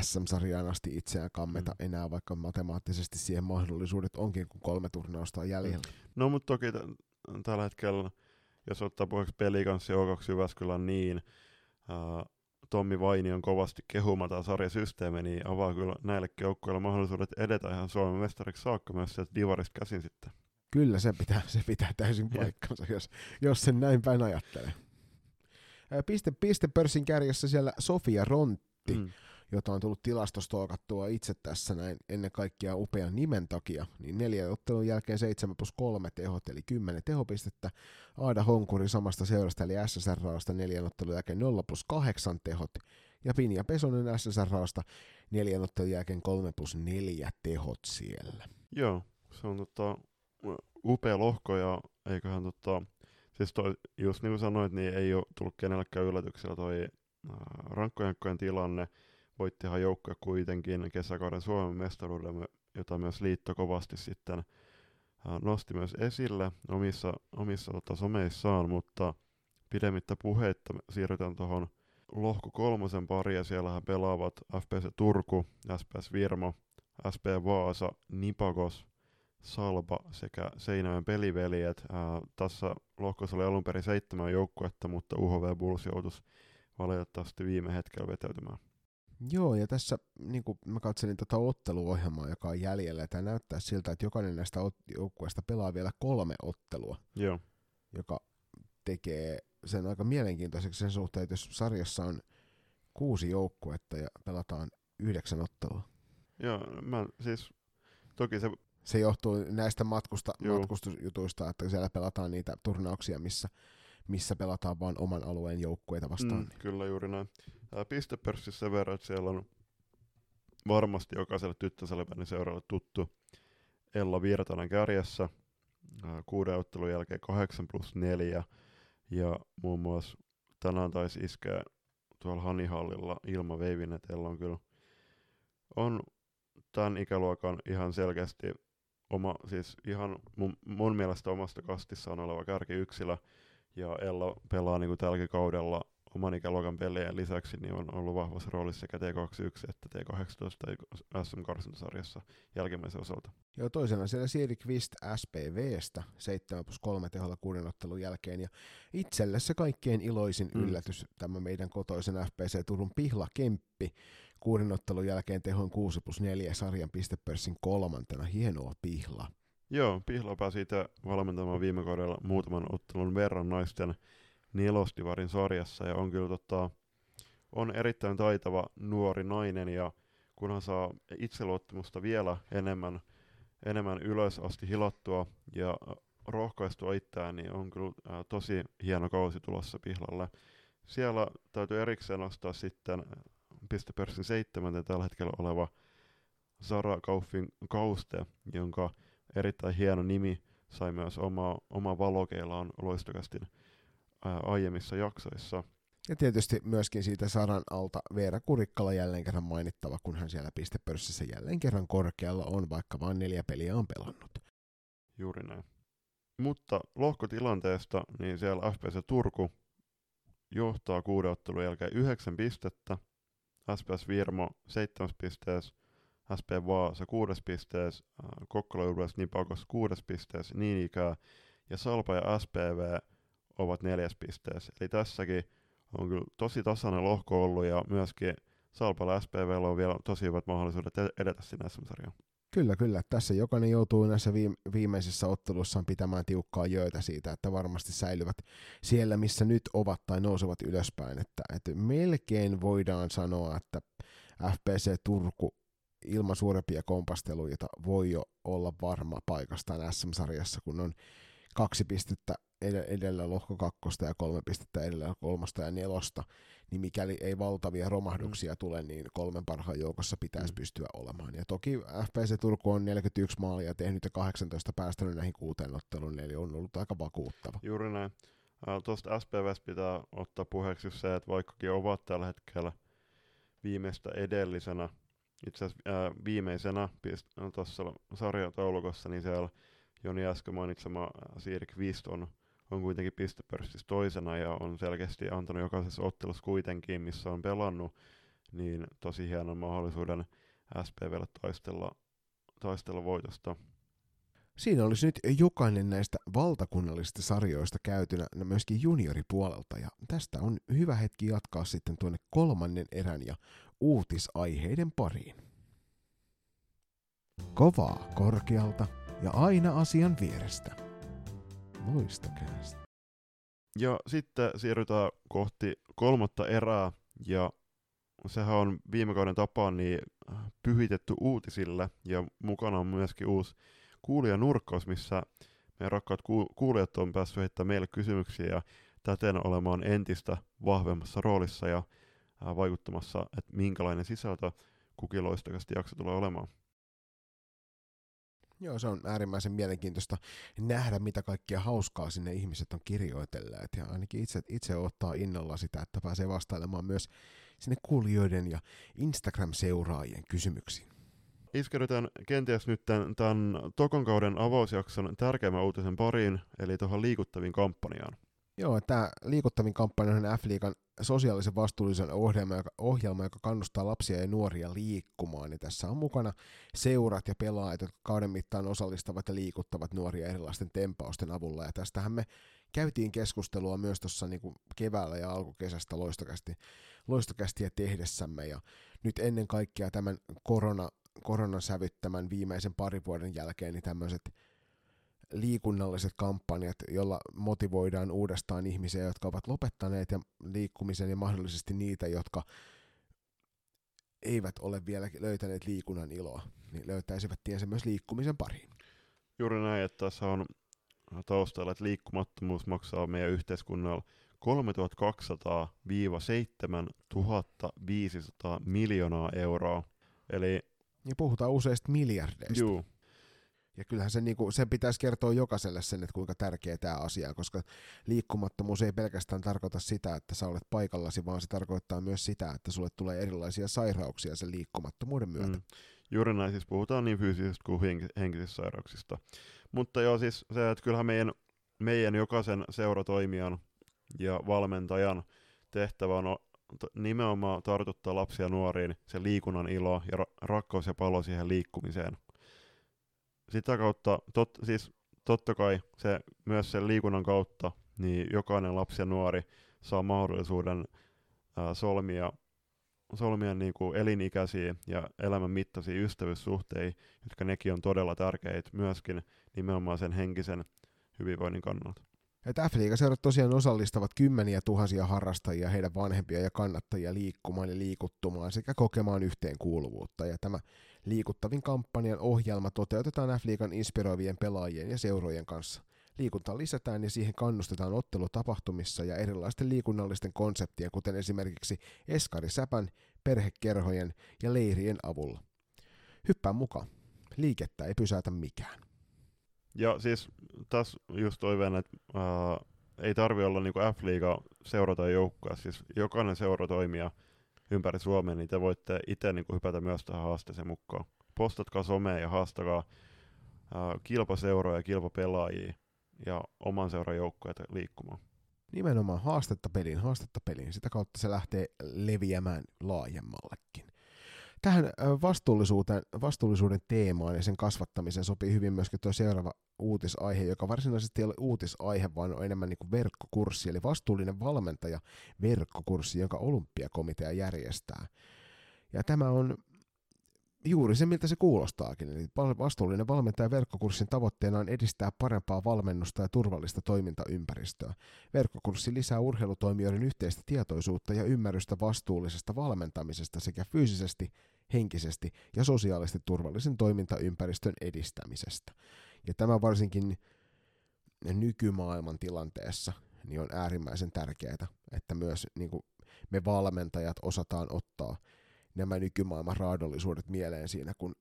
SM-sarjaan asti itseään kammeta mm. enää, vaikka matemaattisesti siihen mahdollisuudet onkin, kun kolme turnausta on jäljellä. Mm. No mutta toki t- tällä hetkellä, jos ottaa puheeksi pelikanssi O2 Jyväskylän niin, uh, Tommi Vaini on kovasti kehumata sarjasysteemi, niin avaa kyllä näille joukkoille mahdollisuudet edetä ihan Suomen mestariksi saakka myös sieltä Divarista käsin sitten. Kyllä se pitää, se pitää täysin paikkansa, jos, jos sen näin päin ajattelee. Piste, pistepörssin kärjessä siellä Sofia Rontti, mm. jota on tullut tilastostookattua itse tässä näin ennen kaikkea upean nimen takia, niin neljä ottelun jälkeen 7 plus 3 tehot, eli 10 tehopistettä. Aada Honkuri samasta seurasta, eli SSRAsta neljän ottelun jälkeen 0 plus 8 tehot. Ja Pinja Pesonen SSRAsta neljän ottelun jälkeen 3 plus 4 tehot siellä. Joo, se on tota, upea lohko ja eiköhän tota, siis toi, just niin kuin sanoit, niin ei ole tullut kenellekään yllätyksellä toi äh, rankkojankkojen tilanne. Voittihan joukkoja kuitenkin kesäkauden Suomen mestaruuden, jota myös liitto kovasti sitten äh, nosti myös esille omissa, omissa tota, someissaan, mutta pidemmittä puheitta siirrytään tuohon lohko kolmosen pari ja siellähän pelaavat FPC Turku, SPS Virmo, SP Vaasa, Nipagos, Salpa sekä Seinäjoen peliveljet. Ää, tässä lohkossa oli alun perin seitsemän joukkuetta, mutta UHV Bulls joutuisi valitettavasti viime hetkellä vetäytymään. Joo, ja tässä niin kuin mä katselin tätä tota otteluohjelmaa, joka on jäljellä, ja tämä näyttää siltä, että jokainen näistä joukkueista pelaa vielä kolme ottelua, Joo. joka tekee sen aika mielenkiintoiseksi sen suhteen, että jos sarjassa on kuusi joukkuetta ja pelataan yhdeksän ottelua. Joo, mä siis, toki se... Se johtuu näistä matkusta, matkustusjutuista, että siellä pelataan niitä turnauksia, missä, missä pelataan vain oman alueen joukkueita vastaan. Mm, kyllä, juuri näin. Pistepörssissä sen verran, että siellä on varmasti jokaiselle tyttösalibändin seuraavalle tuttu Ella Virtanen kärjessä. Kuuden ottelun jälkeen 8 plus 4 ja muun muassa tänään taisi iskeä tuolla Hanihallilla Ilma Veivin, että Ella on kyllä on tämän ikäluokan ihan selkeästi oma, siis ihan mun, mun mielestä omasta kastissaan oleva kärkiyksilö, ja Ella pelaa niin kuin tälläkin kaudella oman ikäluokan pelien lisäksi niin on ollut vahvassa roolissa sekä T21 että T18 tai SM karsintasarjassa jälkimmäisen osalta. Joo, toisena siellä Siiri Kvist SPVstä 7 plus 3 teholla kuuden ottelun jälkeen. Ja itselle se kaikkein iloisin mm. yllätys, tämä meidän kotoisen FPC Turun Pihla Kemppi, kuuden ottelun jälkeen tehoin 6 plus 4 sarjan pistepörssin kolmantena. Hienoa Pihla. Joo, Pihla pääsi itse valmentamaan viime kaudella muutaman ottelun verran naisten nelostivarin sarjassa ja on kyllä tota, on erittäin taitava nuori nainen ja kunhan saa itseluottamusta vielä enemmän, enemmän ylös asti hilottua ja rohkaistua itseään, niin on kyllä ää, tosi hieno kausi tulossa Pihlalle. Siellä täytyy erikseen nostaa sitten pistepörssin seitsemänten tällä hetkellä oleva Sara Kauffin Kauste, jonka erittäin hieno nimi sai myös oma, oma valokeilaan loistokastin ää, aiemmissa jaksoissa. Ja tietysti myöskin siitä saran alta Veera Kurikkala jälleen kerran mainittava, kun hän siellä pistepörssissä jälleen kerran korkealla on, vaikka vain neljä peliä on pelannut. Juuri näin. Mutta lohkotilanteesta, niin siellä FPC Turku johtaa kuuden ottelun jälkeen yhdeksän pistettä, SPS Virmo seitsemäs pisteessä, SP Vaasa kuudes pisteessä, Kokkola Ylväs Nipakos kuudes pisteessä, niin ikään, ja Salpa ja SPV ovat neljäs pisteessä. Eli tässäkin on kyllä tosi tasainen lohko ollut ja myöskin Salpalla SPV on vielä tosi hyvät mahdollisuudet e- edetä sinne SM-sarjaan. Kyllä, kyllä. Tässä jokainen joutuu näissä viimeisissä ottelussaan pitämään tiukkaa jöitä siitä, että varmasti säilyvät siellä, missä nyt ovat tai nousevat ylöspäin. Että, että melkein voidaan sanoa, että FPC Turku ilman suurempia kompasteluita voi jo olla varma paikastaan SM-sarjassa, kun on kaksi pistettä edellä lohko kakkosta ja kolme pistettä edellä kolmosta ja nelosta, niin mikäli ei valtavia romahduksia mm. tule, niin kolmen parhaan joukossa pitäisi mm. pystyä olemaan. Ja toki FPC Turku on 41 maalia tehnyt ja 18 päästänyt näihin kuuteen otteluun, eli on ollut aika vakuuttava. Juuri näin. Tuosta SPVstä pitää ottaa puheeksi se, että vaikkakin ovat tällä hetkellä viimeistä edellisenä, itse asiassa ää, viimeisenä tuossa sarjataulukossa, niin siellä Joni äsken mainitsema Siiri Kvist on on kuitenkin pistepörssissä toisena ja on selkeästi antanut jokaisessa ottelussa kuitenkin, missä on pelannut, niin tosi hienon mahdollisuuden SPVlle taistella, taistella voitosta. Siinä olisi nyt jokainen näistä valtakunnallisista sarjoista käytynä myöskin junioripuolelta, ja tästä on hyvä hetki jatkaa sitten tuonne kolmannen erän ja uutisaiheiden pariin. Kovaa korkealta ja aina asian vierestä. Loistokäästä. Ja sitten siirrytään kohti kolmatta erää, ja sehän on viime kauden tapaan niin pyhitetty uutisille, ja mukana on myöskin uusi kuulijanurkkaus, missä meidän rakkaat kuulijat on päässyt heittämään meille kysymyksiä ja täten olemaan entistä vahvemmassa roolissa ja vaikuttamassa, että minkälainen sisältö kukin loistokasti jakso tulee olemaan. Joo, se on äärimmäisen mielenkiintoista nähdä, mitä kaikkia hauskaa sinne ihmiset on kirjoitelleet. Ja ainakin itse, itse ottaa innolla sitä, että pääsee vastailemaan myös sinne kuulijoiden ja Instagram-seuraajien kysymyksiin. Iskeydytään kenties nyt tämän, tämän tokon kauden avausjakson tärkeimmän uutisen pariin, eli tuohon liikuttaviin kampanjaan. Joo, tämä liikuttavin kampanja on F-liigan sosiaalisen vastuullisen ohjelma joka, ohjelma, joka kannustaa lapsia ja nuoria liikkumaan. Ja tässä on mukana seurat ja pelaajat, jotka kauden mittaan osallistavat ja liikuttavat nuoria erilaisten tempausten avulla. Ja tästähän me käytiin keskustelua myös tuossa niinku keväällä ja alkukesästä loistokästi, loistokästiä tehdessämme. Ja nyt ennen kaikkea tämän korona, koronan sävyttämän viimeisen parin vuoden jälkeen niin tämmöiset liikunnalliset kampanjat, jolla motivoidaan uudestaan ihmisiä, jotka ovat lopettaneet ja liikkumisen ja mahdollisesti niitä, jotka eivät ole vielä löytäneet liikunnan iloa, niin löytäisivät tiensä myös liikkumisen pariin. Juuri näin, että tässä on taustalla, että liikkumattomuus maksaa meidän yhteiskunnalla 3200-7500 miljoonaa euroa. Eli... Ja puhutaan useista miljardeista. Juu, ja kyllähän se, niinku, sen pitäisi kertoa jokaiselle sen, että kuinka tärkeä tämä asia on, koska liikkumattomuus ei pelkästään tarkoita sitä, että sä olet paikallasi, vaan se tarkoittaa myös sitä, että sulle tulee erilaisia sairauksia sen liikkumattomuuden myötä. Mm. Juuri näin, siis puhutaan niin fyysisistä kuin henkisistä sairauksista. Mutta joo, siis se, että kyllähän meidän, meidän jokaisen seuratoimijan ja valmentajan tehtävä on nimenomaan tartuttaa lapsia nuoriin se liikunnan ilo ja ra- rakkaus ja palo siihen liikkumiseen – sitä kautta, tot, siis totta kai se, myös sen liikunnan kautta, niin jokainen lapsi ja nuori saa mahdollisuuden ää, solmia, solmia niin kuin elinikäisiä ja elämän mittaisia ystävyyssuhteita, jotka nekin on todella tärkeitä myöskin nimenomaan sen henkisen hyvinvoinnin kannalta. F seurat tosiaan osallistavat kymmeniä tuhansia harrastajia, heidän vanhempia ja kannattajia liikkumaan ja liikuttumaan sekä kokemaan yhteenkuuluvuutta. Ja tämä Liikuttavin kampanjan ohjelma toteutetaan F-liigan inspiroivien pelaajien ja seurojen kanssa. Liikuntaa lisätään ja siihen kannustetaan ottelutapahtumissa ja erilaisten liikunnallisten konseptien, kuten esimerkiksi Eskari Säpän, perhekerhojen ja leirien avulla. Hyppää mukaan. Liikettä ei pysäytä mikään. Ja siis tässä just toiveen, että äh, ei tarvi olla niinku F-liiga seurata joukkoa, siis jokainen seuratoimija – ympäri Suomea, niin te voitte itse niin hypätä myös tähän haasteeseen mukaan. Postatkaa somea ja haastakaa ää, kilpaseuroja ja kilpapelaajia ja oman seuran joukkoja liikkumaan. Nimenomaan haastetta peliin, haastetta peliin. Sitä kautta se lähtee leviämään laajemmallekin. Tähän vastuullisuuden, vastuullisuuden teemaan ja sen kasvattamiseen sopii hyvin myöskin tuo seuraava uutisaihe, joka varsinaisesti ei ole uutisaihe, vaan on enemmän niin kuin verkkokurssi, eli vastuullinen valmentaja verkkokurssi, jonka olympiakomitea järjestää. Ja tämä on juuri se, miltä se kuulostaakin. Eli vastuullinen valmentaja verkkokurssin tavoitteena on edistää parempaa valmennusta ja turvallista toimintaympäristöä. Verkkokurssi lisää urheilutoimijoiden yhteistä tietoisuutta ja ymmärrystä vastuullisesta valmentamisesta sekä fyysisesti, henkisesti ja sosiaalisesti turvallisen toimintaympäristön edistämisestä. Ja tämä varsinkin nykymaailman tilanteessa niin on äärimmäisen tärkeää, että myös niin kuin me valmentajat osataan ottaa nämä nykymaailman raadollisuudet mieleen siinä, kun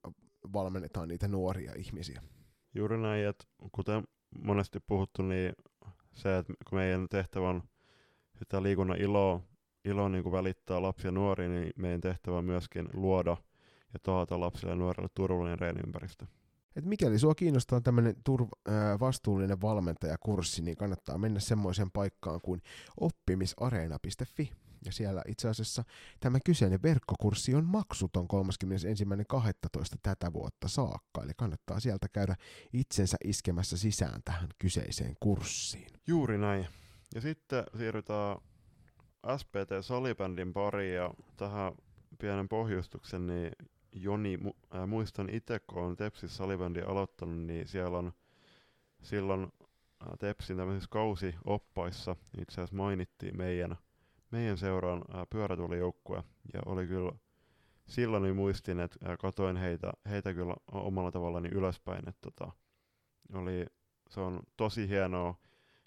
valmennetaan niitä nuoria ihmisiä. Juuri näin, että kuten monesti puhuttu, niin se, että kun meidän tehtävä on sitä liikunnan iloa, ilo niin kuin välittää lapsia ja nuoria, niin meidän tehtävä on myöskin luoda ja taata lapsille ja nuorille turvallinen reeniympäristö. Et mikäli sua kiinnostaa tämmöinen turv- vastuullinen valmentajakurssi, niin kannattaa mennä semmoiseen paikkaan kuin oppimisareena.fi. Ja siellä itse asiassa tämä kyseinen verkkokurssi on maksuton 31.12. tätä vuotta saakka, eli kannattaa sieltä käydä itsensä iskemässä sisään tähän kyseiseen kurssiin. Juuri näin. Ja sitten siirrytään SPT Salibändin pariin ja tähän pienen pohjustuksen, niin Joni, mu, äh, muistan itse, kun olen Tepsin salibändin aloittanut, niin siellä on silloin äh, Tepsin tämmöisissä kausioppaissa itse asiassa mainittiin meidän, meidän seuraan äh, pyörätulijoukkue, ja oli kyllä silloin niin muistin, että äh, katoin heitä, heitä kyllä omalla tavallaan ylöspäin, että tota, oli, se on tosi hienoa,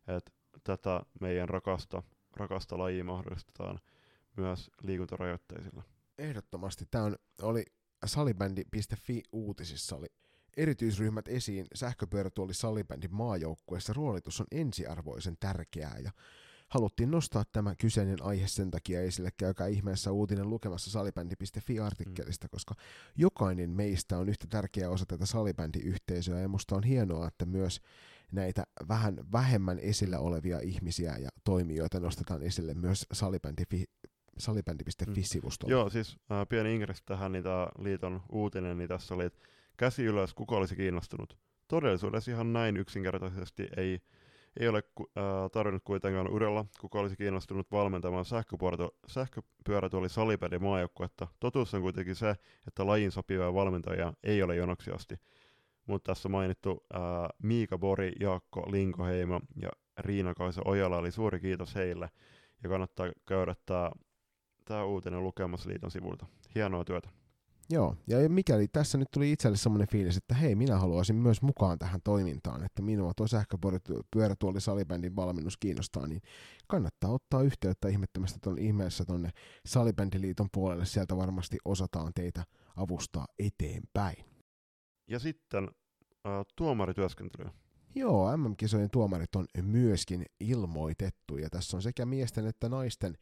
että tätä meidän rakasta, rakasta lajia mahdollistetaan myös liikuntarajoitteisilla. Ehdottomasti. Tämä on, oli salibändi.fi uutisissa oli erityisryhmät esiin sähköpyörätuoli salibändin maajoukkueessa ruolitus on ensiarvoisen tärkeää ja haluttiin nostaa tämä kyseinen aihe sen takia esille, käykää ihmeessä uutinen lukemassa salibändi.fi-artikkelista, mm. koska jokainen meistä on yhtä tärkeä osa tätä salibändiyhteisöä ja musta on hienoa, että myös näitä vähän vähemmän esillä olevia ihmisiä ja toimijoita nostetaan esille myös salibändi, salibändi.fi-sivustolla. Joo, siis äh, pieni ingressi tähän, niin tämä liiton uutinen, niin tässä oli, että käsi ylös, kuka olisi kiinnostunut. Todellisuudessa ihan näin yksinkertaisesti ei, ei ole äh, tarvinnut kuitenkaan urella, kuka olisi kiinnostunut valmentamaan sähköpyörätuoli salibändin maajoukkuetta. Totuus on kuitenkin se, että lajin sopivia valmentajia ei ole jonoksi asti. Mutta tässä mainittu äh, Miika Bori, Jaakko Linkoheimo ja Riina-Kaisa Ojala, oli suuri kiitos heille. Ja kannattaa käydä tämä tämä uutinen lukemassa liiton sivulta. Hienoa työtä. Joo, ja mikäli tässä nyt tuli itselle semmoinen fiilis, että hei, minä haluaisin myös mukaan tähän toimintaan, että minua tuo sähköpyörätuoli salibändin valmennus kiinnostaa, niin kannattaa ottaa yhteyttä ihmettömästi tuon ihmeessä tuonne Salibändiliiton puolelle, sieltä varmasti osataan teitä avustaa eteenpäin. Ja sitten äh, tuomarityöskentely. Joo, MM-kisojen tuomarit on myöskin ilmoitettu, ja tässä on sekä miesten että naisten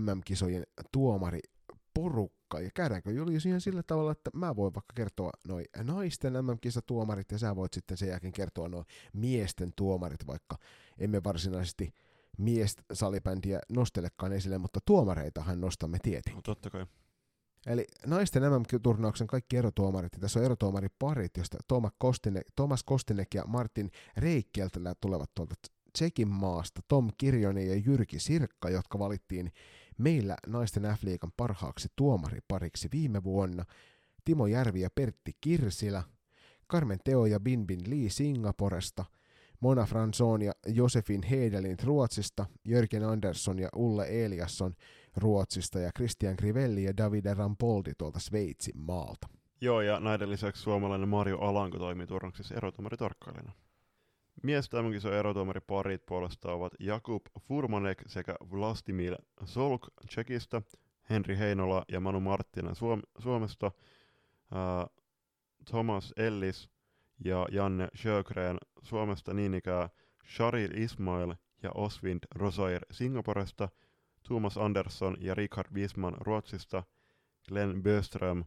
MM-kisojen tuomari porukka. Ja käydäänkö Julius ihan sillä tavalla, että mä voin vaikka kertoa noin naisten MM-kisatuomarit ja sä voit sitten sen jälkeen kertoa noin miesten tuomarit, vaikka emme varsinaisesti salibändiä nostelekaan esille, mutta tuomareitahan nostamme tietenkin. No, totta kai. Eli naisten MM-turnauksen kaikki erotuomarit, ja tässä on erotuomariparit, josta Thomas Kostinek, Thomas Kostinek ja Martin Reikkieltä tulevat tuolta Tsekin maasta Tom Kirjonen ja Jyrki Sirkka, jotka valittiin meillä naisten F-liigan parhaaksi tuomaripariksi viime vuonna, Timo Järvi ja Pertti Kirsilä, Carmen Teo ja Binbin Lee Singaporesta, Mona Franzon ja Josefin Heidelin Ruotsista, Jörgen Andersson ja Ulle Eliasson Ruotsista ja Christian Crivelli ja Davide Rampoldi tuolta Sveitsin maalta. Joo, ja näiden lisäksi suomalainen Mario Alanko toimii turnauksessa erotumaritarkkailijana. Miesten erotuomariparit puolestaan ovat Jakub Furmanek sekä Vlastimil Solk Tsekistä, Henri Heinola ja Manu Marttinen Suom- Suomesta, uh, Thomas Ellis ja Janne Sjögren Suomesta niin ikään Sharil Ismail ja Osvind Rosair Singaporesta, Thomas Andersson ja Richard Wisman Ruotsista, Glenn Böström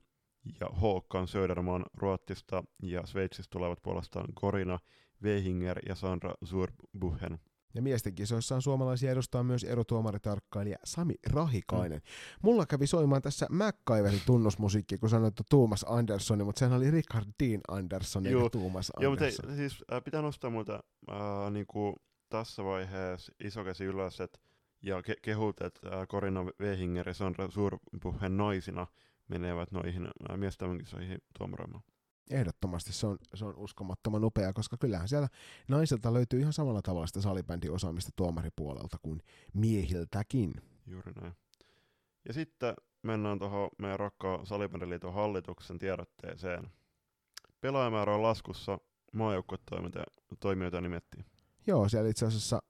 ja Håkan Söderman Ruotsista ja Sveitsistä tulevat puolestaan Korina Wehinger ja Sandra Zurbuchen. Ja miesten kisoissa on suomalaisia edustaa myös erotuomaritarkkailija Sami Rahikainen. Mm. Mulla kävi soimaan tässä MacGyverin tunnusmusiikki, kun sanoit, että Thomas Andersson, mutta sehän oli Richard Dean Anderson eikä Joo, Thomas Anderson. Joo, mutta siis äh, pitää nostaa muuta äh, niinku tässä vaiheessa iso käsi ylös, et, ja ke- kehut, että äh, Corina Wehinger ja Sandra Zurbuchen naisina menevät noihin äh, miesten kisoihin tuomaroimaan. Ehdottomasti se on, se on uskomattoman upea, koska kyllähän siellä naisilta löytyy ihan samalla tavalla sitä salibändiosaamista tuomaripuolelta kuin miehiltäkin. Juuri näin. Ja sitten mennään tuohon meidän rakkaan salibändiliiton hallituksen tiedotteeseen. Pelaajamäärä on laskussa, maajoukkuetoimijoita nimettiin. Joo, siellä itse asiassa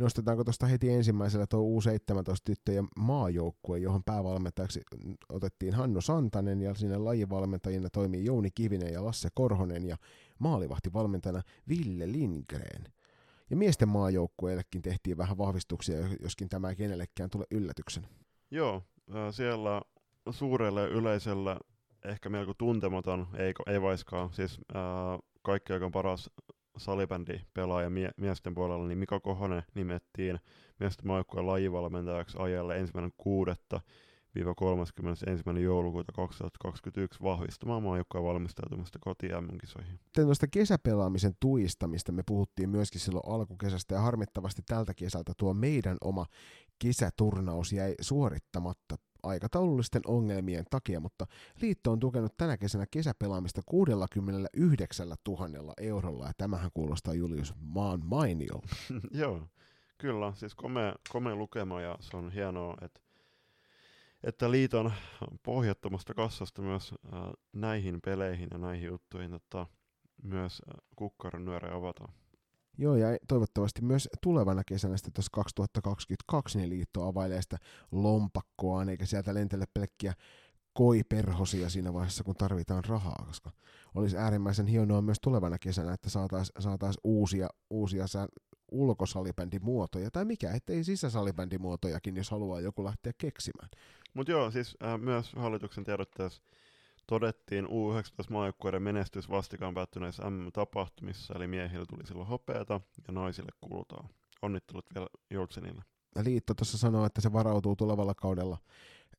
nostetaanko tuosta heti ensimmäisellä tuo U17-tyttöjen maajoukkue, johon päävalmentajaksi otettiin Hannu Santanen ja sinne lajivalmentajina toimii Jouni Kivinen ja Lasse Korhonen ja maalivahtivalmentajana Ville Lindgren. Ja miesten maajoukkueellekin tehtiin vähän vahvistuksia, joskin tämä ei kenellekään tule yllätyksen. Joo, siellä suurelle yleisölle ehkä melko tuntematon, ei, ei vaiskaan, siis ää, kaikki aika paras salibändi pelaaja mie- miesten puolella, niin Mika Kohonen nimettiin miesten maajoukkueen lajivalmentajaksi ajalle ensimmäinen kuudetta 31. joulukuuta 2021 vahvistamaan maajoukkueen valmistautumista koti kisoihin Tuosta kesäpelaamisen tuista, mistä me puhuttiin myöskin silloin alkukesästä, ja harmittavasti tältä kesältä tuo meidän oma kesäturnaus jäi suorittamatta aikataulullisten ongelmien takia, mutta liitto on tukenut tänä kesänä kesäpelaamista 69 000 eurolla, ja tämähän kuulostaa Julius maan mainiolta. Joo, kyllä, siis komea, komea lukema, ja se on hienoa, että että liiton pohjattomasta kassasta myös äh, näihin peleihin ja näihin juttuihin tota, myös äh, kukkaron nyöre avataan. Joo, ja toivottavasti myös tulevana kesänä sitten tuossa 2022 niin liitto availee sitä lompakkoaan, eikä sieltä lentele pelkkiä koiperhosia siinä vaiheessa, kun tarvitaan rahaa, koska olisi äärimmäisen hienoa myös tulevana kesänä, että saataisiin saatais uusia, uusia ulkosalibändimuotoja, tai mikä, ettei sisäsalibändimuotojakin, jos haluaa joku lähteä keksimään. Mutta joo, siis äh, myös hallituksen tiedotteessa todettiin U19-maajoukkueiden menestys vastikään päättyneissä MM-tapahtumissa, eli miehillä tuli silloin hopeata ja naisille kultaa. Onnittelut vielä Joutsenille. Liitto tuossa sanoo, että se varautuu tulevalla kaudella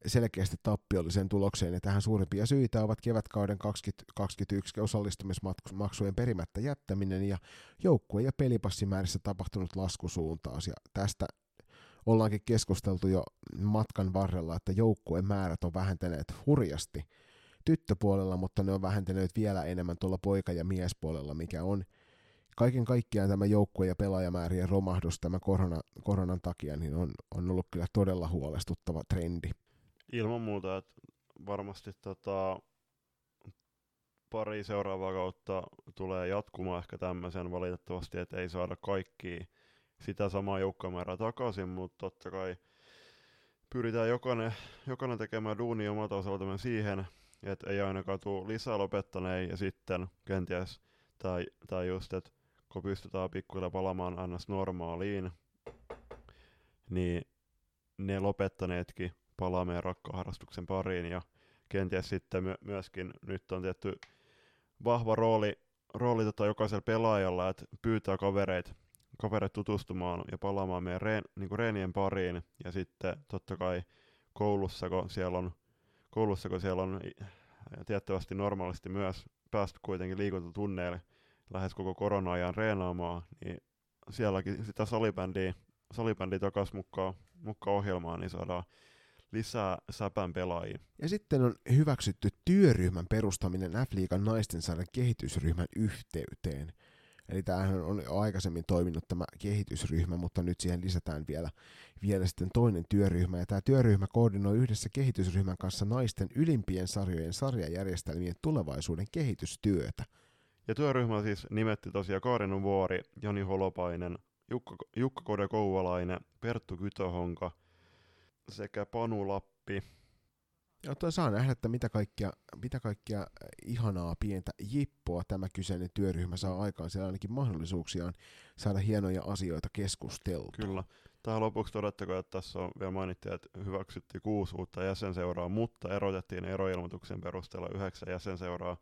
selkeästi tappiolliseen tulokseen, ja tähän suurimpia syitä ovat kevätkauden 2021 osallistumismaksujen perimättä jättäminen ja joukkue- ja pelipassimäärissä tapahtunut laskusuuntaus, ja tästä ollaankin keskusteltu jo matkan varrella, että joukkueen määrät on vähentäneet hurjasti tyttöpuolella, mutta ne on vähentäneet vielä enemmän tuolla poika- ja miespuolella, mikä on kaiken kaikkiaan tämä joukkue- ja pelaajamäärien romahdus tämän korona, koronan takia niin on, on ollut kyllä todella huolestuttava trendi. Ilman muuta, että varmasti tota, pari seuraavaa kautta tulee jatkumaan ehkä tämmöisen valitettavasti, että ei saada kaikki sitä samaa joukkomäärää takaisin, mutta totta kai pyritään jokainen, jokainen tekemään duuni omalta osaltamme siihen, että ei ainakaan tule lisää lopettaneen ja sitten kenties, tai, tai just, että kun pystytään pikkuhiljaa palaamaan aina normaaliin, niin ne lopettaneetkin palaa meidän rakkaan harrastuksen pariin ja kenties sitten my- myöskin nyt on tietty vahva rooli, rooli tota jokaisella pelaajalla, että pyytää kavereita kavereita tutustumaan ja palaamaan meidän reen, niin reenien pariin ja sitten totta kai koulussa, kun siellä on, koulussa, kun siellä on tiettävästi normaalisti myös päästy kuitenkin liikuntatunneille lähes koko korona-ajan reenaamaan, niin sielläkin sitä salibändiä, salibändiä takaisin mukaan, mukaan ohjelmaan, niin saadaan lisää säpän pelaajia. Ja sitten on hyväksytty työryhmän perustaminen F-liigan naisten saada kehitysryhmän yhteyteen. Eli tämähän on aikaisemmin toiminut tämä kehitysryhmä, mutta nyt siihen lisätään vielä, vielä sitten toinen työryhmä. Ja tämä työryhmä koordinoi yhdessä kehitysryhmän kanssa naisten ylimpien sarjojen sarjajärjestelmien tulevaisuuden kehitystyötä. Ja työryhmä siis nimetti tosiaan Kaarinen Vuori, Jani Holopainen, Jukka, Jukka Kode Kouvalainen, Perttu Kytöhonka sekä Panu Lappi. Ja toi saa nähdä, että mitä kaikkia, mitä kaikkia ihanaa pientä jippoa tämä kyseinen työryhmä saa aikaan. Siellä ainakin mahdollisuuksia saada hienoja asioita keskusteltua. Kyllä. Tähän lopuksi todettakoon, että tässä on vielä mainittiin, että hyväksyttiin kuusi uutta jäsenseuraa, mutta erotettiin eroilmoituksen perusteella yhdeksän jäsenseuraa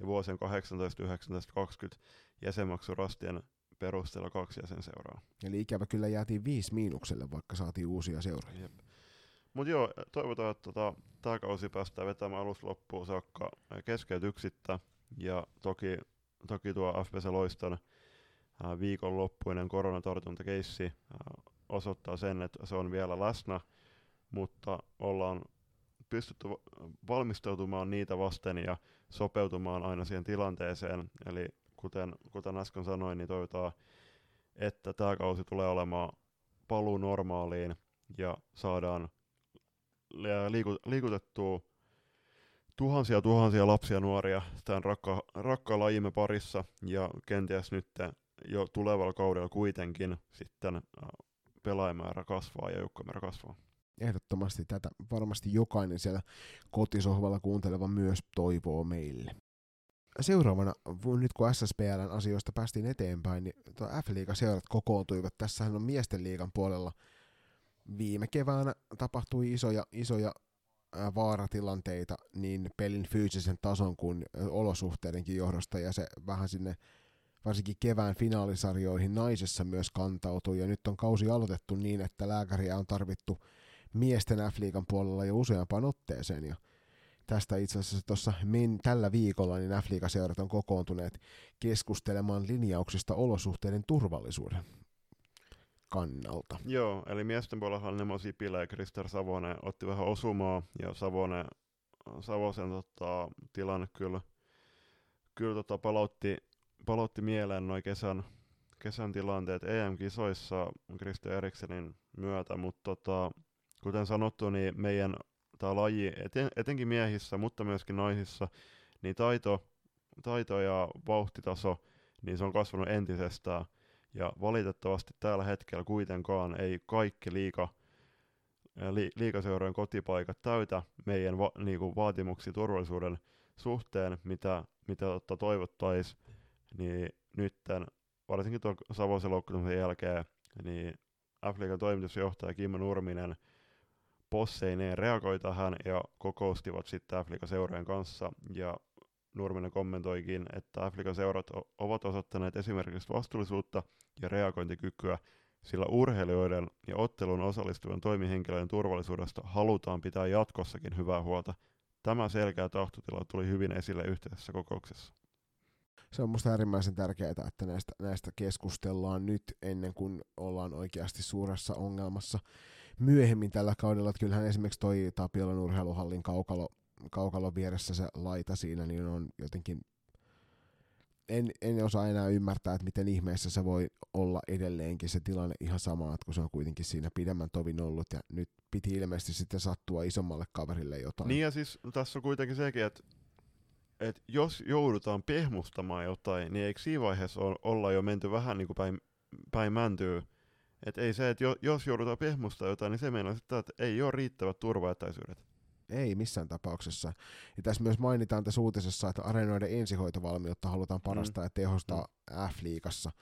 ja vuosien 18, 19, 20 jäsenmaksurastien perusteella kaksi jäsenseuraa. Eli ikävä kyllä jäätiin viisi miinukselle, vaikka saatiin uusia seuroja. Mutta joo, toivotaan, että tota, tämä kausi päästään vetämään alusta loppuun saakka keskeytyksittä. Ja toki, toki tuo FPC Loiston ää, viikonloppuinen koronatartuntakeissi ää, osoittaa sen, että se on vielä läsnä, mutta ollaan pystytty valmistautumaan niitä vasten ja sopeutumaan aina siihen tilanteeseen. Eli kuten, kuten äsken sanoin, niin toivotaan, että tämä kausi tulee olemaan paluu normaaliin ja saadaan liiku, liikutettua tuhansia tuhansia lapsia nuoria tämän rakka, rakkaan lajimme parissa ja kenties nyt jo tulevalla kaudella kuitenkin sitten pelaajamäärä kasvaa ja joukkomäärä kasvaa. Ehdottomasti tätä varmasti jokainen siellä kotisohvalla kuunteleva myös toivoo meille. Seuraavana, nyt kun SSPLn asioista päästiin eteenpäin, niin F-liiga-seurat kokoontuivat. Tässähän on miesten liigan puolella – viime keväänä tapahtui isoja, isoja vaaratilanteita niin pelin fyysisen tason kuin olosuhteidenkin johdosta. Ja se vähän sinne varsinkin kevään finaalisarjoihin naisessa myös kantautui. Ja nyt on kausi aloitettu niin, että lääkäriä on tarvittu miesten F-liigan puolella jo useampaan otteeseen. Ja tästä itse asiassa tuossa tällä viikolla niin F-liigaseurat on kokoontuneet keskustelemaan linjauksista olosuhteiden turvallisuuden kannalta. Joo, eli miesten puolella Nemo Sipilä ja Krister Savonen otti vähän osumaa, ja Savonen, Savosen tota, tilanne kyllä, kyllä tota, palautti, palautti mieleen noin kesän, kesän tilanteet EM-kisoissa Kristo Eriksenin myötä, mutta tota, kuten sanottu, niin meidän tämä laji, eten, etenkin miehissä, mutta myöskin naisissa, niin taito, taito ja vauhtitaso, niin se on kasvanut entisestään. Ja valitettavasti tällä hetkellä kuitenkaan ei kaikki liika, li, liikaseurojen kotipaikat täytä meidän va, niinku vaatimuksia turvallisuuden suhteen, mitä, mitä toivottaisiin, niin nytten, varsinkin tuon Savoisen loukkaantumisen jälkeen, niin f toimitusjohtaja Kimmo Nurminen posseineen reagoi tähän ja kokoustivat sitten Afrikan seurojen kanssa. Ja Nurminen kommentoikin, että Afrikan seurat ovat osoittaneet esimerkiksi vastuullisuutta ja reagointikykyä, sillä urheilijoiden ja ottelun osallistuvien toimihenkilöiden turvallisuudesta halutaan pitää jatkossakin hyvää huolta. Tämä selkeä tahtotila tuli hyvin esille yhteisessä kokouksessa. Se on musta äärimmäisen tärkeää, että näistä, näistä keskustellaan nyt ennen kuin ollaan oikeasti suuressa ongelmassa myöhemmin tällä kaudella. Että kyllähän esimerkiksi toi Tapiolan urheiluhallin kaukalo, kaukalon vieressä se laita siinä, niin on jotenkin en, en osaa enää ymmärtää, että miten ihmeessä se voi olla edelleenkin se tilanne ihan sama, että kun se on kuitenkin siinä pidemmän tovin ollut ja nyt piti ilmeisesti sitten sattua isommalle kaverille jotain. Niin ja siis tässä on kuitenkin sekin, että, että jos joudutaan pehmustamaan jotain, niin eikö siinä vaiheessa olla jo menty vähän niin kuin päin, päin mäntyy? Että ei se, että jos joudutaan pehmustamaan jotain, niin se meinaa sitä, että ei ole riittävät turvaetäisyydet. Ei missään tapauksessa. Ja tässä myös mainitaan tässä uutisessa, että areenoiden ensihoitovalmiutta halutaan parastaa mm. ja tehostaa mm. F-liigassa.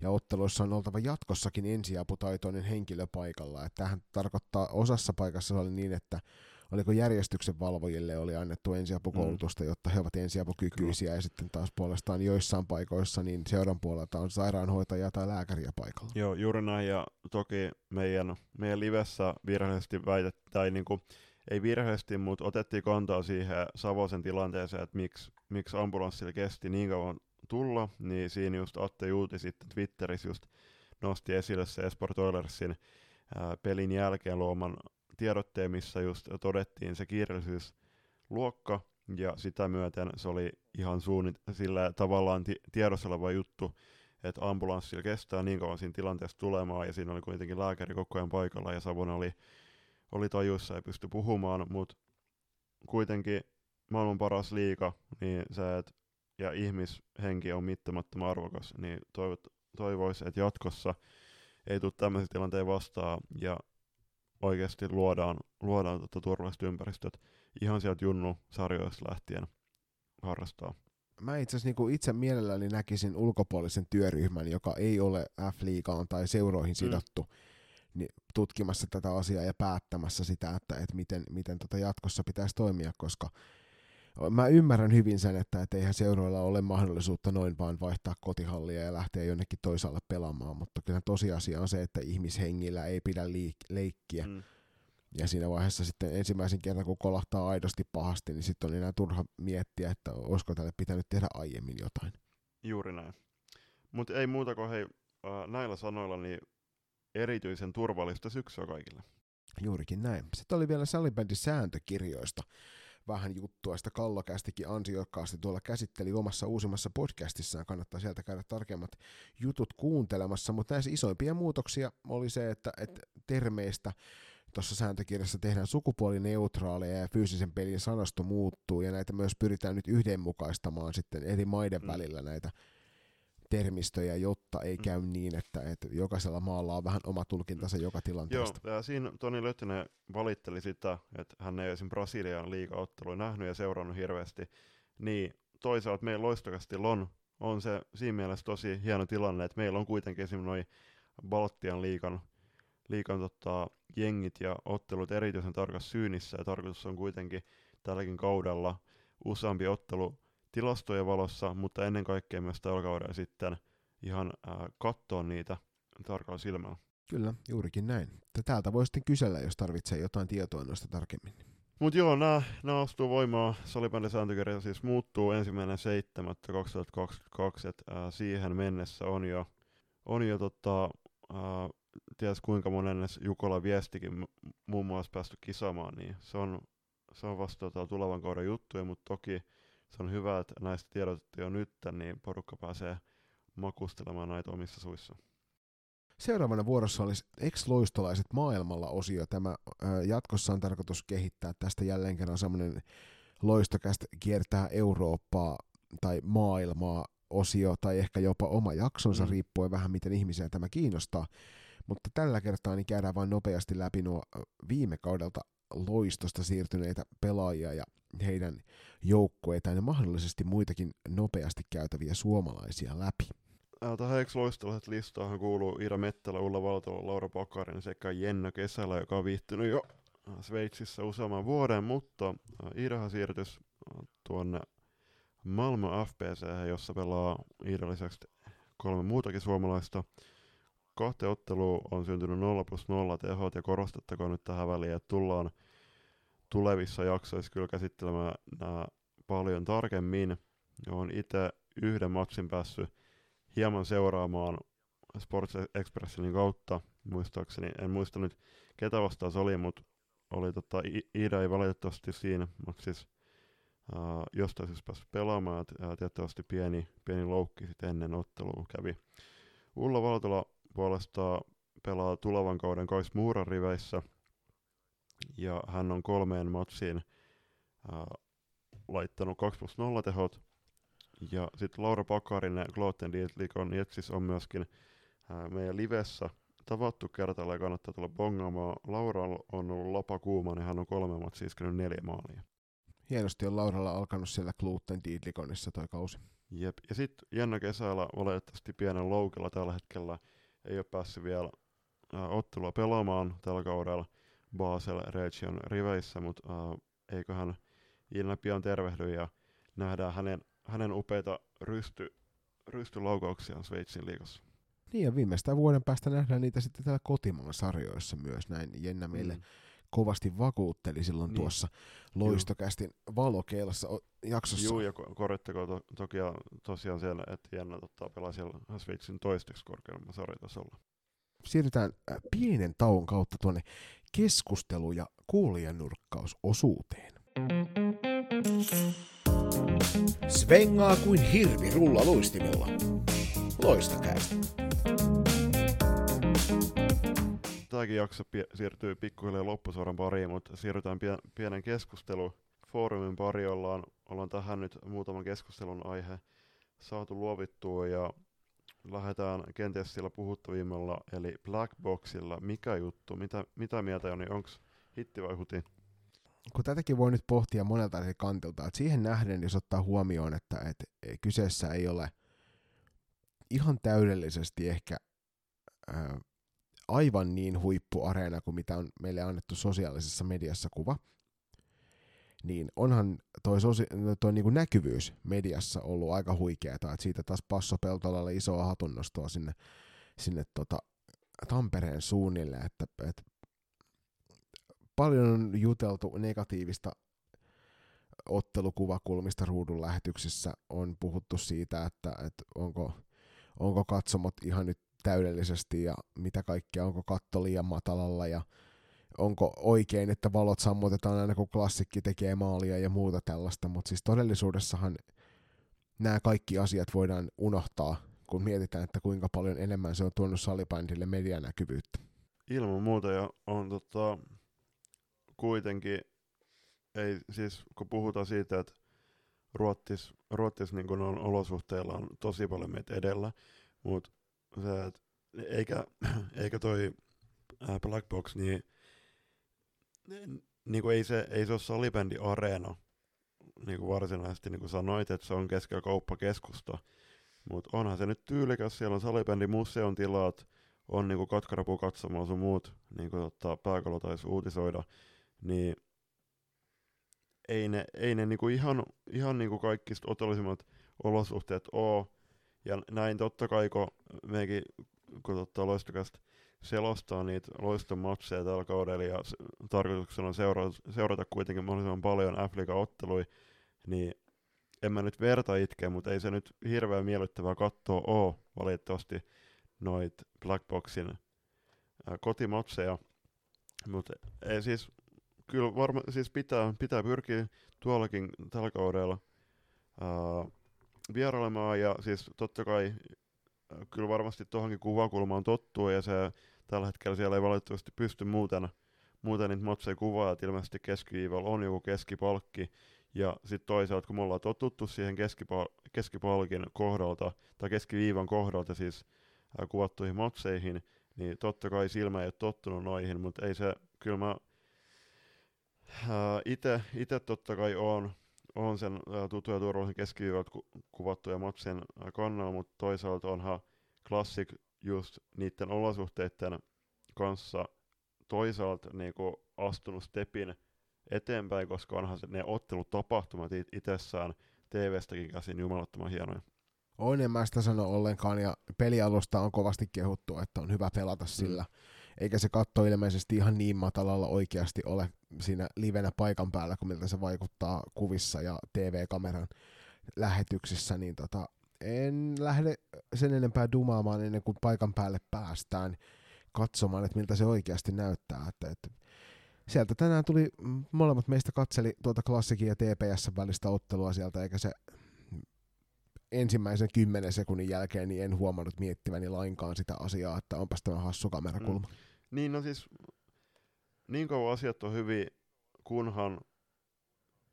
Ja otteluissa on oltava jatkossakin ensiaputaitoinen henkilö paikalla. Että tämähän tarkoittaa osassa paikassa oli niin, että oliko järjestyksen valvojille oli annettu ensiapukoulutusta, mm. jotta he ovat ensiapukykyisiä, Kyllä. ja sitten taas puolestaan joissain paikoissa niin seuran puolelta on sairaanhoitaja tai lääkäriä paikalla. Joo, juuri näin, ja toki meidän, meidän livessä virallisesti väitet, tai niin kuin ei virheesti, mutta otettiin kantaa siihen Savosen tilanteeseen, että miksi, miksi ambulanssilla kesti niin kauan tulla, niin siinä just Atte Juuti sitten Twitterissä just nosti esille se Esport Oilersin pelin jälkeen luoman tiedotteen, missä just todettiin se kiireellisyysluokka, ja sitä myöten se oli ihan suunnit sillä tavallaan ti- tiedossa oleva juttu, että ambulanssilla kestää niin kauan siinä tilanteessa tulemaan, ja siinä oli kuitenkin lääkäri koko ajan paikalla, ja Savonen oli oli tajuissa ja pysty puhumaan, mutta kuitenkin maailman paras liika, niin se, et, ja ihmishenki on mittamattoman arvokas, niin toivot, toivoisi, että jatkossa ei tule tämmöisiä tilanteita vastaan ja oikeasti luodaan, luodaan tota turvalliset ympäristöt ihan sieltä Junnu-sarjoista lähtien harrastaa. Mä itse asiassa niin itse mielelläni näkisin ulkopuolisen työryhmän, joka ei ole F-liigaan tai seuroihin mm. sidottu, mm tutkimassa tätä asiaa ja päättämässä sitä, että, että miten, miten tota jatkossa pitäisi toimia, koska mä ymmärrän hyvin sen, että et eihän seuroilla ole mahdollisuutta noin vaan vaihtaa kotihallia ja lähteä jonnekin toisaalle pelaamaan, mutta kyllä tosiasia on se, että ihmishengillä ei pidä liik- leikkiä. Mm. Ja siinä vaiheessa sitten ensimmäisen kerran, kun kolahtaa aidosti pahasti, niin sitten on enää turha miettiä, että olisiko tälle pitänyt tehdä aiemmin jotain. Juuri näin. Mutta ei muuta kuin hei, näillä sanoilla niin erityisen turvallista syksyä kaikille. Juurikin näin. Sitten oli vielä salibändin sääntökirjoista vähän juttua. Sitä Kallokästikin ansiokkaasti tuolla käsitteli omassa uusimmassa podcastissaan. Kannattaa sieltä käydä tarkemmat jutut kuuntelemassa. Mutta näissä isoimpia muutoksia oli se, että, että termeistä tuossa sääntökirjassa tehdään sukupuolineutraaleja ja fyysisen pelin sanasto muuttuu ja näitä myös pyritään nyt yhdenmukaistamaan sitten eri maiden mm. välillä näitä termistöjä, jotta ei mm. käy niin, että, että jokaisella maalla on vähän oma tulkintansa joka tilanteesta. Joo, ja siinä Toni Löttinen valitteli sitä, että hän ei esim. Brasilian liigaottelua nähnyt ja seurannut hirveästi, niin toisaalta meillä loistokasti on, on se siinä mielessä tosi hieno tilanne, että meillä on kuitenkin esim. noin Baltian liikan, liikan tota, jengit ja ottelut erityisen tarkassa syynissä, ja tarkoitus on kuitenkin tälläkin kaudella useampi ottelu tilastojen valossa, mutta ennen kaikkea myös tällä kaudella sitten ihan äh, katsoa niitä tarkalla silmällä. Kyllä, juurikin näin. Täältä voi sitten kysellä, jos tarvitsee jotain tietoa noista tarkemmin. Mutta joo, nämä astuu voimaan. Salibändin sääntökirja siis muuttuu ensimmäinen 7.2022, että äh, siihen mennessä on jo, on jo tota, äh, ties kuinka monen Jukola viestikin muun muassa päästy kisaamaan, niin se on, se on vasta tota, tulevan kauden juttuja, mutta toki se on hyvä, että näistä tiedotettiin jo nyt, niin porukka pääsee makustelemaan näitä omissa suissa. Seuraavana vuorossa olisi ex-loistolaiset maailmalla osio. Tämä jatkossa on tarkoitus kehittää tästä jälleen kerran semmoinen loistokästä kiertää Eurooppaa tai maailmaa osio tai ehkä jopa oma jaksonsa, mm. riippuen vähän miten ihmisiä tämä kiinnostaa. Mutta tällä kertaa niin käydään vain nopeasti läpi nuo viime kaudelta loistosta siirtyneitä pelaajia ja heidän joukkueitaan ja mahdollisesti muitakin nopeasti käytäviä suomalaisia läpi. Tähän eikö loistolaiset listaahan kuuluu Ira Mettälä, Ulla Valtola, Laura Pakarin sekä Jenna Kesälä, joka on viihtynyt jo Sveitsissä useamman vuoden, mutta Iidahan siirtys tuonne Malmö FPC, jossa pelaa Iidan lisäksi kolme muutakin suomalaista. Kahteen otteluun on syntynyt 0 plus 0 tehot ja korostettakoon nyt tähän väliin, että tullaan tulevissa jaksoissa kyllä käsittelemään nämä paljon tarkemmin. Olen itse yhden matsin päässyt hieman seuraamaan Sports Expressin kautta, muistaakseni, en muista nyt ketä vastaan se oli, mutta oli tota, Ida ei valitettavasti siinä, mutta uh, jostain siis päässyt pelaamaan, ja tietysti pieni, pieni loukki sitten ennen ottelua kävi. Ulla Valtola puolestaan pelaa tulevan kauden Kais Muuran riveissä, ja hän on kolmeen matsiin uh, laittanut 2 plus 0 tehot, ja sitten Laura Pakarinen Gloten Dietlikon Jetsis on myöskin ää, meidän livessä tavattu kertalla ja kannattaa tulla bongaamaan. Laura on ollut lapa kuuma, niin hän on kolme matsia iskenyt neljä maalia. Hienosti on Lauralla alkanut siellä Gluten Dietlikonissa toi kausi. Jep. Ja sitten Jenna kesällä valitettavasti pienen loukella tällä hetkellä ei ole päässyt vielä ää, ottelua pelaamaan tällä kaudella Basel Region riveissä, mutta ää, eiköhän Jenna pian tervehdy ja nähdään hänen hänen upeita rysty, rystylaukauksiaan Sveitsin liigassa. Niin ja viimeistään vuoden päästä nähdään niitä sitten täällä kotimaan sarjoissa myös. Näin Jenna meille mm. Kovasti vakuutteli silloin niin. tuossa loistokästin valokeilassa jaksossa. Joo, ja korjattakoon to, toki tosiaan siellä, että Jenna ottaa pelaa siellä Sveitsin toisteksi korkeamman sarjatasolla. Siirrytään äh, pienen tauon kautta tuonne keskustelu- ja kuulijanurkkausosuuteen. Svengaa kuin hirvi rulla luistimella. Loistakäästä. Tämäkin jakso pie- siirtyy pikkuhiljaa loppusuoran pariin, mutta siirrytään pie- pienen keskustelu foorumin pari. Ollaan, ollaan tähän nyt muutaman keskustelun aihe saatu luovittua ja lähdetään kenties sillä puhuttavimmalla, eli Blackboxilla. Mikä juttu? Mitä, mitä mieltä on, niin onko hitti vai huti? kun tätäkin voi nyt pohtia monelta eri kantilta, että siihen nähden, jos ottaa huomioon, että, että kyseessä ei ole ihan täydellisesti ehkä ää, aivan niin huippuareena kuin mitä on meille annettu sosiaalisessa mediassa kuva, niin onhan toi, sosi- toi niinku näkyvyys mediassa ollut aika huikeeta, että siitä taas Passo Peltolalle isoa hatunnostoa sinne, sinne tota Tampereen suunnille, että, että paljon on juteltu negatiivista ottelukuvakulmista ruudun lähetyksissä. On puhuttu siitä, että, että onko, onko katsomot ihan nyt täydellisesti ja mitä kaikkea, onko katto liian matalalla ja onko oikein, että valot sammutetaan aina kun klassikki tekee maalia ja muuta tällaista, mutta siis todellisuudessahan nämä kaikki asiat voidaan unohtaa, kun mietitään, että kuinka paljon enemmän se on tuonut salibändille medianäkyvyyttä. Ilman muuta ja on tota, kuitenkin, ei, siis kun puhutaan siitä, että Ruottis, Ruottis niin on olosuhteilla on tosi paljon meitä edellä, mutta se, eikä, eikä toi äh, Black Box, niin, niin kuin ei, se, ei se ole salibändi areena, niin kuin varsinaisesti niin kuin sanoit, että se on keskellä kauppakeskusta, mutta onhan se nyt tyylikäs, siellä on salibändi museon tilat, on niin katkarapu katsomaan sun muut, niin kuin tota, pääkalo taisi uutisoida, niin ei ne, ei ne niinku ihan, ihan niinku kaikista otollisimmat olosuhteet oo. Ja näin totta kai, kun mekin, kun totta loistokasta selostaa niitä loiston matseja tällä kaudella ja tarkoituksena on seurata, seurata kuitenkin mahdollisimman paljon f ottelui, niin en mä nyt verta itkeä, mutta ei se nyt hirveän miellyttävää katsoa oo valitettavasti noit Blackboxin kotimatseja. Mutta ei siis kyllä varma, siis pitää, pitää pyrkiä tuollakin tällä kaudella uh, vierailemaan ja siis totta kai uh, kyllä varmasti tuohonkin kuvakulmaan tottuu ja se tällä hetkellä siellä ei valitettavasti pysty muuten, muuten niitä matseja kuvaa, että ilmeisesti keskiviivalla on joku keskipalkki. Ja sitten toisaalta kun me ollaan totuttu siihen keskipal- keskipalkin kohdalta tai keskiviivan kohdalta siis uh, kuvattuihin matseihin, niin totta kai silmä ei ole tottunut noihin, mutta ei se, kyllä mä Uh, ite totta kai on, on sen uh, tutun ja turvallisen keskiviivalta ku, kuvattuja matsen uh, kannalla, mutta toisaalta onhan Classic just niiden olosuhteiden kanssa toisaalta niinku astunut stepin eteenpäin, koska onhan se, ne ottelutapahtumat it- itsessään TV-stäkin käsin jumalattoman hienoja. On, en mä sitä sano ollenkaan, ja pelialusta on kovasti kehuttu, että on hyvä pelata sillä. Mm. Eikä se katto ilmeisesti ihan niin matalalla oikeasti ole siinä livenä paikan päällä, kuin miltä se vaikuttaa kuvissa ja TV-kameran lähetyksissä, niin tota, en lähde sen enempää dumaamaan ennen kuin paikan päälle päästään katsomaan, että miltä se oikeasti näyttää. Että, että sieltä tänään tuli, molemmat meistä katseli tuota klassikin ja TPS välistä ottelua sieltä, eikä se ensimmäisen kymmenen sekunnin jälkeen niin en huomannut miettiväni lainkaan sitä asiaa, että onpas tämä hassu kamerakulma. Mm. Niin, no siis niin kauan asiat on hyvin, kunhan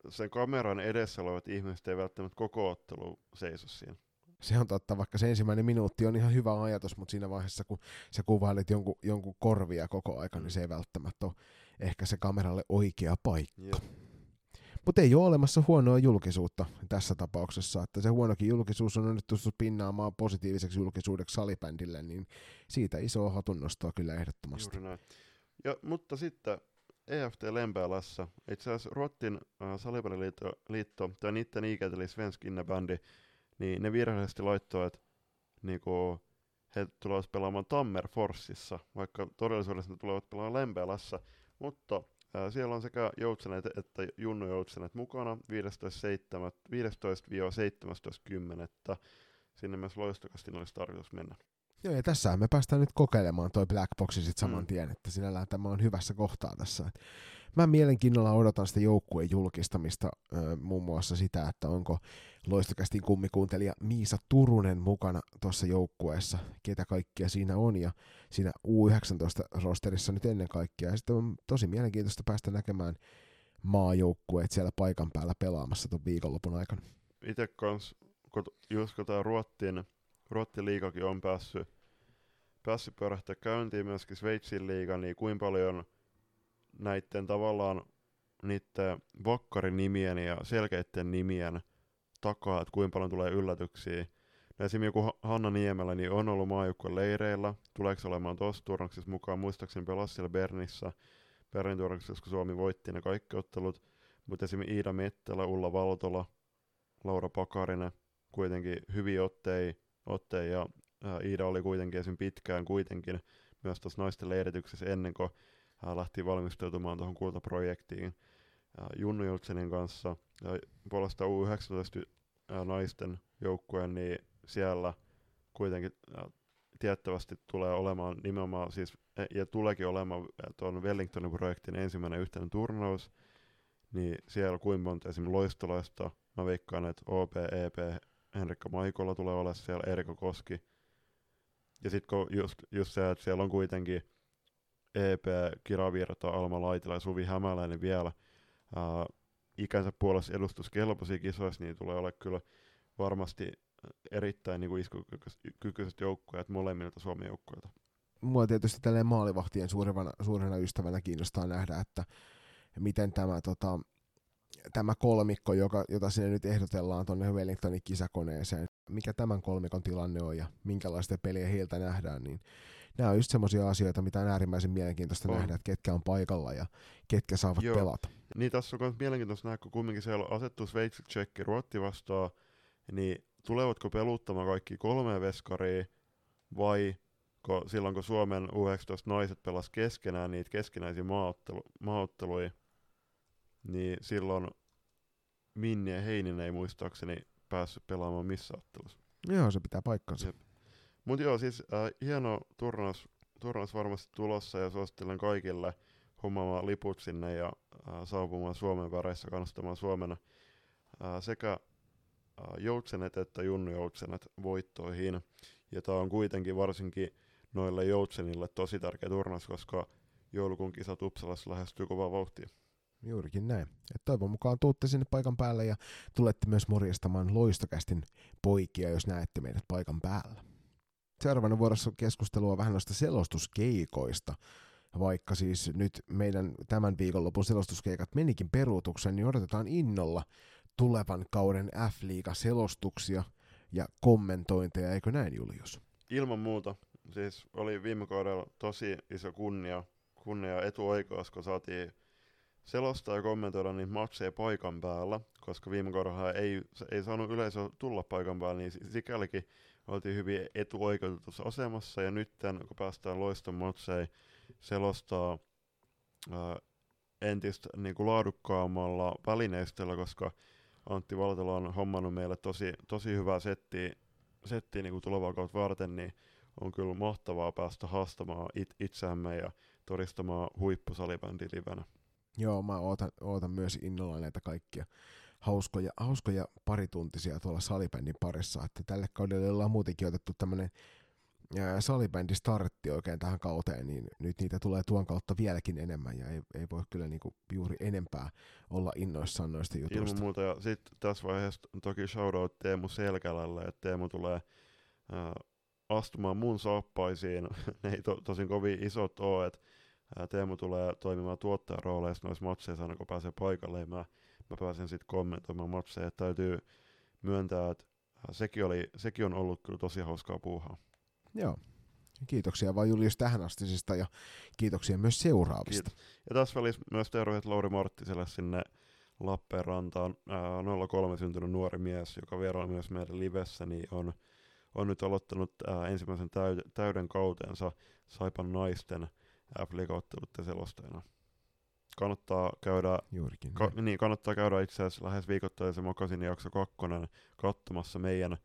sen kameran edessä olevat ihmiset ei välttämättä koko ottelu seiso siinä. Se on totta, vaikka se ensimmäinen minuutti on ihan hyvä ajatus, mutta siinä vaiheessa, kun sä kuvailet jonkun, jonkun korvia koko aika, niin se ei välttämättä ole ehkä se kameralle oikea paikka. Yep. Mutta ei ole olemassa huonoa julkisuutta tässä tapauksessa, että se huonokin julkisuus on onnistuttu pinnaamaan positiiviseksi julkisuudeksi salibändille, niin siitä iso hatunnostoa kyllä ehdottomasti. Juuri näin. Ja, mutta sitten EFT Lempäälässä, itse asiassa Ruottin äh, salibändiliitto, liitto, tai niiden ikäteli Svensk Innebändi, niin ne virheellisesti laittoi, että niinku, he tulevat pelaamaan Tammerforsissa, vaikka todellisuudessa ne tulevat pelaamaan Lempäälässä, mutta siellä on sekä Joutsenet että Junnu Joutsenet mukana 15-17.10. Sinne myös loistokasti olisi tarkoitus mennä. Joo, ja tässä me päästään nyt kokeilemaan toi Black Boxi sit saman mm. tien, että sinällään tämä on hyvässä kohtaa tässä. Et mä mielenkiinnolla odotan sitä joukkueen julkistamista, muun muassa sitä, että onko loistokästin kummikuuntelija Miisa Turunen mukana tuossa joukkueessa, ketä kaikkia siinä on, ja siinä U19-rosterissa nyt ennen kaikkea. Ja sitten on tosi mielenkiintoista päästä näkemään maajoukkueet siellä paikan päällä pelaamassa tuon viikonlopun aikana. Itse kanssa, kun just kun tämä Ruottin, Ruottin liikakin on päässyt, päässyt pyörähtää käyntiin myöskin Sveitsin liiga, niin kuinka paljon näiden tavallaan niiden vakkarinimien ja selkeiden nimien takaa, että kuinka paljon tulee yllätyksiä. No esimerkiksi joku Hanna Niemelä niin on ollut maajoukkueen leireillä, tuleeko olemaan tuossa turnauksessa mukaan, muistaakseni pelasi siellä Bernissä, Bernin turnauksessa, kun Suomi voitti ne kaikki ottelut, mutta esimerkiksi Iida Mettelä, Ulla Valtola, Laura Pakarinen, kuitenkin hyviä otteja, ottei, ja Iida oli kuitenkin esim. pitkään kuitenkin myös tuossa naisten leirityksessä ennen kuin lähti valmistautumaan tuohon kultaprojektiin Junnu Jultsenin kanssa. Puolesta U19 naisten joukkueen, niin siellä kuitenkin tiettävästi tulee olemaan nimenomaan, siis, e, ja tuleekin olemaan tuon Wellingtonin projektin ensimmäinen yhteinen turnaus, niin siellä kuinka monta esimerkiksi loistolaista, mä veikkaan, että OP, EP, Henrikka Maikola tulee olemaan siellä, Erika Koski, ja sitten just, just se, että siellä on kuitenkin EP, Kiravirta, Alma Laitila ja Suvi Hämäläinen vielä uh, ikänsä puolessa edustuskelpoisia kisoissa, niin tulee olla kyllä varmasti erittäin niin iskukykyiset joukkueet molemmilta Suomen joukkueilta. Mua tietysti tälleen maalivahtien suurena, suurena ystävänä kiinnostaa nähdä, että miten tämä, tota, tämä kolmikko, joka, jota sinne nyt ehdotellaan tuonne Wellingtonin kisakoneeseen, mikä tämän kolmikon tilanne on ja minkälaista peliä heiltä nähdään, niin nämä on just semmoisia asioita, mitä on äärimmäisen mielenkiintoista on. nähdä, että ketkä on paikalla ja ketkä saavat Joo. pelata. Niin tässä on myös mielenkiintoista nähdä, kun kumminkin siellä on asettu Sveitsi, Tsekki, Ruotti vastaan, niin tulevatko peluttamaan kaikki kolme veskaria vai kun silloin kun Suomen U19 naiset pelas keskenään niitä keskenäisiä maaottelu, maaotteluja, niin silloin Minni ja Heininen ei muistaakseni päässyt pelaamaan missä ottelussa. Joo, se pitää paikkansa. Jep. Mutta joo, siis äh, hieno turnaus, turnaus varmasti tulossa ja suosittelen kaikille hommaamaan liput sinne ja äh, saapumaan Suomen väreissä kannustamaan Suomen äh, sekä äh, joutsenet että junnu joutsenet voittoihin. Ja tämä on kuitenkin varsinkin noille joutsenille tosi tärkeä turnaus, koska joulukuun kisa Tupsalassa lähestyy kovaa vauhtia. Juurikin näin. Et toivon mukaan tuutte sinne paikan päälle ja tulette myös morjastamaan loistokästin poikia, jos näette meidät paikan päällä. Seuraavana vuorossa keskustelua vähän noista selostuskeikoista. Vaikka siis nyt meidän tämän viikonlopun selostuskeikat menikin peruutuksen, niin odotetaan innolla tulevan kauden F-liiga-selostuksia ja kommentointeja, eikö näin Julius? Ilman muuta. Siis oli viime kaudella tosi iso kunnia, kunnia etuoikeus, kun saatiin selostaa ja kommentoida niitä matseja paikan päällä, koska viime kaudella ei, ei saanut yleisö tulla paikan päällä, niin sikälikin oltiin hyvin etuoikeutetussa asemassa, ja nyt kun päästään loiston matseja selostaa ää, entistä niin kuin laadukkaammalla välineistöllä, koska Antti Valtala on hommannut meille tosi, tosi hyvää settiä, settiä niin kuin tulevaa kautta varten, niin on kyllä mahtavaa päästä haastamaan it, itseämme ja todistamaan huippusalibändi livenä. Joo, mä ootan, ootan myös innolla näitä kaikkia hauskoja, hauskoja parituntisia tuolla salibändin parissa, että tälle kaudelle ollaan muutenkin otettu tämmönen salibändi startti oikein tähän kauteen, niin nyt niitä tulee tuon kautta vieläkin enemmän ja ei, ei voi kyllä niinku juuri enempää olla innoissaan noista jutuista. Ilman muuta ja sitten tässä vaiheessa toki shoutout Teemu Selkälälle, että Teemu tulee ää, astumaan mun saappaisiin, ne ei to, tosin kovin isot ole, että Teemu tulee toimimaan tuottajan rooleissa noissa matseissa aina kun pääsee paikalle ja mä, mä pääsen sitten kommentoimaan matseja, että täytyy myöntää, että sekin, oli, sekin on ollut kyllä tosi hauskaa puuhaa. Joo. Kiitoksia vaan Julius tähän astisista ja kiitoksia myös seuraavista. Kiitos. Ja tässä välissä myös terveet Lauri Marttiselle sinne Lappeenrantaan. Ää, 03 syntynyt nuori mies, joka vieraili myös meidän livessä, niin on, on nyt aloittanut ää, ensimmäisen täyden, täyden kautensa Saipan naisten f selostajana. Kannattaa käydä, Juurikin, ka, niin, kannattaa käydä itse asiassa lähes viikoittaisen Mokasin jakso kakkonen katsomassa meidän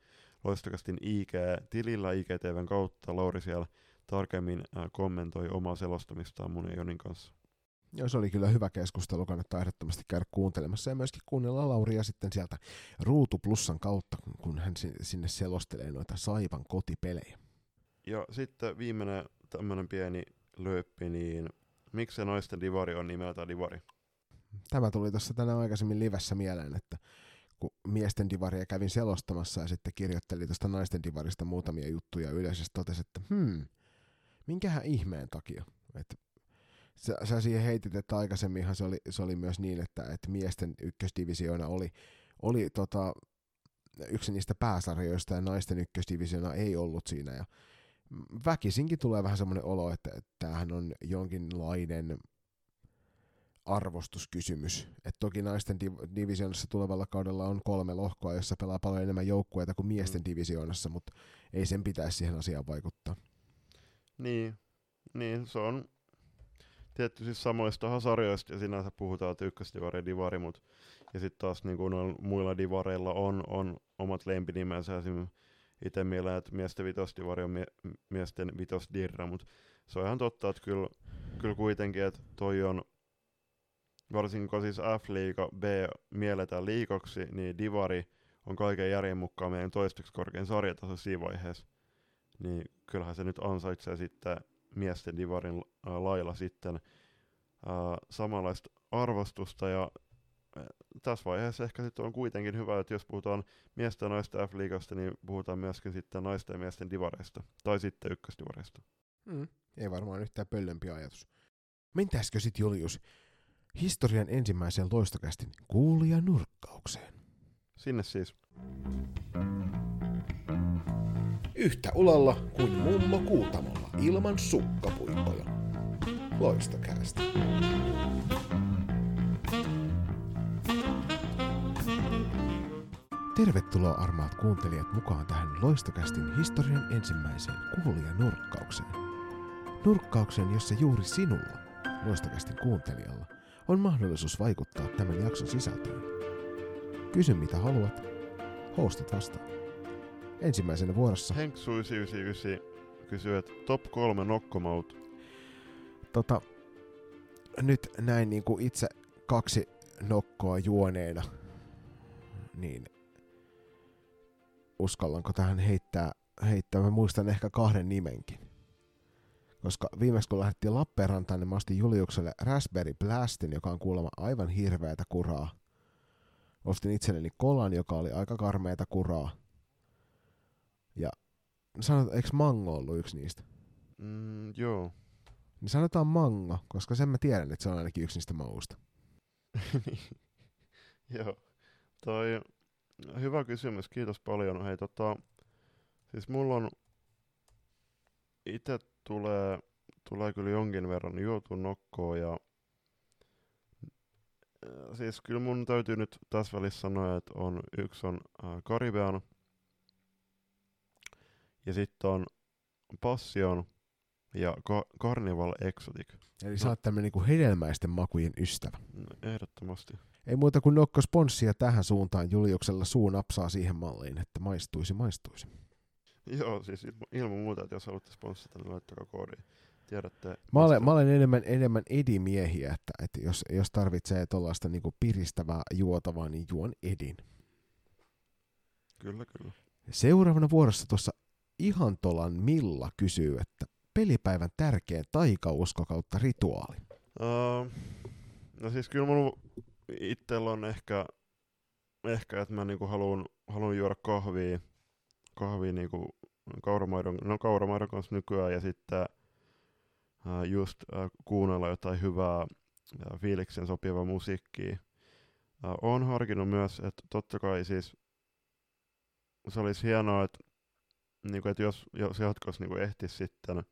Loistokastin IG-tilillä IGTVn kautta. Lauri siellä tarkemmin äh, kommentoi omaa selostamistaan mun ja Jonin kanssa. Joo, se oli kyllä hyvä keskustelu, kannattaa ehdottomasti käydä kuuntelemassa ja myöskin kuunnella Lauria sitten sieltä Ruutu Plussan kautta, kun hän sinne selostelee noita Saivan kotipelejä. Ja sitten viimeinen tämmöinen pieni lööppi, niin miksi se naisten divari on nimeltä divari? Tämä tuli tuossa tänään aikaisemmin livessä mieleen, että kun miesten divaria kävin selostamassa ja sitten kirjoittelin tuosta naisten divarista muutamia juttuja yleisesti totesi, että hmm, minkähän ihmeen takia. Että sä, sä siihen heitit, että aikaisemminhan se oli, se oli myös niin, että, että miesten ykkösdivisioona oli, oli tota, yksi niistä pääsarjoista ja naisten ykkösdivisioona ei ollut siinä. Ja väkisinkin tulee vähän semmoinen olo, että, että tämähän on jonkinlainen arvostuskysymys. Et toki naisten div- divisioonassa tulevalla kaudella on kolme lohkoa, jossa pelaa paljon enemmän joukkueita kuin miesten mm. divisioonassa, mutta ei sen pitäisi siihen asiaan vaikuttaa. Niin, niin se on tietty siis samoista sarjoista ja sinänsä puhutaan, että ykkösdivari ja divari, mutta ja sitten taas niin kuin muilla divareilla on, on omat lempinimensä, esimerkiksi itse mieleen, että miesten vitosdivari on mie- miesten vitosdirra, mutta se on ihan totta, että kyllä, kyllä kuitenkin, että toi on varsinkin kun siis F-liiga B mielletään liikoksi, niin Divari on kaiken järjen mukaan meidän toisteksi korkein sarjataso siinä vaiheessa. Niin kyllähän se nyt ansaitsee sitten miesten Divarin lailla sitten äh, samanlaista arvostusta ja tässä vaiheessa ehkä sitten on kuitenkin hyvä, että jos puhutaan miesten ja naisten F-liigasta, niin puhutaan myöskin sitten naisten ja miesten divareista, tai sitten ykkösdivareista. Mm, ei varmaan yhtään pöllömpi ajatus. Mentäisikö sitten Julius historian ensimmäisen loistokästin kuulija nurkkaukseen. Sinne siis. Yhtä ulalla kuin mummo kuutamolla ilman sukkapuikkoja. Loistokästi. Tervetuloa armaat kuuntelijat mukaan tähän Loistokästin historian ensimmäiseen kuulija nurkkaukseen. Nurkkauksen, jossa juuri sinulla, Loistokästin kuuntelijalla, on mahdollisuus vaikuttaa tämän jakson sisältöön. Kysy mitä haluat, hostit vastaan. Ensimmäisenä vuorossa... Henksu 999 kysyy, että top 3 nokkomaut. Tota, nyt näin niin kuin itse kaksi nokkoa juoneena, niin uskallanko tähän heittää, heittää, mä muistan ehkä kahden nimenkin koska viimeksi kun lähdettiin Lappeenrantaan, niin mä ostin Juliukselle Raspberry Blastin, joka on kuulemma aivan hirveätä kuraa. Ostin itselleni kolan, joka oli aika karmeita kuraa. Ja sanot, eikö mango ollut yksi niistä? Mm, joo. Niin sanotaan mango, koska sen mä tiedän, että se on ainakin yksi niistä mausta. joo. Toi, hyvä kysymys, kiitos paljon. Hei, tota, siis mulla on itse tulee tulee kyllä jonkin verran juotu nokkoa ja äh, siis kyllä mun täytyy nyt tässä välissä sanoa, että on, yksi on äh, Karibean ja sitten on Passion ja Ka- Carnival Exotic. Eli sä oot tämmönen niinku hedelmäisten makujen ystävä. No, ehdottomasti. Ei muuta kuin nokko sponssia tähän suuntaan Juliuksella suu napsaa siihen malliin, että maistuisi, maistuisi. Joo, siis ilman, ilman muuta, että jos haluatte sponssata, niin laittakaa koodi. Tiedätte. Mä olen, mä olen enemmän, enemmän edimiehiä, että, että jos, jos tarvitsee tuollaista niinku piristävää juotavaa, niin juon edin. Kyllä, kyllä. Seuraavana vuorossa tuossa Ihantolan Milla kysyy, että pelipäivän tärkein taikausko kautta rituaali. Uh, no siis kyllä mulla itsellä on ehkä, ehkä että mä niinku haluan, haluan juoda kahvia, kahvia niinku kauramaidon, no kauramaidon kanssa nykyään ja sitten uh, just uh, kuunnella jotain hyvää uh, fiiliksen sopivaa musiikkia. Uh, oon harkinnut myös, että totta kai siis se olisi hienoa, että, niinku, että jos, jos jatkossa niinku ehtisi sitten uh,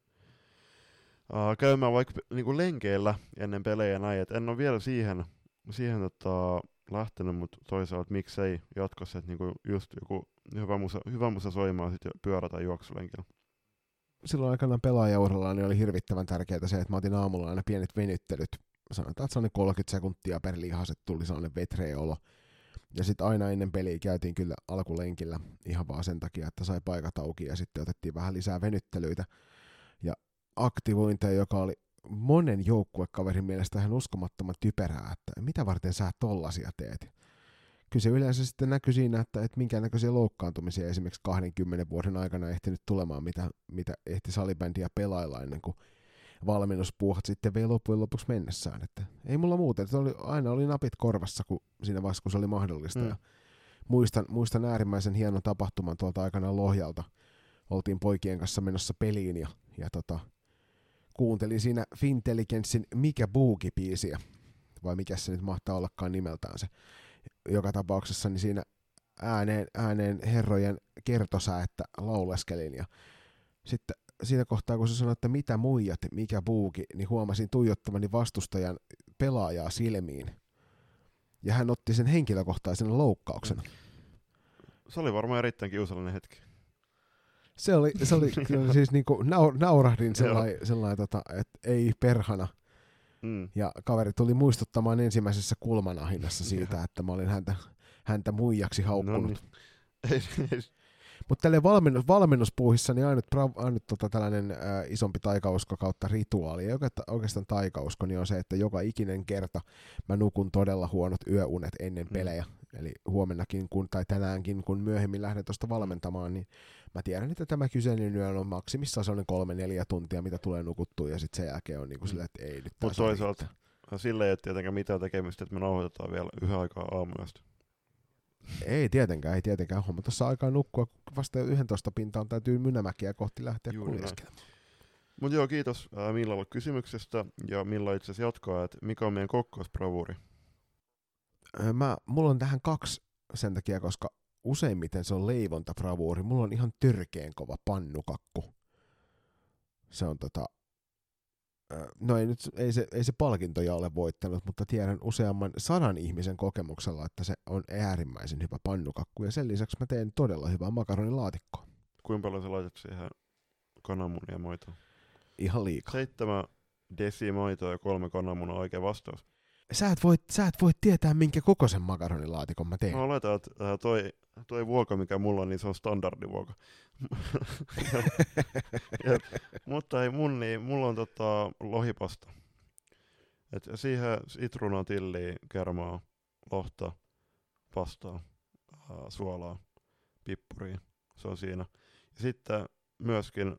käymään vaikka niinku lenkeillä ennen pelejä näin, et en ole vielä siihen, siihen tota, lähtenyt, mutta toisaalta miksei jatkossa, että niinku just joku hyvä musa, hyvä musa soimaan sit pyörä- tai juoksulenkillä. Silloin aikanaan pelaajauralla niin oli hirvittävän tärkeää se, että mä otin aamulla aina pienet venyttelyt. Sanotaan, että sellainen 30 sekuntia per lihaset tuli sellainen vetreä olo. Ja sitten aina ennen peliä käytiin kyllä alkulenkillä ihan vaan sen takia, että sai paikat auki ja sitten otettiin vähän lisää venyttelyitä. Ja aktivointeja, joka oli monen joukkuekaverin mielestä ihan uskomattoman typerää, että mitä varten sä tollasia teet. Kyllä se yleensä sitten näkyy siinä, että, että minkäännäköisiä loukkaantumisia esimerkiksi 20 vuoden aikana ehtinyt tulemaan, mitä, mitä ehti salibändiä pelailla ennen kuin valmennuspuuhat sitten vei loppujen lopuksi mennessään. Että ei mulla muuta, että oli, aina oli napit korvassa kun siinä vaiheessa, kun se oli mahdollista. Mm. Ja muistan, muistan äärimmäisen hienon tapahtuman tuolta aikanaan Lohjalta. Oltiin poikien kanssa menossa peliin ja, ja tota, kuuntelin siinä Fintelligenssin Mikä Buuki-biisiä, vai mikä se nyt mahtaa ollakaan nimeltään se. Joka tapauksessa niin siinä ääneen, ääneen herrojen kertosää, että lauleskelin ja sitten siinä kohtaa, kun se sanoi, että mitä muijat, mikä buuki, niin huomasin tuijottamani vastustajan pelaajaa silmiin. Ja hän otti sen henkilökohtaisena loukkauksena. Se oli varmaan erittäin kiusallinen hetki. Se oli, se oli, siis niinku, nau, naurahdin sellainen, sellai, tota, että ei perhana. Mm. Ja kaveri tuli muistuttamaan ensimmäisessä kulmanahinnassa siitä, että mä olin häntä, häntä muijaksi haukkunut. Mutta tälle valmennus, valmennuspuuhissa niin ainut, ainut tota, tällainen ä, isompi taikausko kautta rituaali, ja oikeastaan taikausko, niin on se, että joka ikinen kerta mä nukun todella huonot yöunet ennen Mm. pelejä. Eli huomennakin kun, tai tänäänkin, kun myöhemmin lähden tuosta valmentamaan, niin mä tiedän, että tämä kyseinen yö on maksimissaan sellainen kolme neljä tuntia, mitä tulee nukuttua, ja sitten sen jälkeen on niinku sillä, että ei nyt Mutta toisaalta riittää. sillä ei ole tietenkään mitään tekemistä, että me nauhoitetaan vielä yhden aikaa aamuyöstä. Ei tietenkään, ei tietenkään. Homma tuossa aikaa nukkua, vasta 11 pintaan täytyy Mynämäkiä kohti lähteä Juuri kuljeskelemaan. Mutta joo, kiitos ää, Millalla kysymyksestä ja Milla itse asiassa jatkaa, että mikä on meidän kokkausbravuuri? Öö, Mä, mulla on tähän kaksi sen takia, koska useimmiten se on leivontabravuuri. Mulla on ihan törkeen kova pannukakku. Se on tota... No ei, nyt, ei, se, ei se palkintoja ole voittanut, mutta tiedän useamman sadan ihmisen kokemuksella, että se on äärimmäisen hyvä pannukakku. Ja sen lisäksi mä teen todella hyvää makaronilaatikkoa. Kuinka paljon sä laitat siihen kananmunia ja maitoa? Ihan liikaa. Seitsemän desi maitoa ja kolme kananmunaa oikea vastaus. Sä et, voi, sä et voi tietää, minkä kokoisen makaronilaatikon mä teen. Mä oletan, että ää, toi, toi vuoka, mikä mulla on, niin se on standardivuoka. ja, mutta ei mun, niin mulla on tota lohipasta. Et siihen sitruunaa, tilliä, kermaa, lohta, pastaa, ää, suolaa, pippuria. Se on siinä. Ja sitten myöskin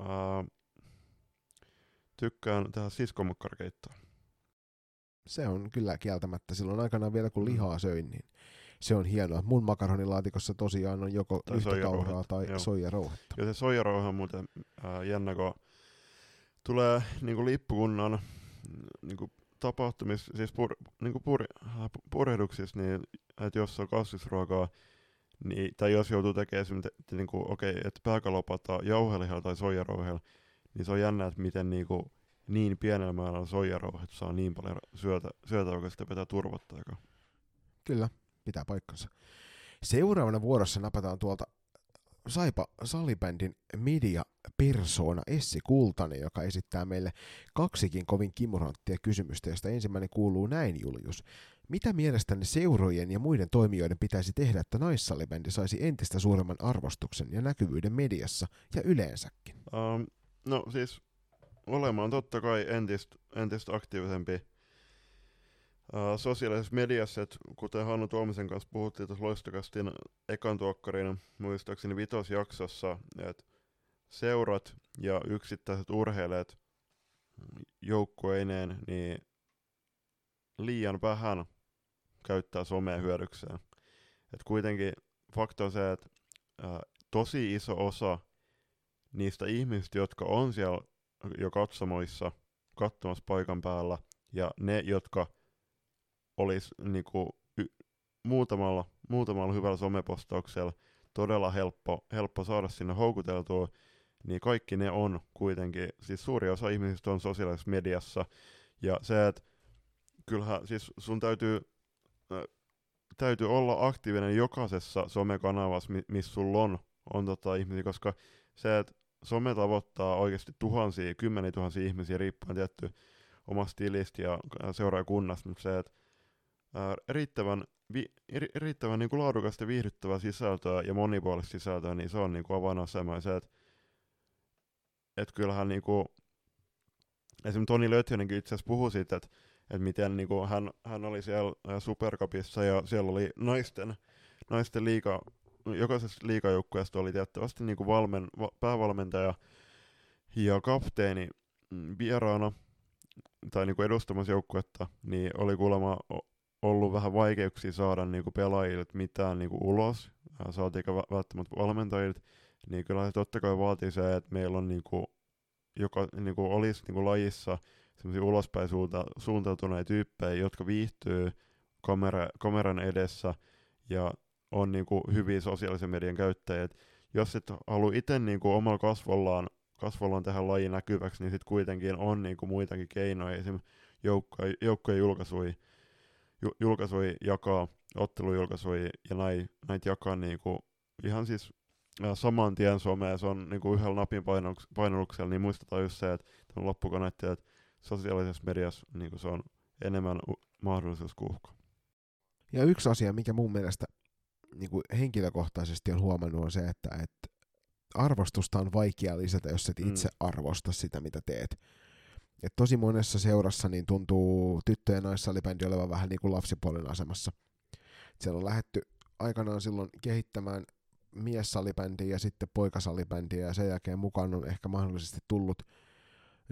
ää, tykkään tehdä siskomakkarkeittoa. Se on kyllä kieltämättä. Silloin aikanaan vielä Mm. kun lihaa söin, niin se on hienoa. Mun makaronilaatikossa tosiaan on joko Tai yhtä kauraa tai joo. soijarouhetta. Ja se soijarouha on muuten ää, jännä, kun tulee niinku lippukunnan niinku tapahtumis, siis pur, niinku pur, äh, pu- purjehduksissa, niin että jos on kasvisruokaa, niin, tai jos joutuu tekemään esimerkiksi, että niinku, okei, että pääkalopataan jauhelihalla tai soijarouhella, niin se on jännä, että miten niinku niin pienellä määrällä soijarouhet saa niin paljon syötä, syötä sitä pitää turvottaa. Kyllä, pitää paikkansa. Seuraavana vuorossa napataan tuolta Saipa salibändin media persona Essi Kultanen, joka esittää meille kaksikin kovin kimuranttia kysymystä, josta ensimmäinen kuuluu näin, Julius. Mitä mielestäni seurojen ja muiden toimijoiden pitäisi tehdä, että naissalibändi saisi entistä suuremman arvostuksen ja näkyvyyden mediassa ja yleensäkin? Um, no siis olemaan totta kai entistä, entistä aktiivisempi uh, sosiaalisessa mediassa, että kuten Hannu Tuomisen kanssa puhuttiin tuossa loistokastin ekan tuokkarina, muistaakseni vitosjaksossa, että seurat ja yksittäiset urheilijat joukkueineen, niin liian vähän käyttää somea hyödykseen. Et kuitenkin fakta on se, että ää, tosi iso osa niistä ihmisistä, jotka on siellä jo katsomoissa, katsomassa paikan päällä, ja ne, jotka olisi niinku, y- muutamalla, muutamalla hyvällä somepostauksella todella helppo, helppo saada sinne houkuteltua, niin kaikki ne on kuitenkin, siis suuri osa ihmisistä on sosiaalisessa mediassa, ja se, että kyllähän siis sun täytyy, äh, täytyy olla aktiivinen jokaisessa somekanavassa, missä sulla on, on tota ihmisiä, koska se, että some tavoittaa oikeasti tuhansia, kymmeniä tuhansia ihmisiä riippuen tietty omasta tilistä ja seuraajakunnasta, mutta se, että ää, riittävän, vi, ri, riittävän niin kuin laadukasta ja viihdyttävää sisältöä ja monipuolista sisältöä, niin se on niin avainasema. Ja se, että et kyllähän niin kuin, esimerkiksi Toni Lötjönenkin itse asiassa puhui siitä, että että miten niin kuin hän, hän oli siellä Supercupissa ja siellä oli naisten, naisten liiga, jokaisesta liikajoukkueesta oli tiettävästi niin kuin valmen, va, päävalmentaja ja kapteeni mm, vieraana tai niin kuin edustamassa joukkuetta, niin oli kuulemma ollut vähän vaikeuksia saada niin kuin pelaajilta mitään niin kuin ulos, saatiinko välttämättä valmentajilta, niin kyllä se totta kai vaatii se, että meillä on niin kuin, joka niin kuin olisi niin kuin lajissa semmoisia ulospäin suunta, suuntautuneita tyyppejä, jotka viihtyy kamera, kameran edessä ja on niin kuin hyviä sosiaalisen median käyttäjiä. jos et halua itse niin kuin omalla kasvollaan, kasvollaan tehdä lajin näkyväksi, niin sitten kuitenkin on niin kuin muitakin keinoja, esimerkiksi joukkojen julkaisuja, ju, julkaisuja jakaa, ottelujulkaisuja ja näin, näitä jakaa niin kuin ihan siis saman tien someen, se on niin kuin yhdellä napin painalluksella, niin muistetaan just se, että loppukonetti, että sosiaalisessa mediassa niin se on enemmän mahdollisuus kuuhka. Ja yksi asia, mikä mun mielestä niin kuin henkilökohtaisesti on huomannut, on se, että, että arvostusta on vaikea lisätä, jos et itse mm. arvosta sitä, mitä teet. Et tosi monessa seurassa niin tuntuu tyttö- ja naissalibändi olevan vähän niin kuin lapsipuolen asemassa. Siellä on lähetty aikanaan silloin kehittämään miessalibändiä ja sitten poikasalibändiä ja sen jälkeen mukaan on ehkä mahdollisesti tullut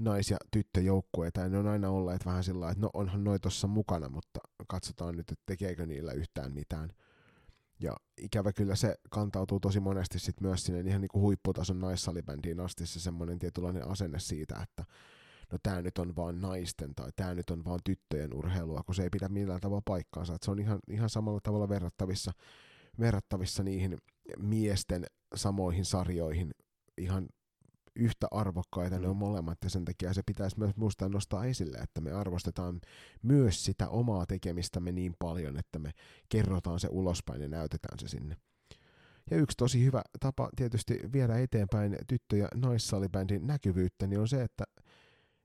nais- ja tyttöjoukkueita, ja ne on aina olleet vähän sillä että no onhan noi tossa mukana, mutta katsotaan nyt, että tekeekö niillä yhtään mitään. Ja ikävä kyllä se kantautuu tosi monesti sit myös sinne ihan niinku huipputason naissalibändiin asti se semmoinen tietynlainen asenne siitä, että no tämä nyt on vaan naisten tai tämä nyt on vaan tyttöjen urheilua, kun se ei pidä millään tavalla paikkaansa. Et se on ihan, ihan samalla tavalla verrattavissa, verrattavissa niihin miesten samoihin sarjoihin ihan yhtä arvokkaita mm. ne on mm. molemmat ja sen takia se pitäisi myös muistaa nostaa esille, että me arvostetaan myös sitä omaa tekemistämme niin paljon, että me kerrotaan se ulospäin ja näytetään se sinne. Ja yksi tosi hyvä tapa tietysti viedä eteenpäin tyttö- ja naissalibändin näkyvyyttä niin on se, että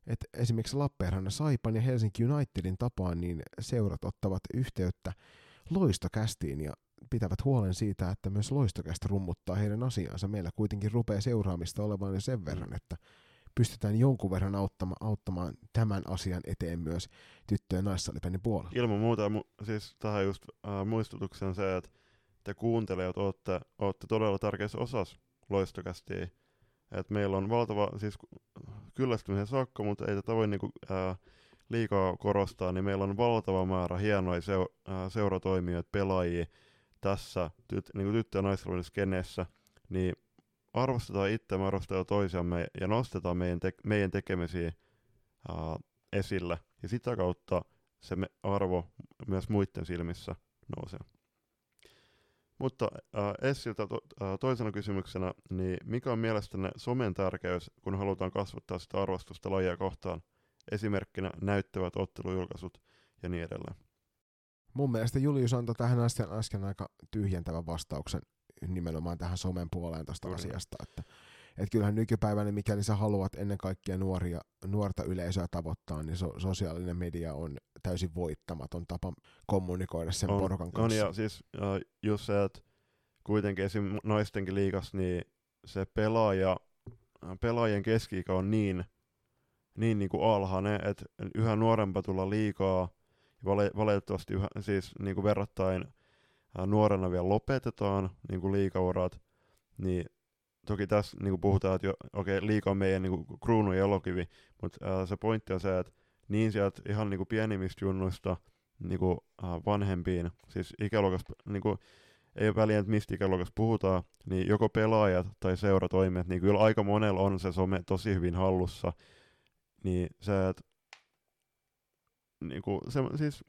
että esimerkiksi Lappeenrannan Saipan ja Helsinki Unitedin tapaan niin seurat ottavat yhteyttä loistokästiin ja pitävät huolen siitä, että myös loistokästä rummuttaa heidän asiansa. Meillä kuitenkin rupeaa seuraamista olevan jo sen verran, että pystytään jonkun verran auttamaan, auttamaan tämän asian eteen myös tyttöjen naissalipenin puolella. Ilman muuta, mu- siis tähän just äh, muistutuksen se, että te kuuntelijat olette, olette todella tärkeässä osassa loistokästiä. Et meillä on valtava, siis kyllästymisen saakka, mutta ei tätä voi niinku, äh, liikaa korostaa, niin meillä on valtava määrä hienoja seu- äh, seuratoimijoita, pelaajia, tässä tyt, niin tyttö- ja naisvalmennuskenessä, niin arvostetaan itseämme, arvostetaan toisiamme ja nostetaan meidän, te- meidän tekemisiä uh, esille. Ja sitä kautta se arvo myös muiden silmissä nousee. Mutta äh, Essiltä to, äh, toisena kysymyksenä, niin mikä on mielestänne somen tärkeys, kun halutaan kasvattaa sitä arvostusta lajia kohtaan? Esimerkkinä näyttävät ottelujulkaisut ja niin edelleen. Mun mielestä Julius antoi tähän äsken, äsken aika tyhjentävän vastauksen nimenomaan tähän somen puoleen tästä asiasta, että että kyllähän nykypäivänä, mikäli sä haluat ennen kaikkea nuoria, nuorta yleisöä tavoittaa, niin so, sosiaalinen media on täysin voittamaton tapa kommunikoida sen on, porukan kanssa. On, ja siis just se, että kuitenkin esim. naistenkin liikas, niin se pelaaja, pelaajien keski on niin, niin, niin kuin alhainen, että yhä nuorempa tulla liikaa, vale, valitettavasti yhä, siis niin kuin verrattain uh, nuorena vielä lopetetaan niin kuin liikaurat, niin toki tässä niin kuin puhutaan, että okei, okay, liika on meidän niin kuin, kruunu ja elokivi, mutta äh, se pointti on se, että niin sieltä ihan niin kuin pienimmistä junnuista niin kuin, äh, vanhempiin, siis ikäluokasta, niin kuin, ei ole väliä, että mistä ikäluokasta puhutaan, niin joko pelaajat tai seuratoimijat, niin kyllä aika monella on se some tosi hyvin hallussa, niin se, että niin kuin, se, siis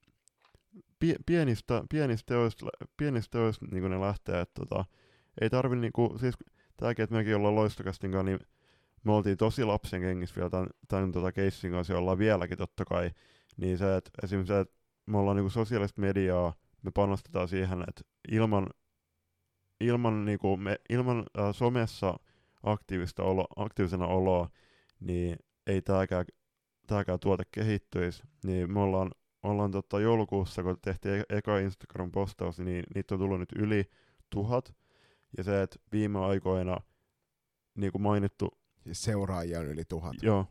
pienistä, pienistä teoista, pienistä teoista niin ne lähtee, että tota, ei tarvi niinku, siis tämäkin, että mekin ollaan loistokastin kanssa, niin me oltiin tosi lapsen kengissä vielä tämän, tämän tota keissin kanssa, ollaan vieläkin totta kai, niin se, että esimerkiksi se, että me ollaan niinku sosiaalista mediaa, me panostetaan siihen, että ilman, ilman, niinku me, ilman äh, somessa aktiivista olo, aktiivisena oloa, niin ei tämäkään, tämäkään tuote kehittyisi, niin me ollaan, ollaan tota joulukuussa, kun tehtiin e-, eka Instagram-postaus, niin niitä on tullut nyt yli tuhat, ja se, että viime aikoina, niin kuin mainittu... Seuraajia on yli tuhat. Joo.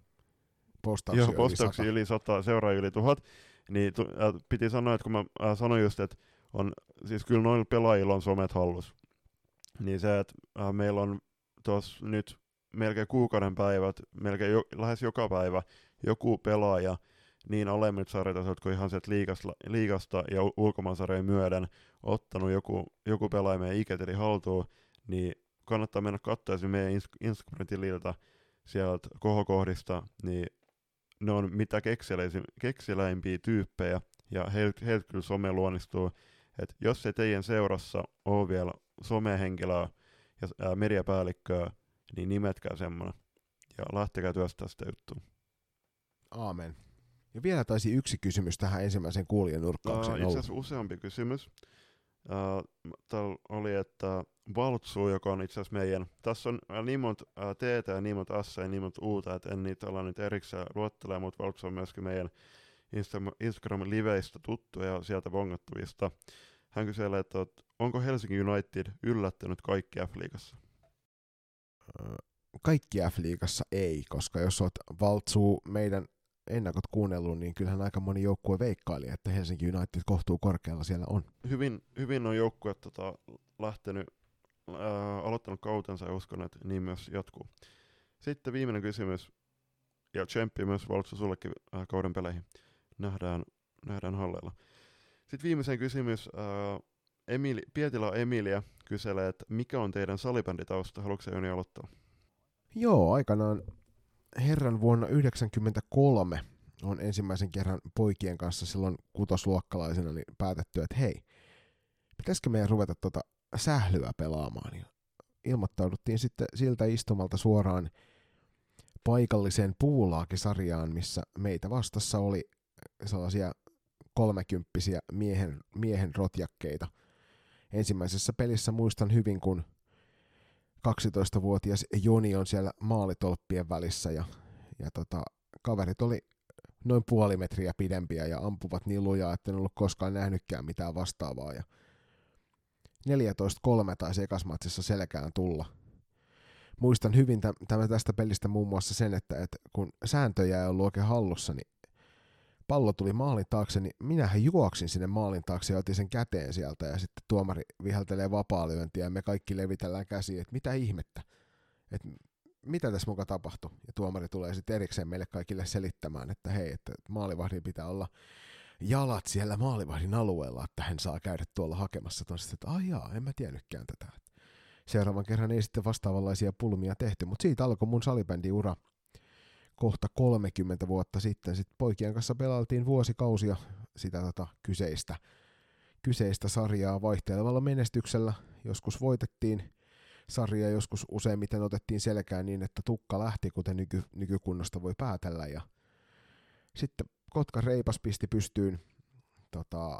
Postauksia, joo, postauksia yli sata, seuraajia yli tuhat. Niin tu, äh, piti sanoa, että kun mä äh, sanoin just, että on, siis kyllä noilla pelaajilla on somet hallus. Niin se, että äh, meillä on tuossa nyt melkein kuukauden päivät, melkein jo, lähes joka päivä joku pelaaja niin alemmit sarjatasoit kuin ihan sieltä liigasta, liigasta ja ulkomaansarjojen myöden ottanut joku, joku pelaaja meidän ikäteli haltuun, niin kannattaa mennä katsoa meidän Instagram-tililtä sieltä kohokohdista, niin ne on mitä keksiläimpiä tyyppejä, ja heiltä heilt kyllä some luonnistuu, että jos se teidän seurassa ole vielä somehenkilöä ja ää, mediapäällikköä, niin nimetkää semmoinen, ja lähtekää työstää sitä juttua. Aamen. Ja vielä taisi yksi kysymys tähän ensimmäisen kuulijan nurkkaukseen uh, Itse asiassa useampi kysymys. Uh, täällä oli, että Valtsu, joka on itse asiassa meidän, tässä on niin monta uh, T ja niin monta S ja niin monta Uta, että en niitä olla nyt erikseen luottelemaan, mutta Valtsu on myöskin meidän Instagram-liveistä tuttu ja sieltä vongattuvista. Hän kyselee, että onko Helsinki United yllättänyt kaikki F-liigassa? Kaikki F-liigassa ei, koska jos olet Valtsu meidän ennakot kuunnellut, niin kyllähän aika moni joukkue veikkaili, että Helsinki United kohtuu korkealla siellä on. Hyvin, hyvin on joukkue tota, lähtenyt, ää, aloittanut kautensa ja uskon, että niin myös jatkuu. Sitten viimeinen kysymys, ja tsemppi myös Valtsu sullekin ää, kauden peleihin. Nähdään, nähdään halleilla. Sitten viimeisen kysymys. Ää, Emili, Pietila Emilia kyselee, että mikä on teidän salibänditausta? Haluatko Joni aloittaa? Joo, aikanaan herran vuonna 1993 on ensimmäisen kerran poikien kanssa silloin kutosluokkalaisena niin päätetty, että hei, pitäisikö meidän ruveta tuota sählyä pelaamaan. Ja ilmoittauduttiin sitten siltä istumalta suoraan paikalliseen puulaakisarjaan, missä meitä vastassa oli sellaisia kolmekymppisiä miehen, miehen rotjakkeita. Ensimmäisessä pelissä muistan hyvin, kun 12-vuotias Joni on siellä maalitolppien välissä ja, ja tota, kaverit oli noin puoli metriä pidempiä ja ampuvat niin lujaa, että en ollut koskaan nähnytkään mitään vastaavaa. Ja 14-3 taisi ekasmatsissa selkään tulla. Muistan hyvin tämän tästä pelistä muun muassa sen, että, että kun sääntöjä ei ollut oikein hallussa, niin pallo tuli maalin taakse, niin minähän juoksin sinne maalin taakse ja otin sen käteen sieltä ja sitten tuomari viheltelee vapaa-lyöntiä ja me kaikki levitellään käsiä, että mitä ihmettä, että mitä tässä muka tapahtui. Ja tuomari tulee sitten erikseen meille kaikille selittämään, että hei, että maalivahdin pitää olla jalat siellä maalivahdin alueella, että hän saa käydä tuolla hakemassa tuosta, että ai en mä tiennytkään tätä. Seuraavan kerran ei sitten vastaavanlaisia pulmia tehty, mutta siitä alkoi mun salibändiura ura kohta 30 vuotta sitten. Sitten poikien kanssa pelailtiin vuosikausia sitä tota kyseistä, kyseistä sarjaa vaihtelevalla menestyksellä joskus voitettiin sarja, joskus useimmiten otettiin selkään niin, että tukka lähti, kuten nyky, nykykunnosta voi päätellä. Ja sitten Kotka Reipas pisti pystyyn tota,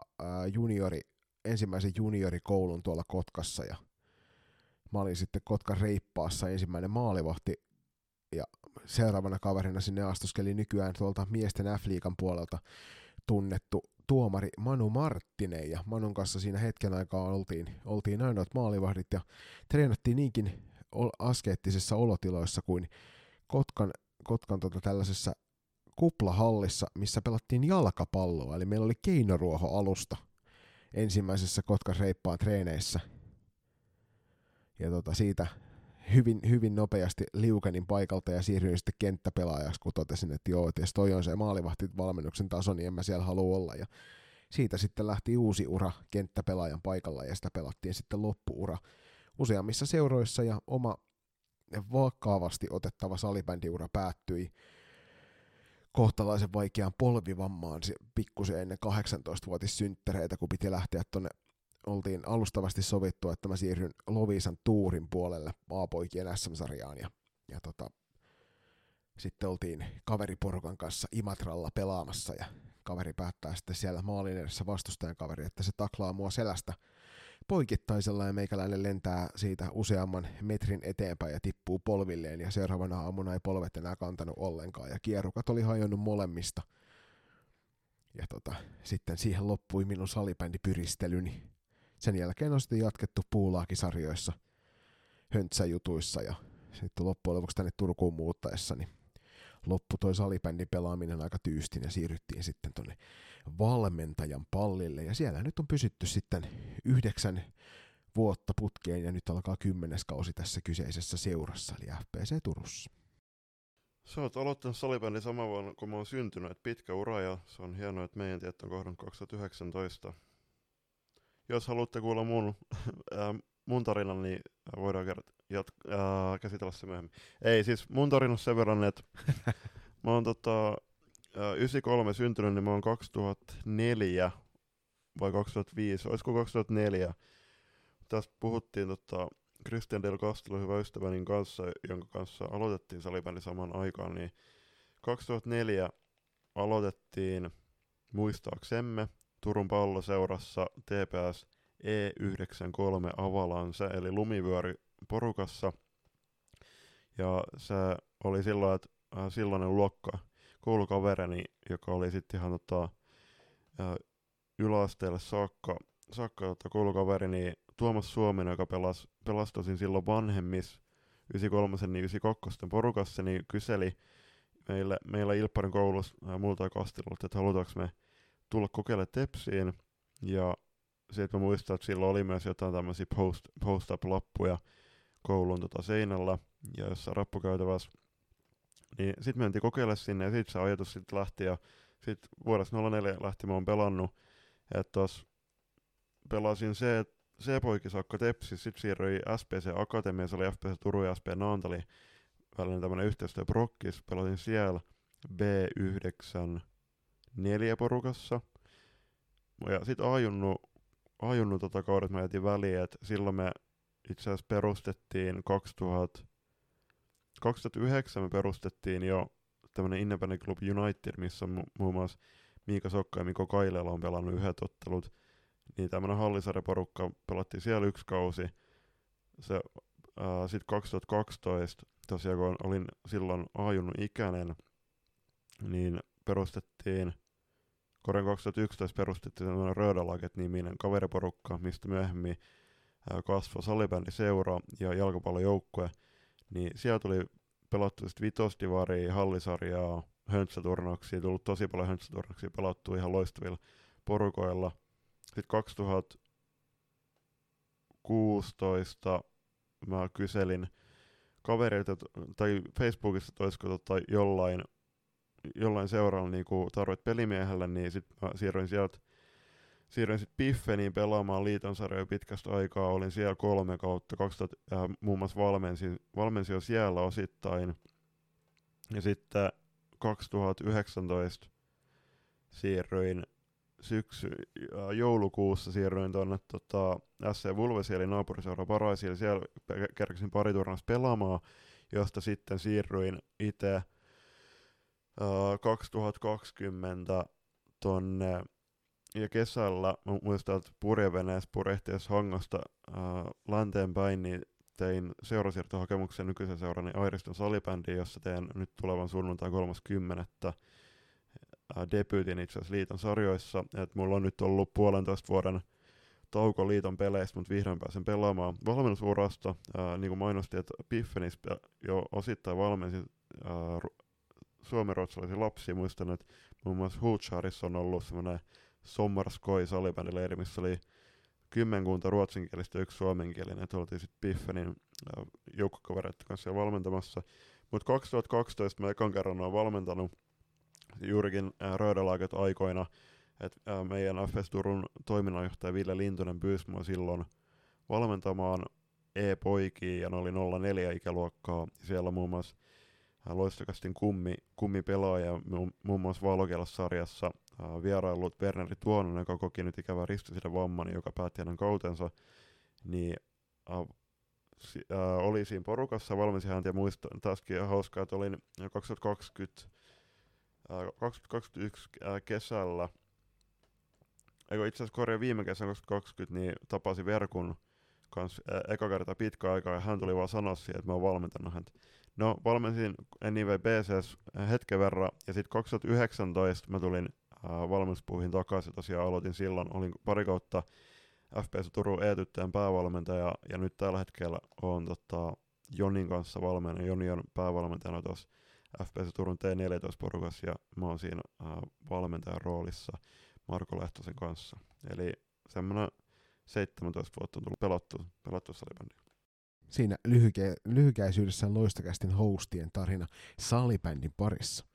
juniori, ensimmäisen juniorikoulun tuolla Kotkassa ja mä olin sitten Kotkan Reippaassa ensimmäinen maalivahti ja seuraavana kaverina sinne astuskeli nykyään tuolta miesten F-liikan puolelta tunnettu tuomari Manu Marttinen ja Manun kanssa siinä hetken aikaa oltiin, oltiin ainoat maalivahdit ja treenattiin niinkin askeettisissa olotiloissa kuin Kotkan, Kotkan tota tällaisessa kuplahallissa, missä pelattiin jalkapalloa, eli meillä oli keinoruoho alusta ensimmäisessä Kotkan reippaan treeneissä. Ja tota, siitä hyvin, hyvin nopeasti liukenin paikalta ja siirryin sitten kenttäpelaajaksi, kun totesin, että joo, että toi on se maalivahti valmennuksen taso, niin en mä siellä halua olla. Ja siitä sitten lähti uusi ura kenttäpelaajan paikalla ja sitä pelattiin sitten loppuura useammissa seuroissa ja oma vakavasti otettava salibändiura päättyi kohtalaisen vaikeaan polvivammaan pikkusen ennen 18-vuotissynttäreitä, kun piti lähteä tuonne oltiin alustavasti sovittu, että mä siirryn Lovisan tuurin puolelle maapoikien SM-sarjaan ja, ja tota, sitten oltiin kaveriporukan kanssa Imatralla pelaamassa ja kaveri päättää sitten siellä maalin edessä vastustajan kaveri, että se taklaa mua selästä poikittaisella ja meikäläinen lentää siitä useamman metrin eteenpäin ja tippuu polvilleen ja seuraavana aamuna ei polvet enää kantanut ollenkaan ja kierukat oli hajonnut molemmista. Ja tota, sitten siihen loppui minun salibändipyristelyni. Sen jälkeen on sitten jatkettu puulaakisarjoissa, höntsäjutuissa ja sitten loppujen lopuksi tänne Turkuun muuttaessa, niin loppu toi salibändin pelaaminen aika tyystin ja siirryttiin sitten tonne valmentajan pallille ja siellä nyt on pysytty sitten yhdeksän vuotta putkeen ja nyt alkaa kymmenes kausi tässä kyseisessä seurassa eli FPC Turussa. Sä oot aloittanut salibändin sama vuonna kun mä oon syntynyt, että pitkä ura ja se on hienoa, että meidän tieto on kohdan 2019 jos haluatte kuulla mun, äh, mun tarinan, niin voidaan kert- jat- äh, käsitellä se myöhemmin. Ei, siis mun tarina sen verran, että mä oon tota, äh, 93 syntynyt, niin mä oon 2004 vai 2005, olisiko 2004. Tästä puhuttiin tota, Christian Del Castro, hyvä ystäväni kanssa, jonka kanssa aloitettiin salibändi saman aikaan, niin 2004 aloitettiin muistaaksemme Turun palloseurassa TPS E93 Avalanse, eli lumivyöri porukassa. Ja se oli silloin, että äh, silloinen luokka, koulukavereni, joka oli sitten ihan tota, äh, yläasteelle saakka, saakka tota, koulukaveri, niin Tuomas Suomen, joka pelas, pelastosin silloin vanhemmis 93 niin 92 porukassa, niin kyseli meille, meillä Ilpparin koulussa äh, multa Kastilolta, että halutaanko me tulla kokeilemaan Tepsiin. Ja sitten mä muistan, että silloin oli myös jotain tämmöisiä post, post-up-lappuja koulun tota seinällä ja jossain rappukäytävässä. Niin sitten mentiin kokeile sinne ja sitten se ajatus sitten lähti ja sitten vuodesta 04 lähti mä oon pelannut. Että tos pelasin se, C-poikin saakka Tepsi, sitten siirryin SPC Akatemia, se oli FPC Turun ja SP Naantali välinen tämmönen yhteistyö Brokkis, pelasin siellä B9 neljä porukassa. Ja sitten ajunnut, ajunnut tota kaudet mä jätin väliin, että silloin me itse asiassa perustettiin 2000, 2009 me perustettiin jo tämmönen Independent Club United, missä mu- muun muassa Miika Sokka ja Miko Kailela on pelannut yhdet ottelut. Niin tämmönen hallisarjaporukka pelattiin siellä yksi kausi. Se, sitten 2012, tosiaan kun olin silloin ajunnut ikäinen, niin perustettiin, Koren 2011 perustettiin tämmöinen Rödalaget-niminen kaveriporukka, mistä myöhemmin kasvoi salibändiseura ja jalkapallojoukkue, niin siellä tuli pelattu sitten vitosdivaria, hallisarjaa, höntsäturnauksia, tullut tosi paljon höntsäturnauksia pelattu ihan loistavilla porukoilla. Sitten 2016 mä kyselin kavereilta tai Facebookissa, että olisiko tota jollain jollain seuralla niin tarvit pelimiehelle, niin sitten mä siirryin sieltä siirryin sitten Piffeniin pelaamaan liiton sarjoja pitkästä aikaa, olin siellä kolme kautta, 2000, äh, muun muassa valmensin, valmensin jo siellä osittain. Ja sitten 2019 siirryin syksy, äh, joulukuussa siirryin tuonne tota, SC Vulvesi eli naapuriseura Paraisiin, siellä kerkesin pari pelaamaan, josta sitten siirryin itse äh, 2020 tonne ja kesällä, mä muistan, että purjeveneessä purjehtiessa Hangasta äh, länteen päin, niin tein seurasiirtohakemuksen nykyisen seurani Airiston salibändiin, jossa teen nyt tulevan sunnuntai 30. Äh, debyytin itse asiassa liiton sarjoissa. Et mulla on nyt ollut puolentoista vuoden tauko liiton peleistä, mutta vihdoin pääsen pelaamaan valmennusurasta. Äh, niin kuin mainostin, että Piffenis jo osittain valmensin suomenruotsalaisia lapsia. Muistan, että muun muassa Hootsharissa on ollut semmoinen Sommarskoi salibändileiri, missä oli kymmenkunta ruotsinkielistä ja yksi suomenkielinen, että oltiin sitten Piffenin joukkokavereiden kanssa siellä valmentamassa. Mutta 2012 mä ekan kerran olen valmentanut juurikin Röödelaaget aikoina, että meidän FS Turun toiminnanjohtaja Ville Lintunen pyysi mua silloin valmentamaan E-poikia, ja ne oli 04 ikäluokkaa. Siellä muun muassa loistokastin kummi, kummipelaaja muun muassa Valokelas-sarjassa äh, vierailut Werneri Tuononen, joka koki nyt ikävää ristisiden vamman, joka päätti hänen kautensa, niin äh, si, äh, oli siinä porukassa, valmensi häntä ja muistan taaskin hauskaa, että olin 2020 äh, 2021 äh, kesällä, eikö itse asiassa korjaa viime kesän 2020, niin tapasi Verkun kanssa äh, eka kertaa pitkä aikaa ja hän tuli vaan sanoa siihen, että mä oon valmentanut häntä. No, valmensin NIV BCS hetken verran, ja sitten 2019 mä tulin äh, valmennuspuihin takaisin. Tosiaan aloitin silloin, olin pari kautta FPS Turun E-tyttöjen päävalmentaja, ja nyt tällä hetkellä on tota, Jonin kanssa valmennan. Joni on päävalmentajana tuossa FPS Turun T14-porukassa, ja mä oon siinä äh, valmentajan roolissa Marko Lehtosen kanssa. Eli semmoinen 17 vuotta on tullut pelattu, pelattu salibändiä siinä lyhyke- lyhykäisyydessään loistakästin hostien tarina salibändin parissa.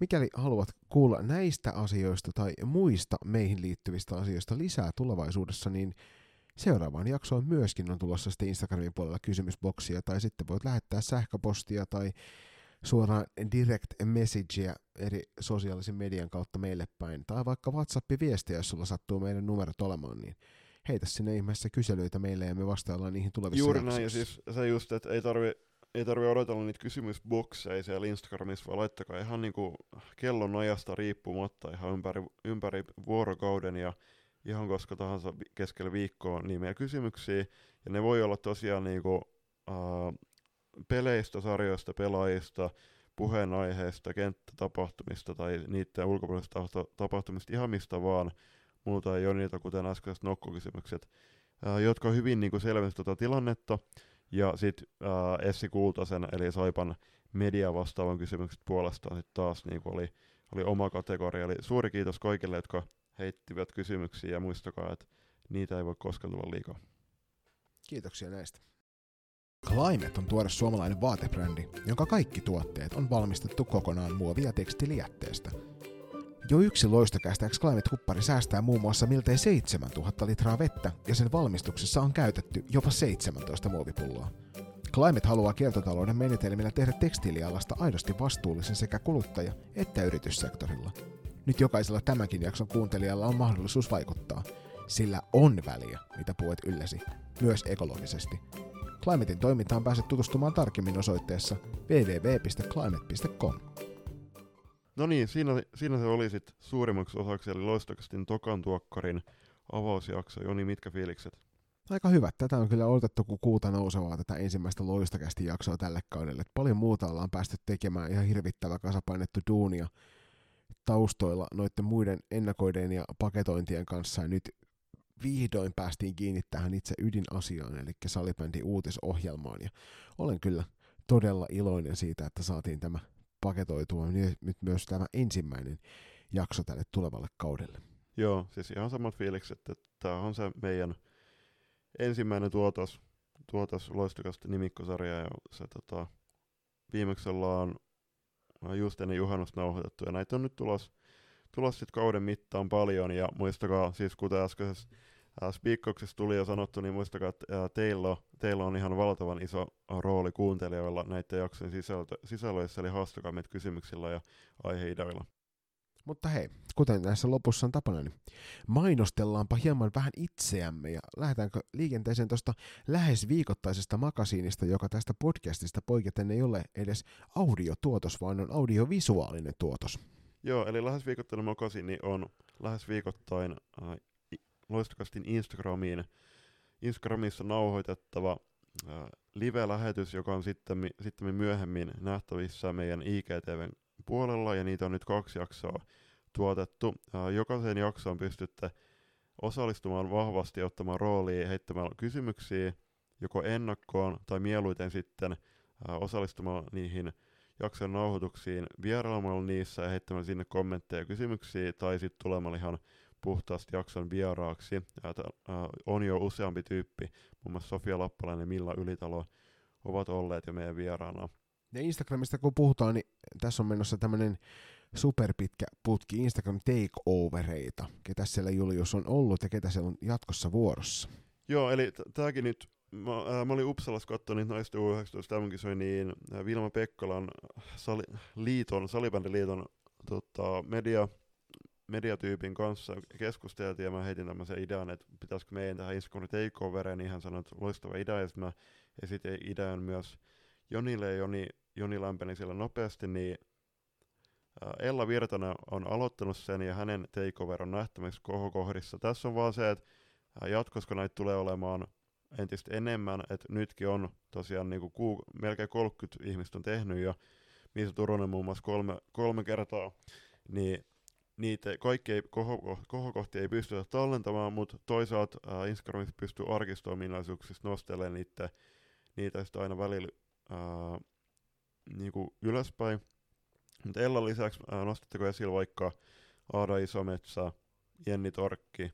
Mikäli haluat kuulla näistä asioista tai muista meihin liittyvistä asioista lisää tulevaisuudessa, niin seuraavaan jaksoon myöskin on tulossa sitten Instagramin puolella kysymysboksia, tai sitten voit lähettää sähköpostia tai suoraan direct messagea eri sosiaalisen median kautta meille päin, tai vaikka WhatsApp-viestiä, jos sulla sattuu meidän numerot olemaan, niin heitä sinne ihmeessä kyselyitä meille ja me vastaillaan niihin tulevissa Juuri näin, ja siis se just, että ei tarvi, ei tarvi odotella niitä kysymysbokseja siellä Instagramissa, vaan laittakaa ihan niinku kellon ajasta riippumatta ihan ympäri, ympäri vuorokauden ja ihan koska tahansa keskellä viikkoa nimeä kysymyksiä. Ja ne voi olla tosiaan niinku, uh, peleistä, sarjoista, pelaajista, puheenaiheista, kenttätapahtumista tai niiden ulkopuolisista tapahtumista, ihan mistä vaan muuta ei ole niitä, kuten äskeiset nokkokysymykset, ää, jotka hyvin niin kuin selvensi tuota tilannetta. Ja sitten Essi Kultasen, eli Saipan media vastaavan kysymykset puolestaan sit taas niin oli, oli oma kategoria. Eli suuri kiitos kaikille, jotka heittivät kysymyksiä ja muistakaa, että niitä ei voi koskaan tulla liikaa. Kiitoksia näistä. Climate on tuore suomalainen vaatebrändi, jonka kaikki tuotteet on valmistettu kokonaan muovia tekstilijätteestä – jo yksi loistokästä Climate-huppari säästää muun muassa miltei 7000 litraa vettä ja sen valmistuksessa on käytetty jopa 17 muovipulloa. Climate haluaa kiertotalouden menetelmillä tehdä tekstiilialasta aidosti vastuullisen sekä kuluttaja- että yrityssektorilla. Nyt jokaisella tämänkin jakson kuuntelijalla on mahdollisuus vaikuttaa, sillä on väliä, mitä puet ylläsi, myös ekologisesti. Climatein toimintaan pääset tutustumaan tarkemmin osoitteessa www.climate.com. No niin, siinä, siinä se oli sitten suurimmaksi osaksi, eli Loistokastin Tokan tuokkarin avausjakso. Joni, mitkä fiilikset? Aika hyvä. Tätä on kyllä odotettu kuin kuuta nousevaa tätä ensimmäistä loistakästi jaksoa tälle kaudelle. Paljon muuta ollaan päästy tekemään ihan hirvittävä kasapainettu duunia taustoilla noiden muiden ennakoiden ja paketointien kanssa. Ja nyt vihdoin päästiin kiinni tähän itse ydinasiaan, eli salibändi uutisohjelmaan. Ja olen kyllä todella iloinen siitä, että saatiin tämä paketoitua nyt myös tämä ensimmäinen jakso tälle tulevalle kaudelle. Joo, siis ihan samat fiilikset, että tämä on se meidän ensimmäinen tuotos, tuotos loistokasta nimikkosarja ja se tota, viimeksi ollaan just ennen juhannusta nauhoitettu ja näitä on nyt tulos, tulos sit kauden mittaan paljon ja muistakaa siis kuten äskeisessä Spiikkauksessa tuli jo sanottu, niin muistakaa, että teillä, teillä on ihan valtavan iso rooli kuuntelijoilla näiden jaksojen sisältö, sisällöissä, eli haastakaa meitä kysymyksillä ja aiheidoilla. Mutta hei, kuten näissä lopussa on tapana, niin mainostellaanpa hieman vähän itseämme ja lähdetäänkö liikenteeseen tuosta lähes viikoittaisesta makasiinista, joka tästä podcastista poiketen ei ole edes audiotuotos, vaan on audiovisuaalinen tuotos. Joo, eli lähes viikoittainen makasiini on lähes viikoittain loistokastin Instagramiin. Instagramissa nauhoitettava äh, live-lähetys, joka on sitten, sitten myöhemmin nähtävissä meidän IGTVn puolella, ja niitä on nyt kaksi jaksoa tuotettu. Jokaisen jaksoon pystytte osallistumaan vahvasti ottamaan roolia heittämällä kysymyksiä joko ennakkoon tai mieluiten sitten osallistumaan niihin jakson nauhoituksiin vierailemalla niissä ja heittämällä sinne kommentteja ja kysymyksiä tai sitten tulemalla ihan puhtaasti jakson vieraaksi. Ja, on jo useampi tyyppi, muun muassa Sofia Lappalainen ja Milla Ylitalo ovat olleet jo meidän vieraana. Ja Instagramista kun puhutaan, niin tässä on menossa tämmöinen superpitkä putki Instagram takeovereita. Ketä siellä Julius on ollut ja ketä siellä on jatkossa vuorossa? Joo, eli t- tämäkin nyt, mä, ää, mä olin Uppsalassa katsonut naisten U19 mm niin Vilma Pekkalan sali, liiton, salibändiliiton tota, media, mediatyypin kanssa keskusteltiin ja mä heitin tämmöisen idean, että pitäisikö meidän tähän Instagram takeovereen, niin hän sanoi, että loistava idea, ja mä esitin idean myös Jonille, ja Joni, Joni lämpeni siellä nopeasti, niin Ella Virtanen on aloittanut sen ja hänen takeover on nähtäväksi kohokohdissa. Tässä on vaan se, että jatkossa näitä tulee olemaan entistä enemmän, että nytkin on tosiaan niin kuin kuu, melkein 30 ihmistä on tehnyt jo, Miisa Turunen muun muassa kolme, kolme kertaa, niin niitä kaikki ei, koho, kohokohtia ei pystytä tallentamaan, mutta toisaalta äh, Instagramissa pystyy arkisto-ominaisuuksista nostelemaan niitä, niitä sitten aina välillä äh, niin kuin ylöspäin. Mutta Ella lisäksi äh, nostatteko esille vaikka Aada Isometsä, Jenni Torkki,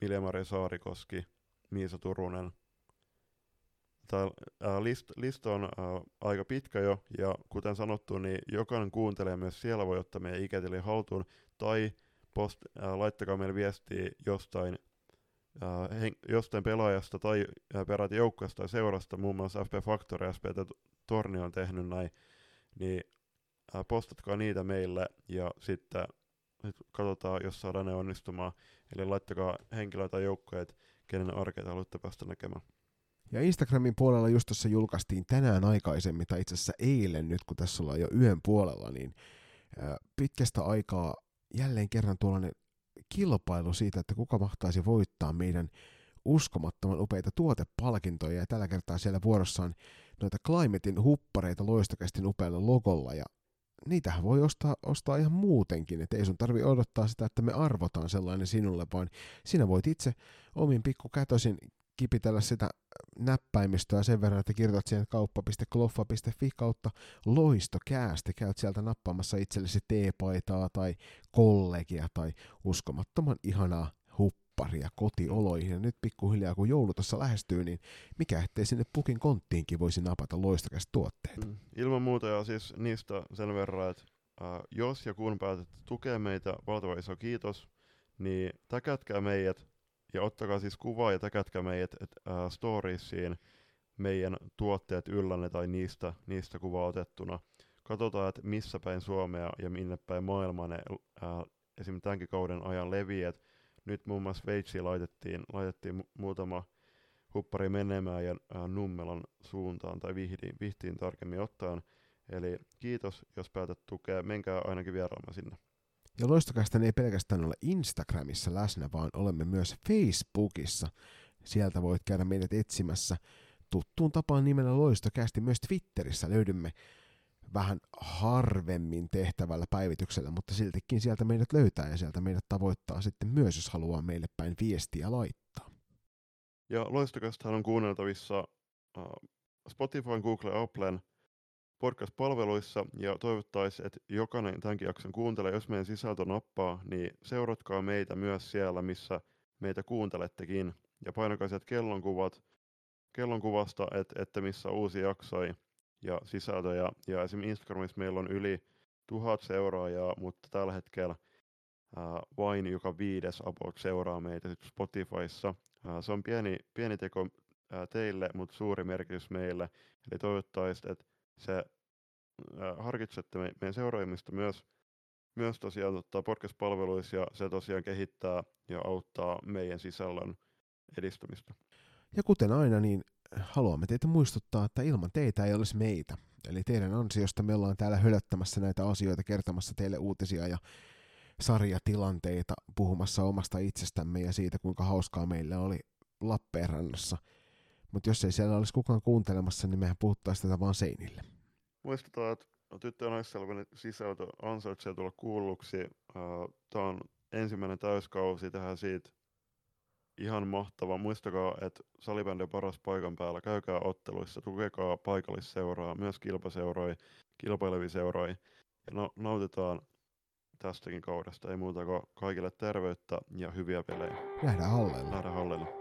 Milja-Maria Saarikoski, Miisa Turunen. Tämä list, lista on aika pitkä jo, ja kuten sanottu, niin jokainen kuuntelee myös siellä voi ottaa meidän ikätilin haltuun, tai post, äh, laittakaa meille viestiä jostain, äh, hen, jostain pelaajasta tai äh, peräti joukkueesta tai seurasta, muun muassa FP Factory ja SP Torni on tehnyt näin, niin ää, postatkaa niitä meille ja sitten sit katsotaan, jos saadaan ne onnistumaan. Eli laittakaa henkilöitä tai joukkoja, kenen arkeita haluatte päästä näkemään. Ja Instagramin puolella just tuossa julkaistiin tänään aikaisemmin, tai itse asiassa eilen nyt, kun tässä ollaan jo yön puolella, niin pitkästä aikaa jälleen kerran tuollainen kilpailu siitä, että kuka mahtaisi voittaa meidän uskomattoman upeita tuotepalkintoja, ja tällä kertaa siellä vuorossa on noita Climatein huppareita loistokästin upealla logolla, ja niitähän voi ostaa, ostaa ihan muutenkin, että ei sun tarvi odottaa sitä, että me arvotaan sellainen sinulle, vaan sinä voit itse omin pikkukätösin kipitellä sitä näppäimistöä sen verran, että kirjoitat siihen kauppa.kloffa.fi kautta loistokäästi, käyt sieltä nappaamassa itsellesi teepaitaa tai kollegia tai uskomattoman ihanaa hupparia kotioloihin. Ja nyt pikkuhiljaa kun joulu tuossa lähestyy, niin mikä ettei sinne pukin konttiinkin voisi napata loistokästä tuotteita. Mm. Ilman muuta ja siis niistä sen verran, että äh, jos ja kun päätet tukea meitä, valtava iso kiitos, niin täkätkää meidät ja ottakaa siis kuvaa ja täkätkää meidät äh, storiesiin meidän tuotteet yllänne tai niistä, niistä kuvaa otettuna. Katsotaan, että missä päin Suomea ja minne päin maailmaa ne äh, esimerkiksi tämänkin kauden ajan leviät. Nyt muun muassa Sveitsiin laitettiin, laitettiin mu- muutama huppari menemään ja äh, Nummelan suuntaan tai vihtiin, vihtiin tarkemmin ottaen. Eli kiitos, jos päätät tukea. Menkää ainakin vierailemaan sinne. Ja Loistokästä ei pelkästään ole Instagramissa läsnä, vaan olemme myös Facebookissa. Sieltä voit käydä meidät etsimässä tuttuun tapaan nimellä Loistokästi. Myös Twitterissä löydymme vähän harvemmin tehtävällä päivityksellä, mutta siltikin sieltä meidät löytää ja sieltä meidät tavoittaa sitten myös, jos haluaa meille päin viestiä laittaa. Ja Loistokästähän on kuunneltavissa uh, Spotify, Google, Applen podcast-palveluissa ja toivottaisiin, että jokainen tämänkin jakson kuuntelee, jos meidän sisältö nappaa, niin seuratkaa meitä myös siellä, missä meitä kuuntelettekin. Ja painakaa sieltä kellonkuvat, kellonkuvasta, että, että missä uusi jaksoi ja sisältöjä. Ja esimerkiksi Instagramissa meillä on yli tuhat seuraajaa, mutta tällä hetkellä ää, vain joka viides about seuraa meitä Spotifyssa. Ää, se on pieni, pieni teko ää, teille, mutta suuri merkitys meille. Eli toivottaisiin, että se harkitsette me, meidän seuraamista myös, myös tosiaan tota, podcast-palveluissa ja se tosiaan kehittää ja auttaa meidän sisällön edistymistä. Ja kuten aina, niin haluamme teitä muistuttaa, että ilman teitä ei olisi meitä. Eli teidän ansiosta me ollaan täällä hölöttämässä näitä asioita, kertomassa teille uutisia ja sarjatilanteita, puhumassa omasta itsestämme ja siitä, kuinka hauskaa meillä oli Lappeenrannassa. Mutta jos ei siellä olisi kukaan kuuntelemassa, niin mehän puhuttaisiin tätä vaan seinille. Muistetaan, että tyttö- ja naisselvinen sisältö ansaitsee tulla kuulluksi. Tämä on ensimmäinen täyskausi, tähän siitä ihan mahtava. Muistakaa, että salibändi on paras paikan päällä. Käykää otteluissa, tukekaa paikallisseuraa, myös kilpaseuroja, kilpailevia seuroja. Ja no, nautitaan tästäkin kaudesta. Ei muuta kuin kaikille terveyttä ja hyviä pelejä. Nähdään hallella. Nähdään hallella.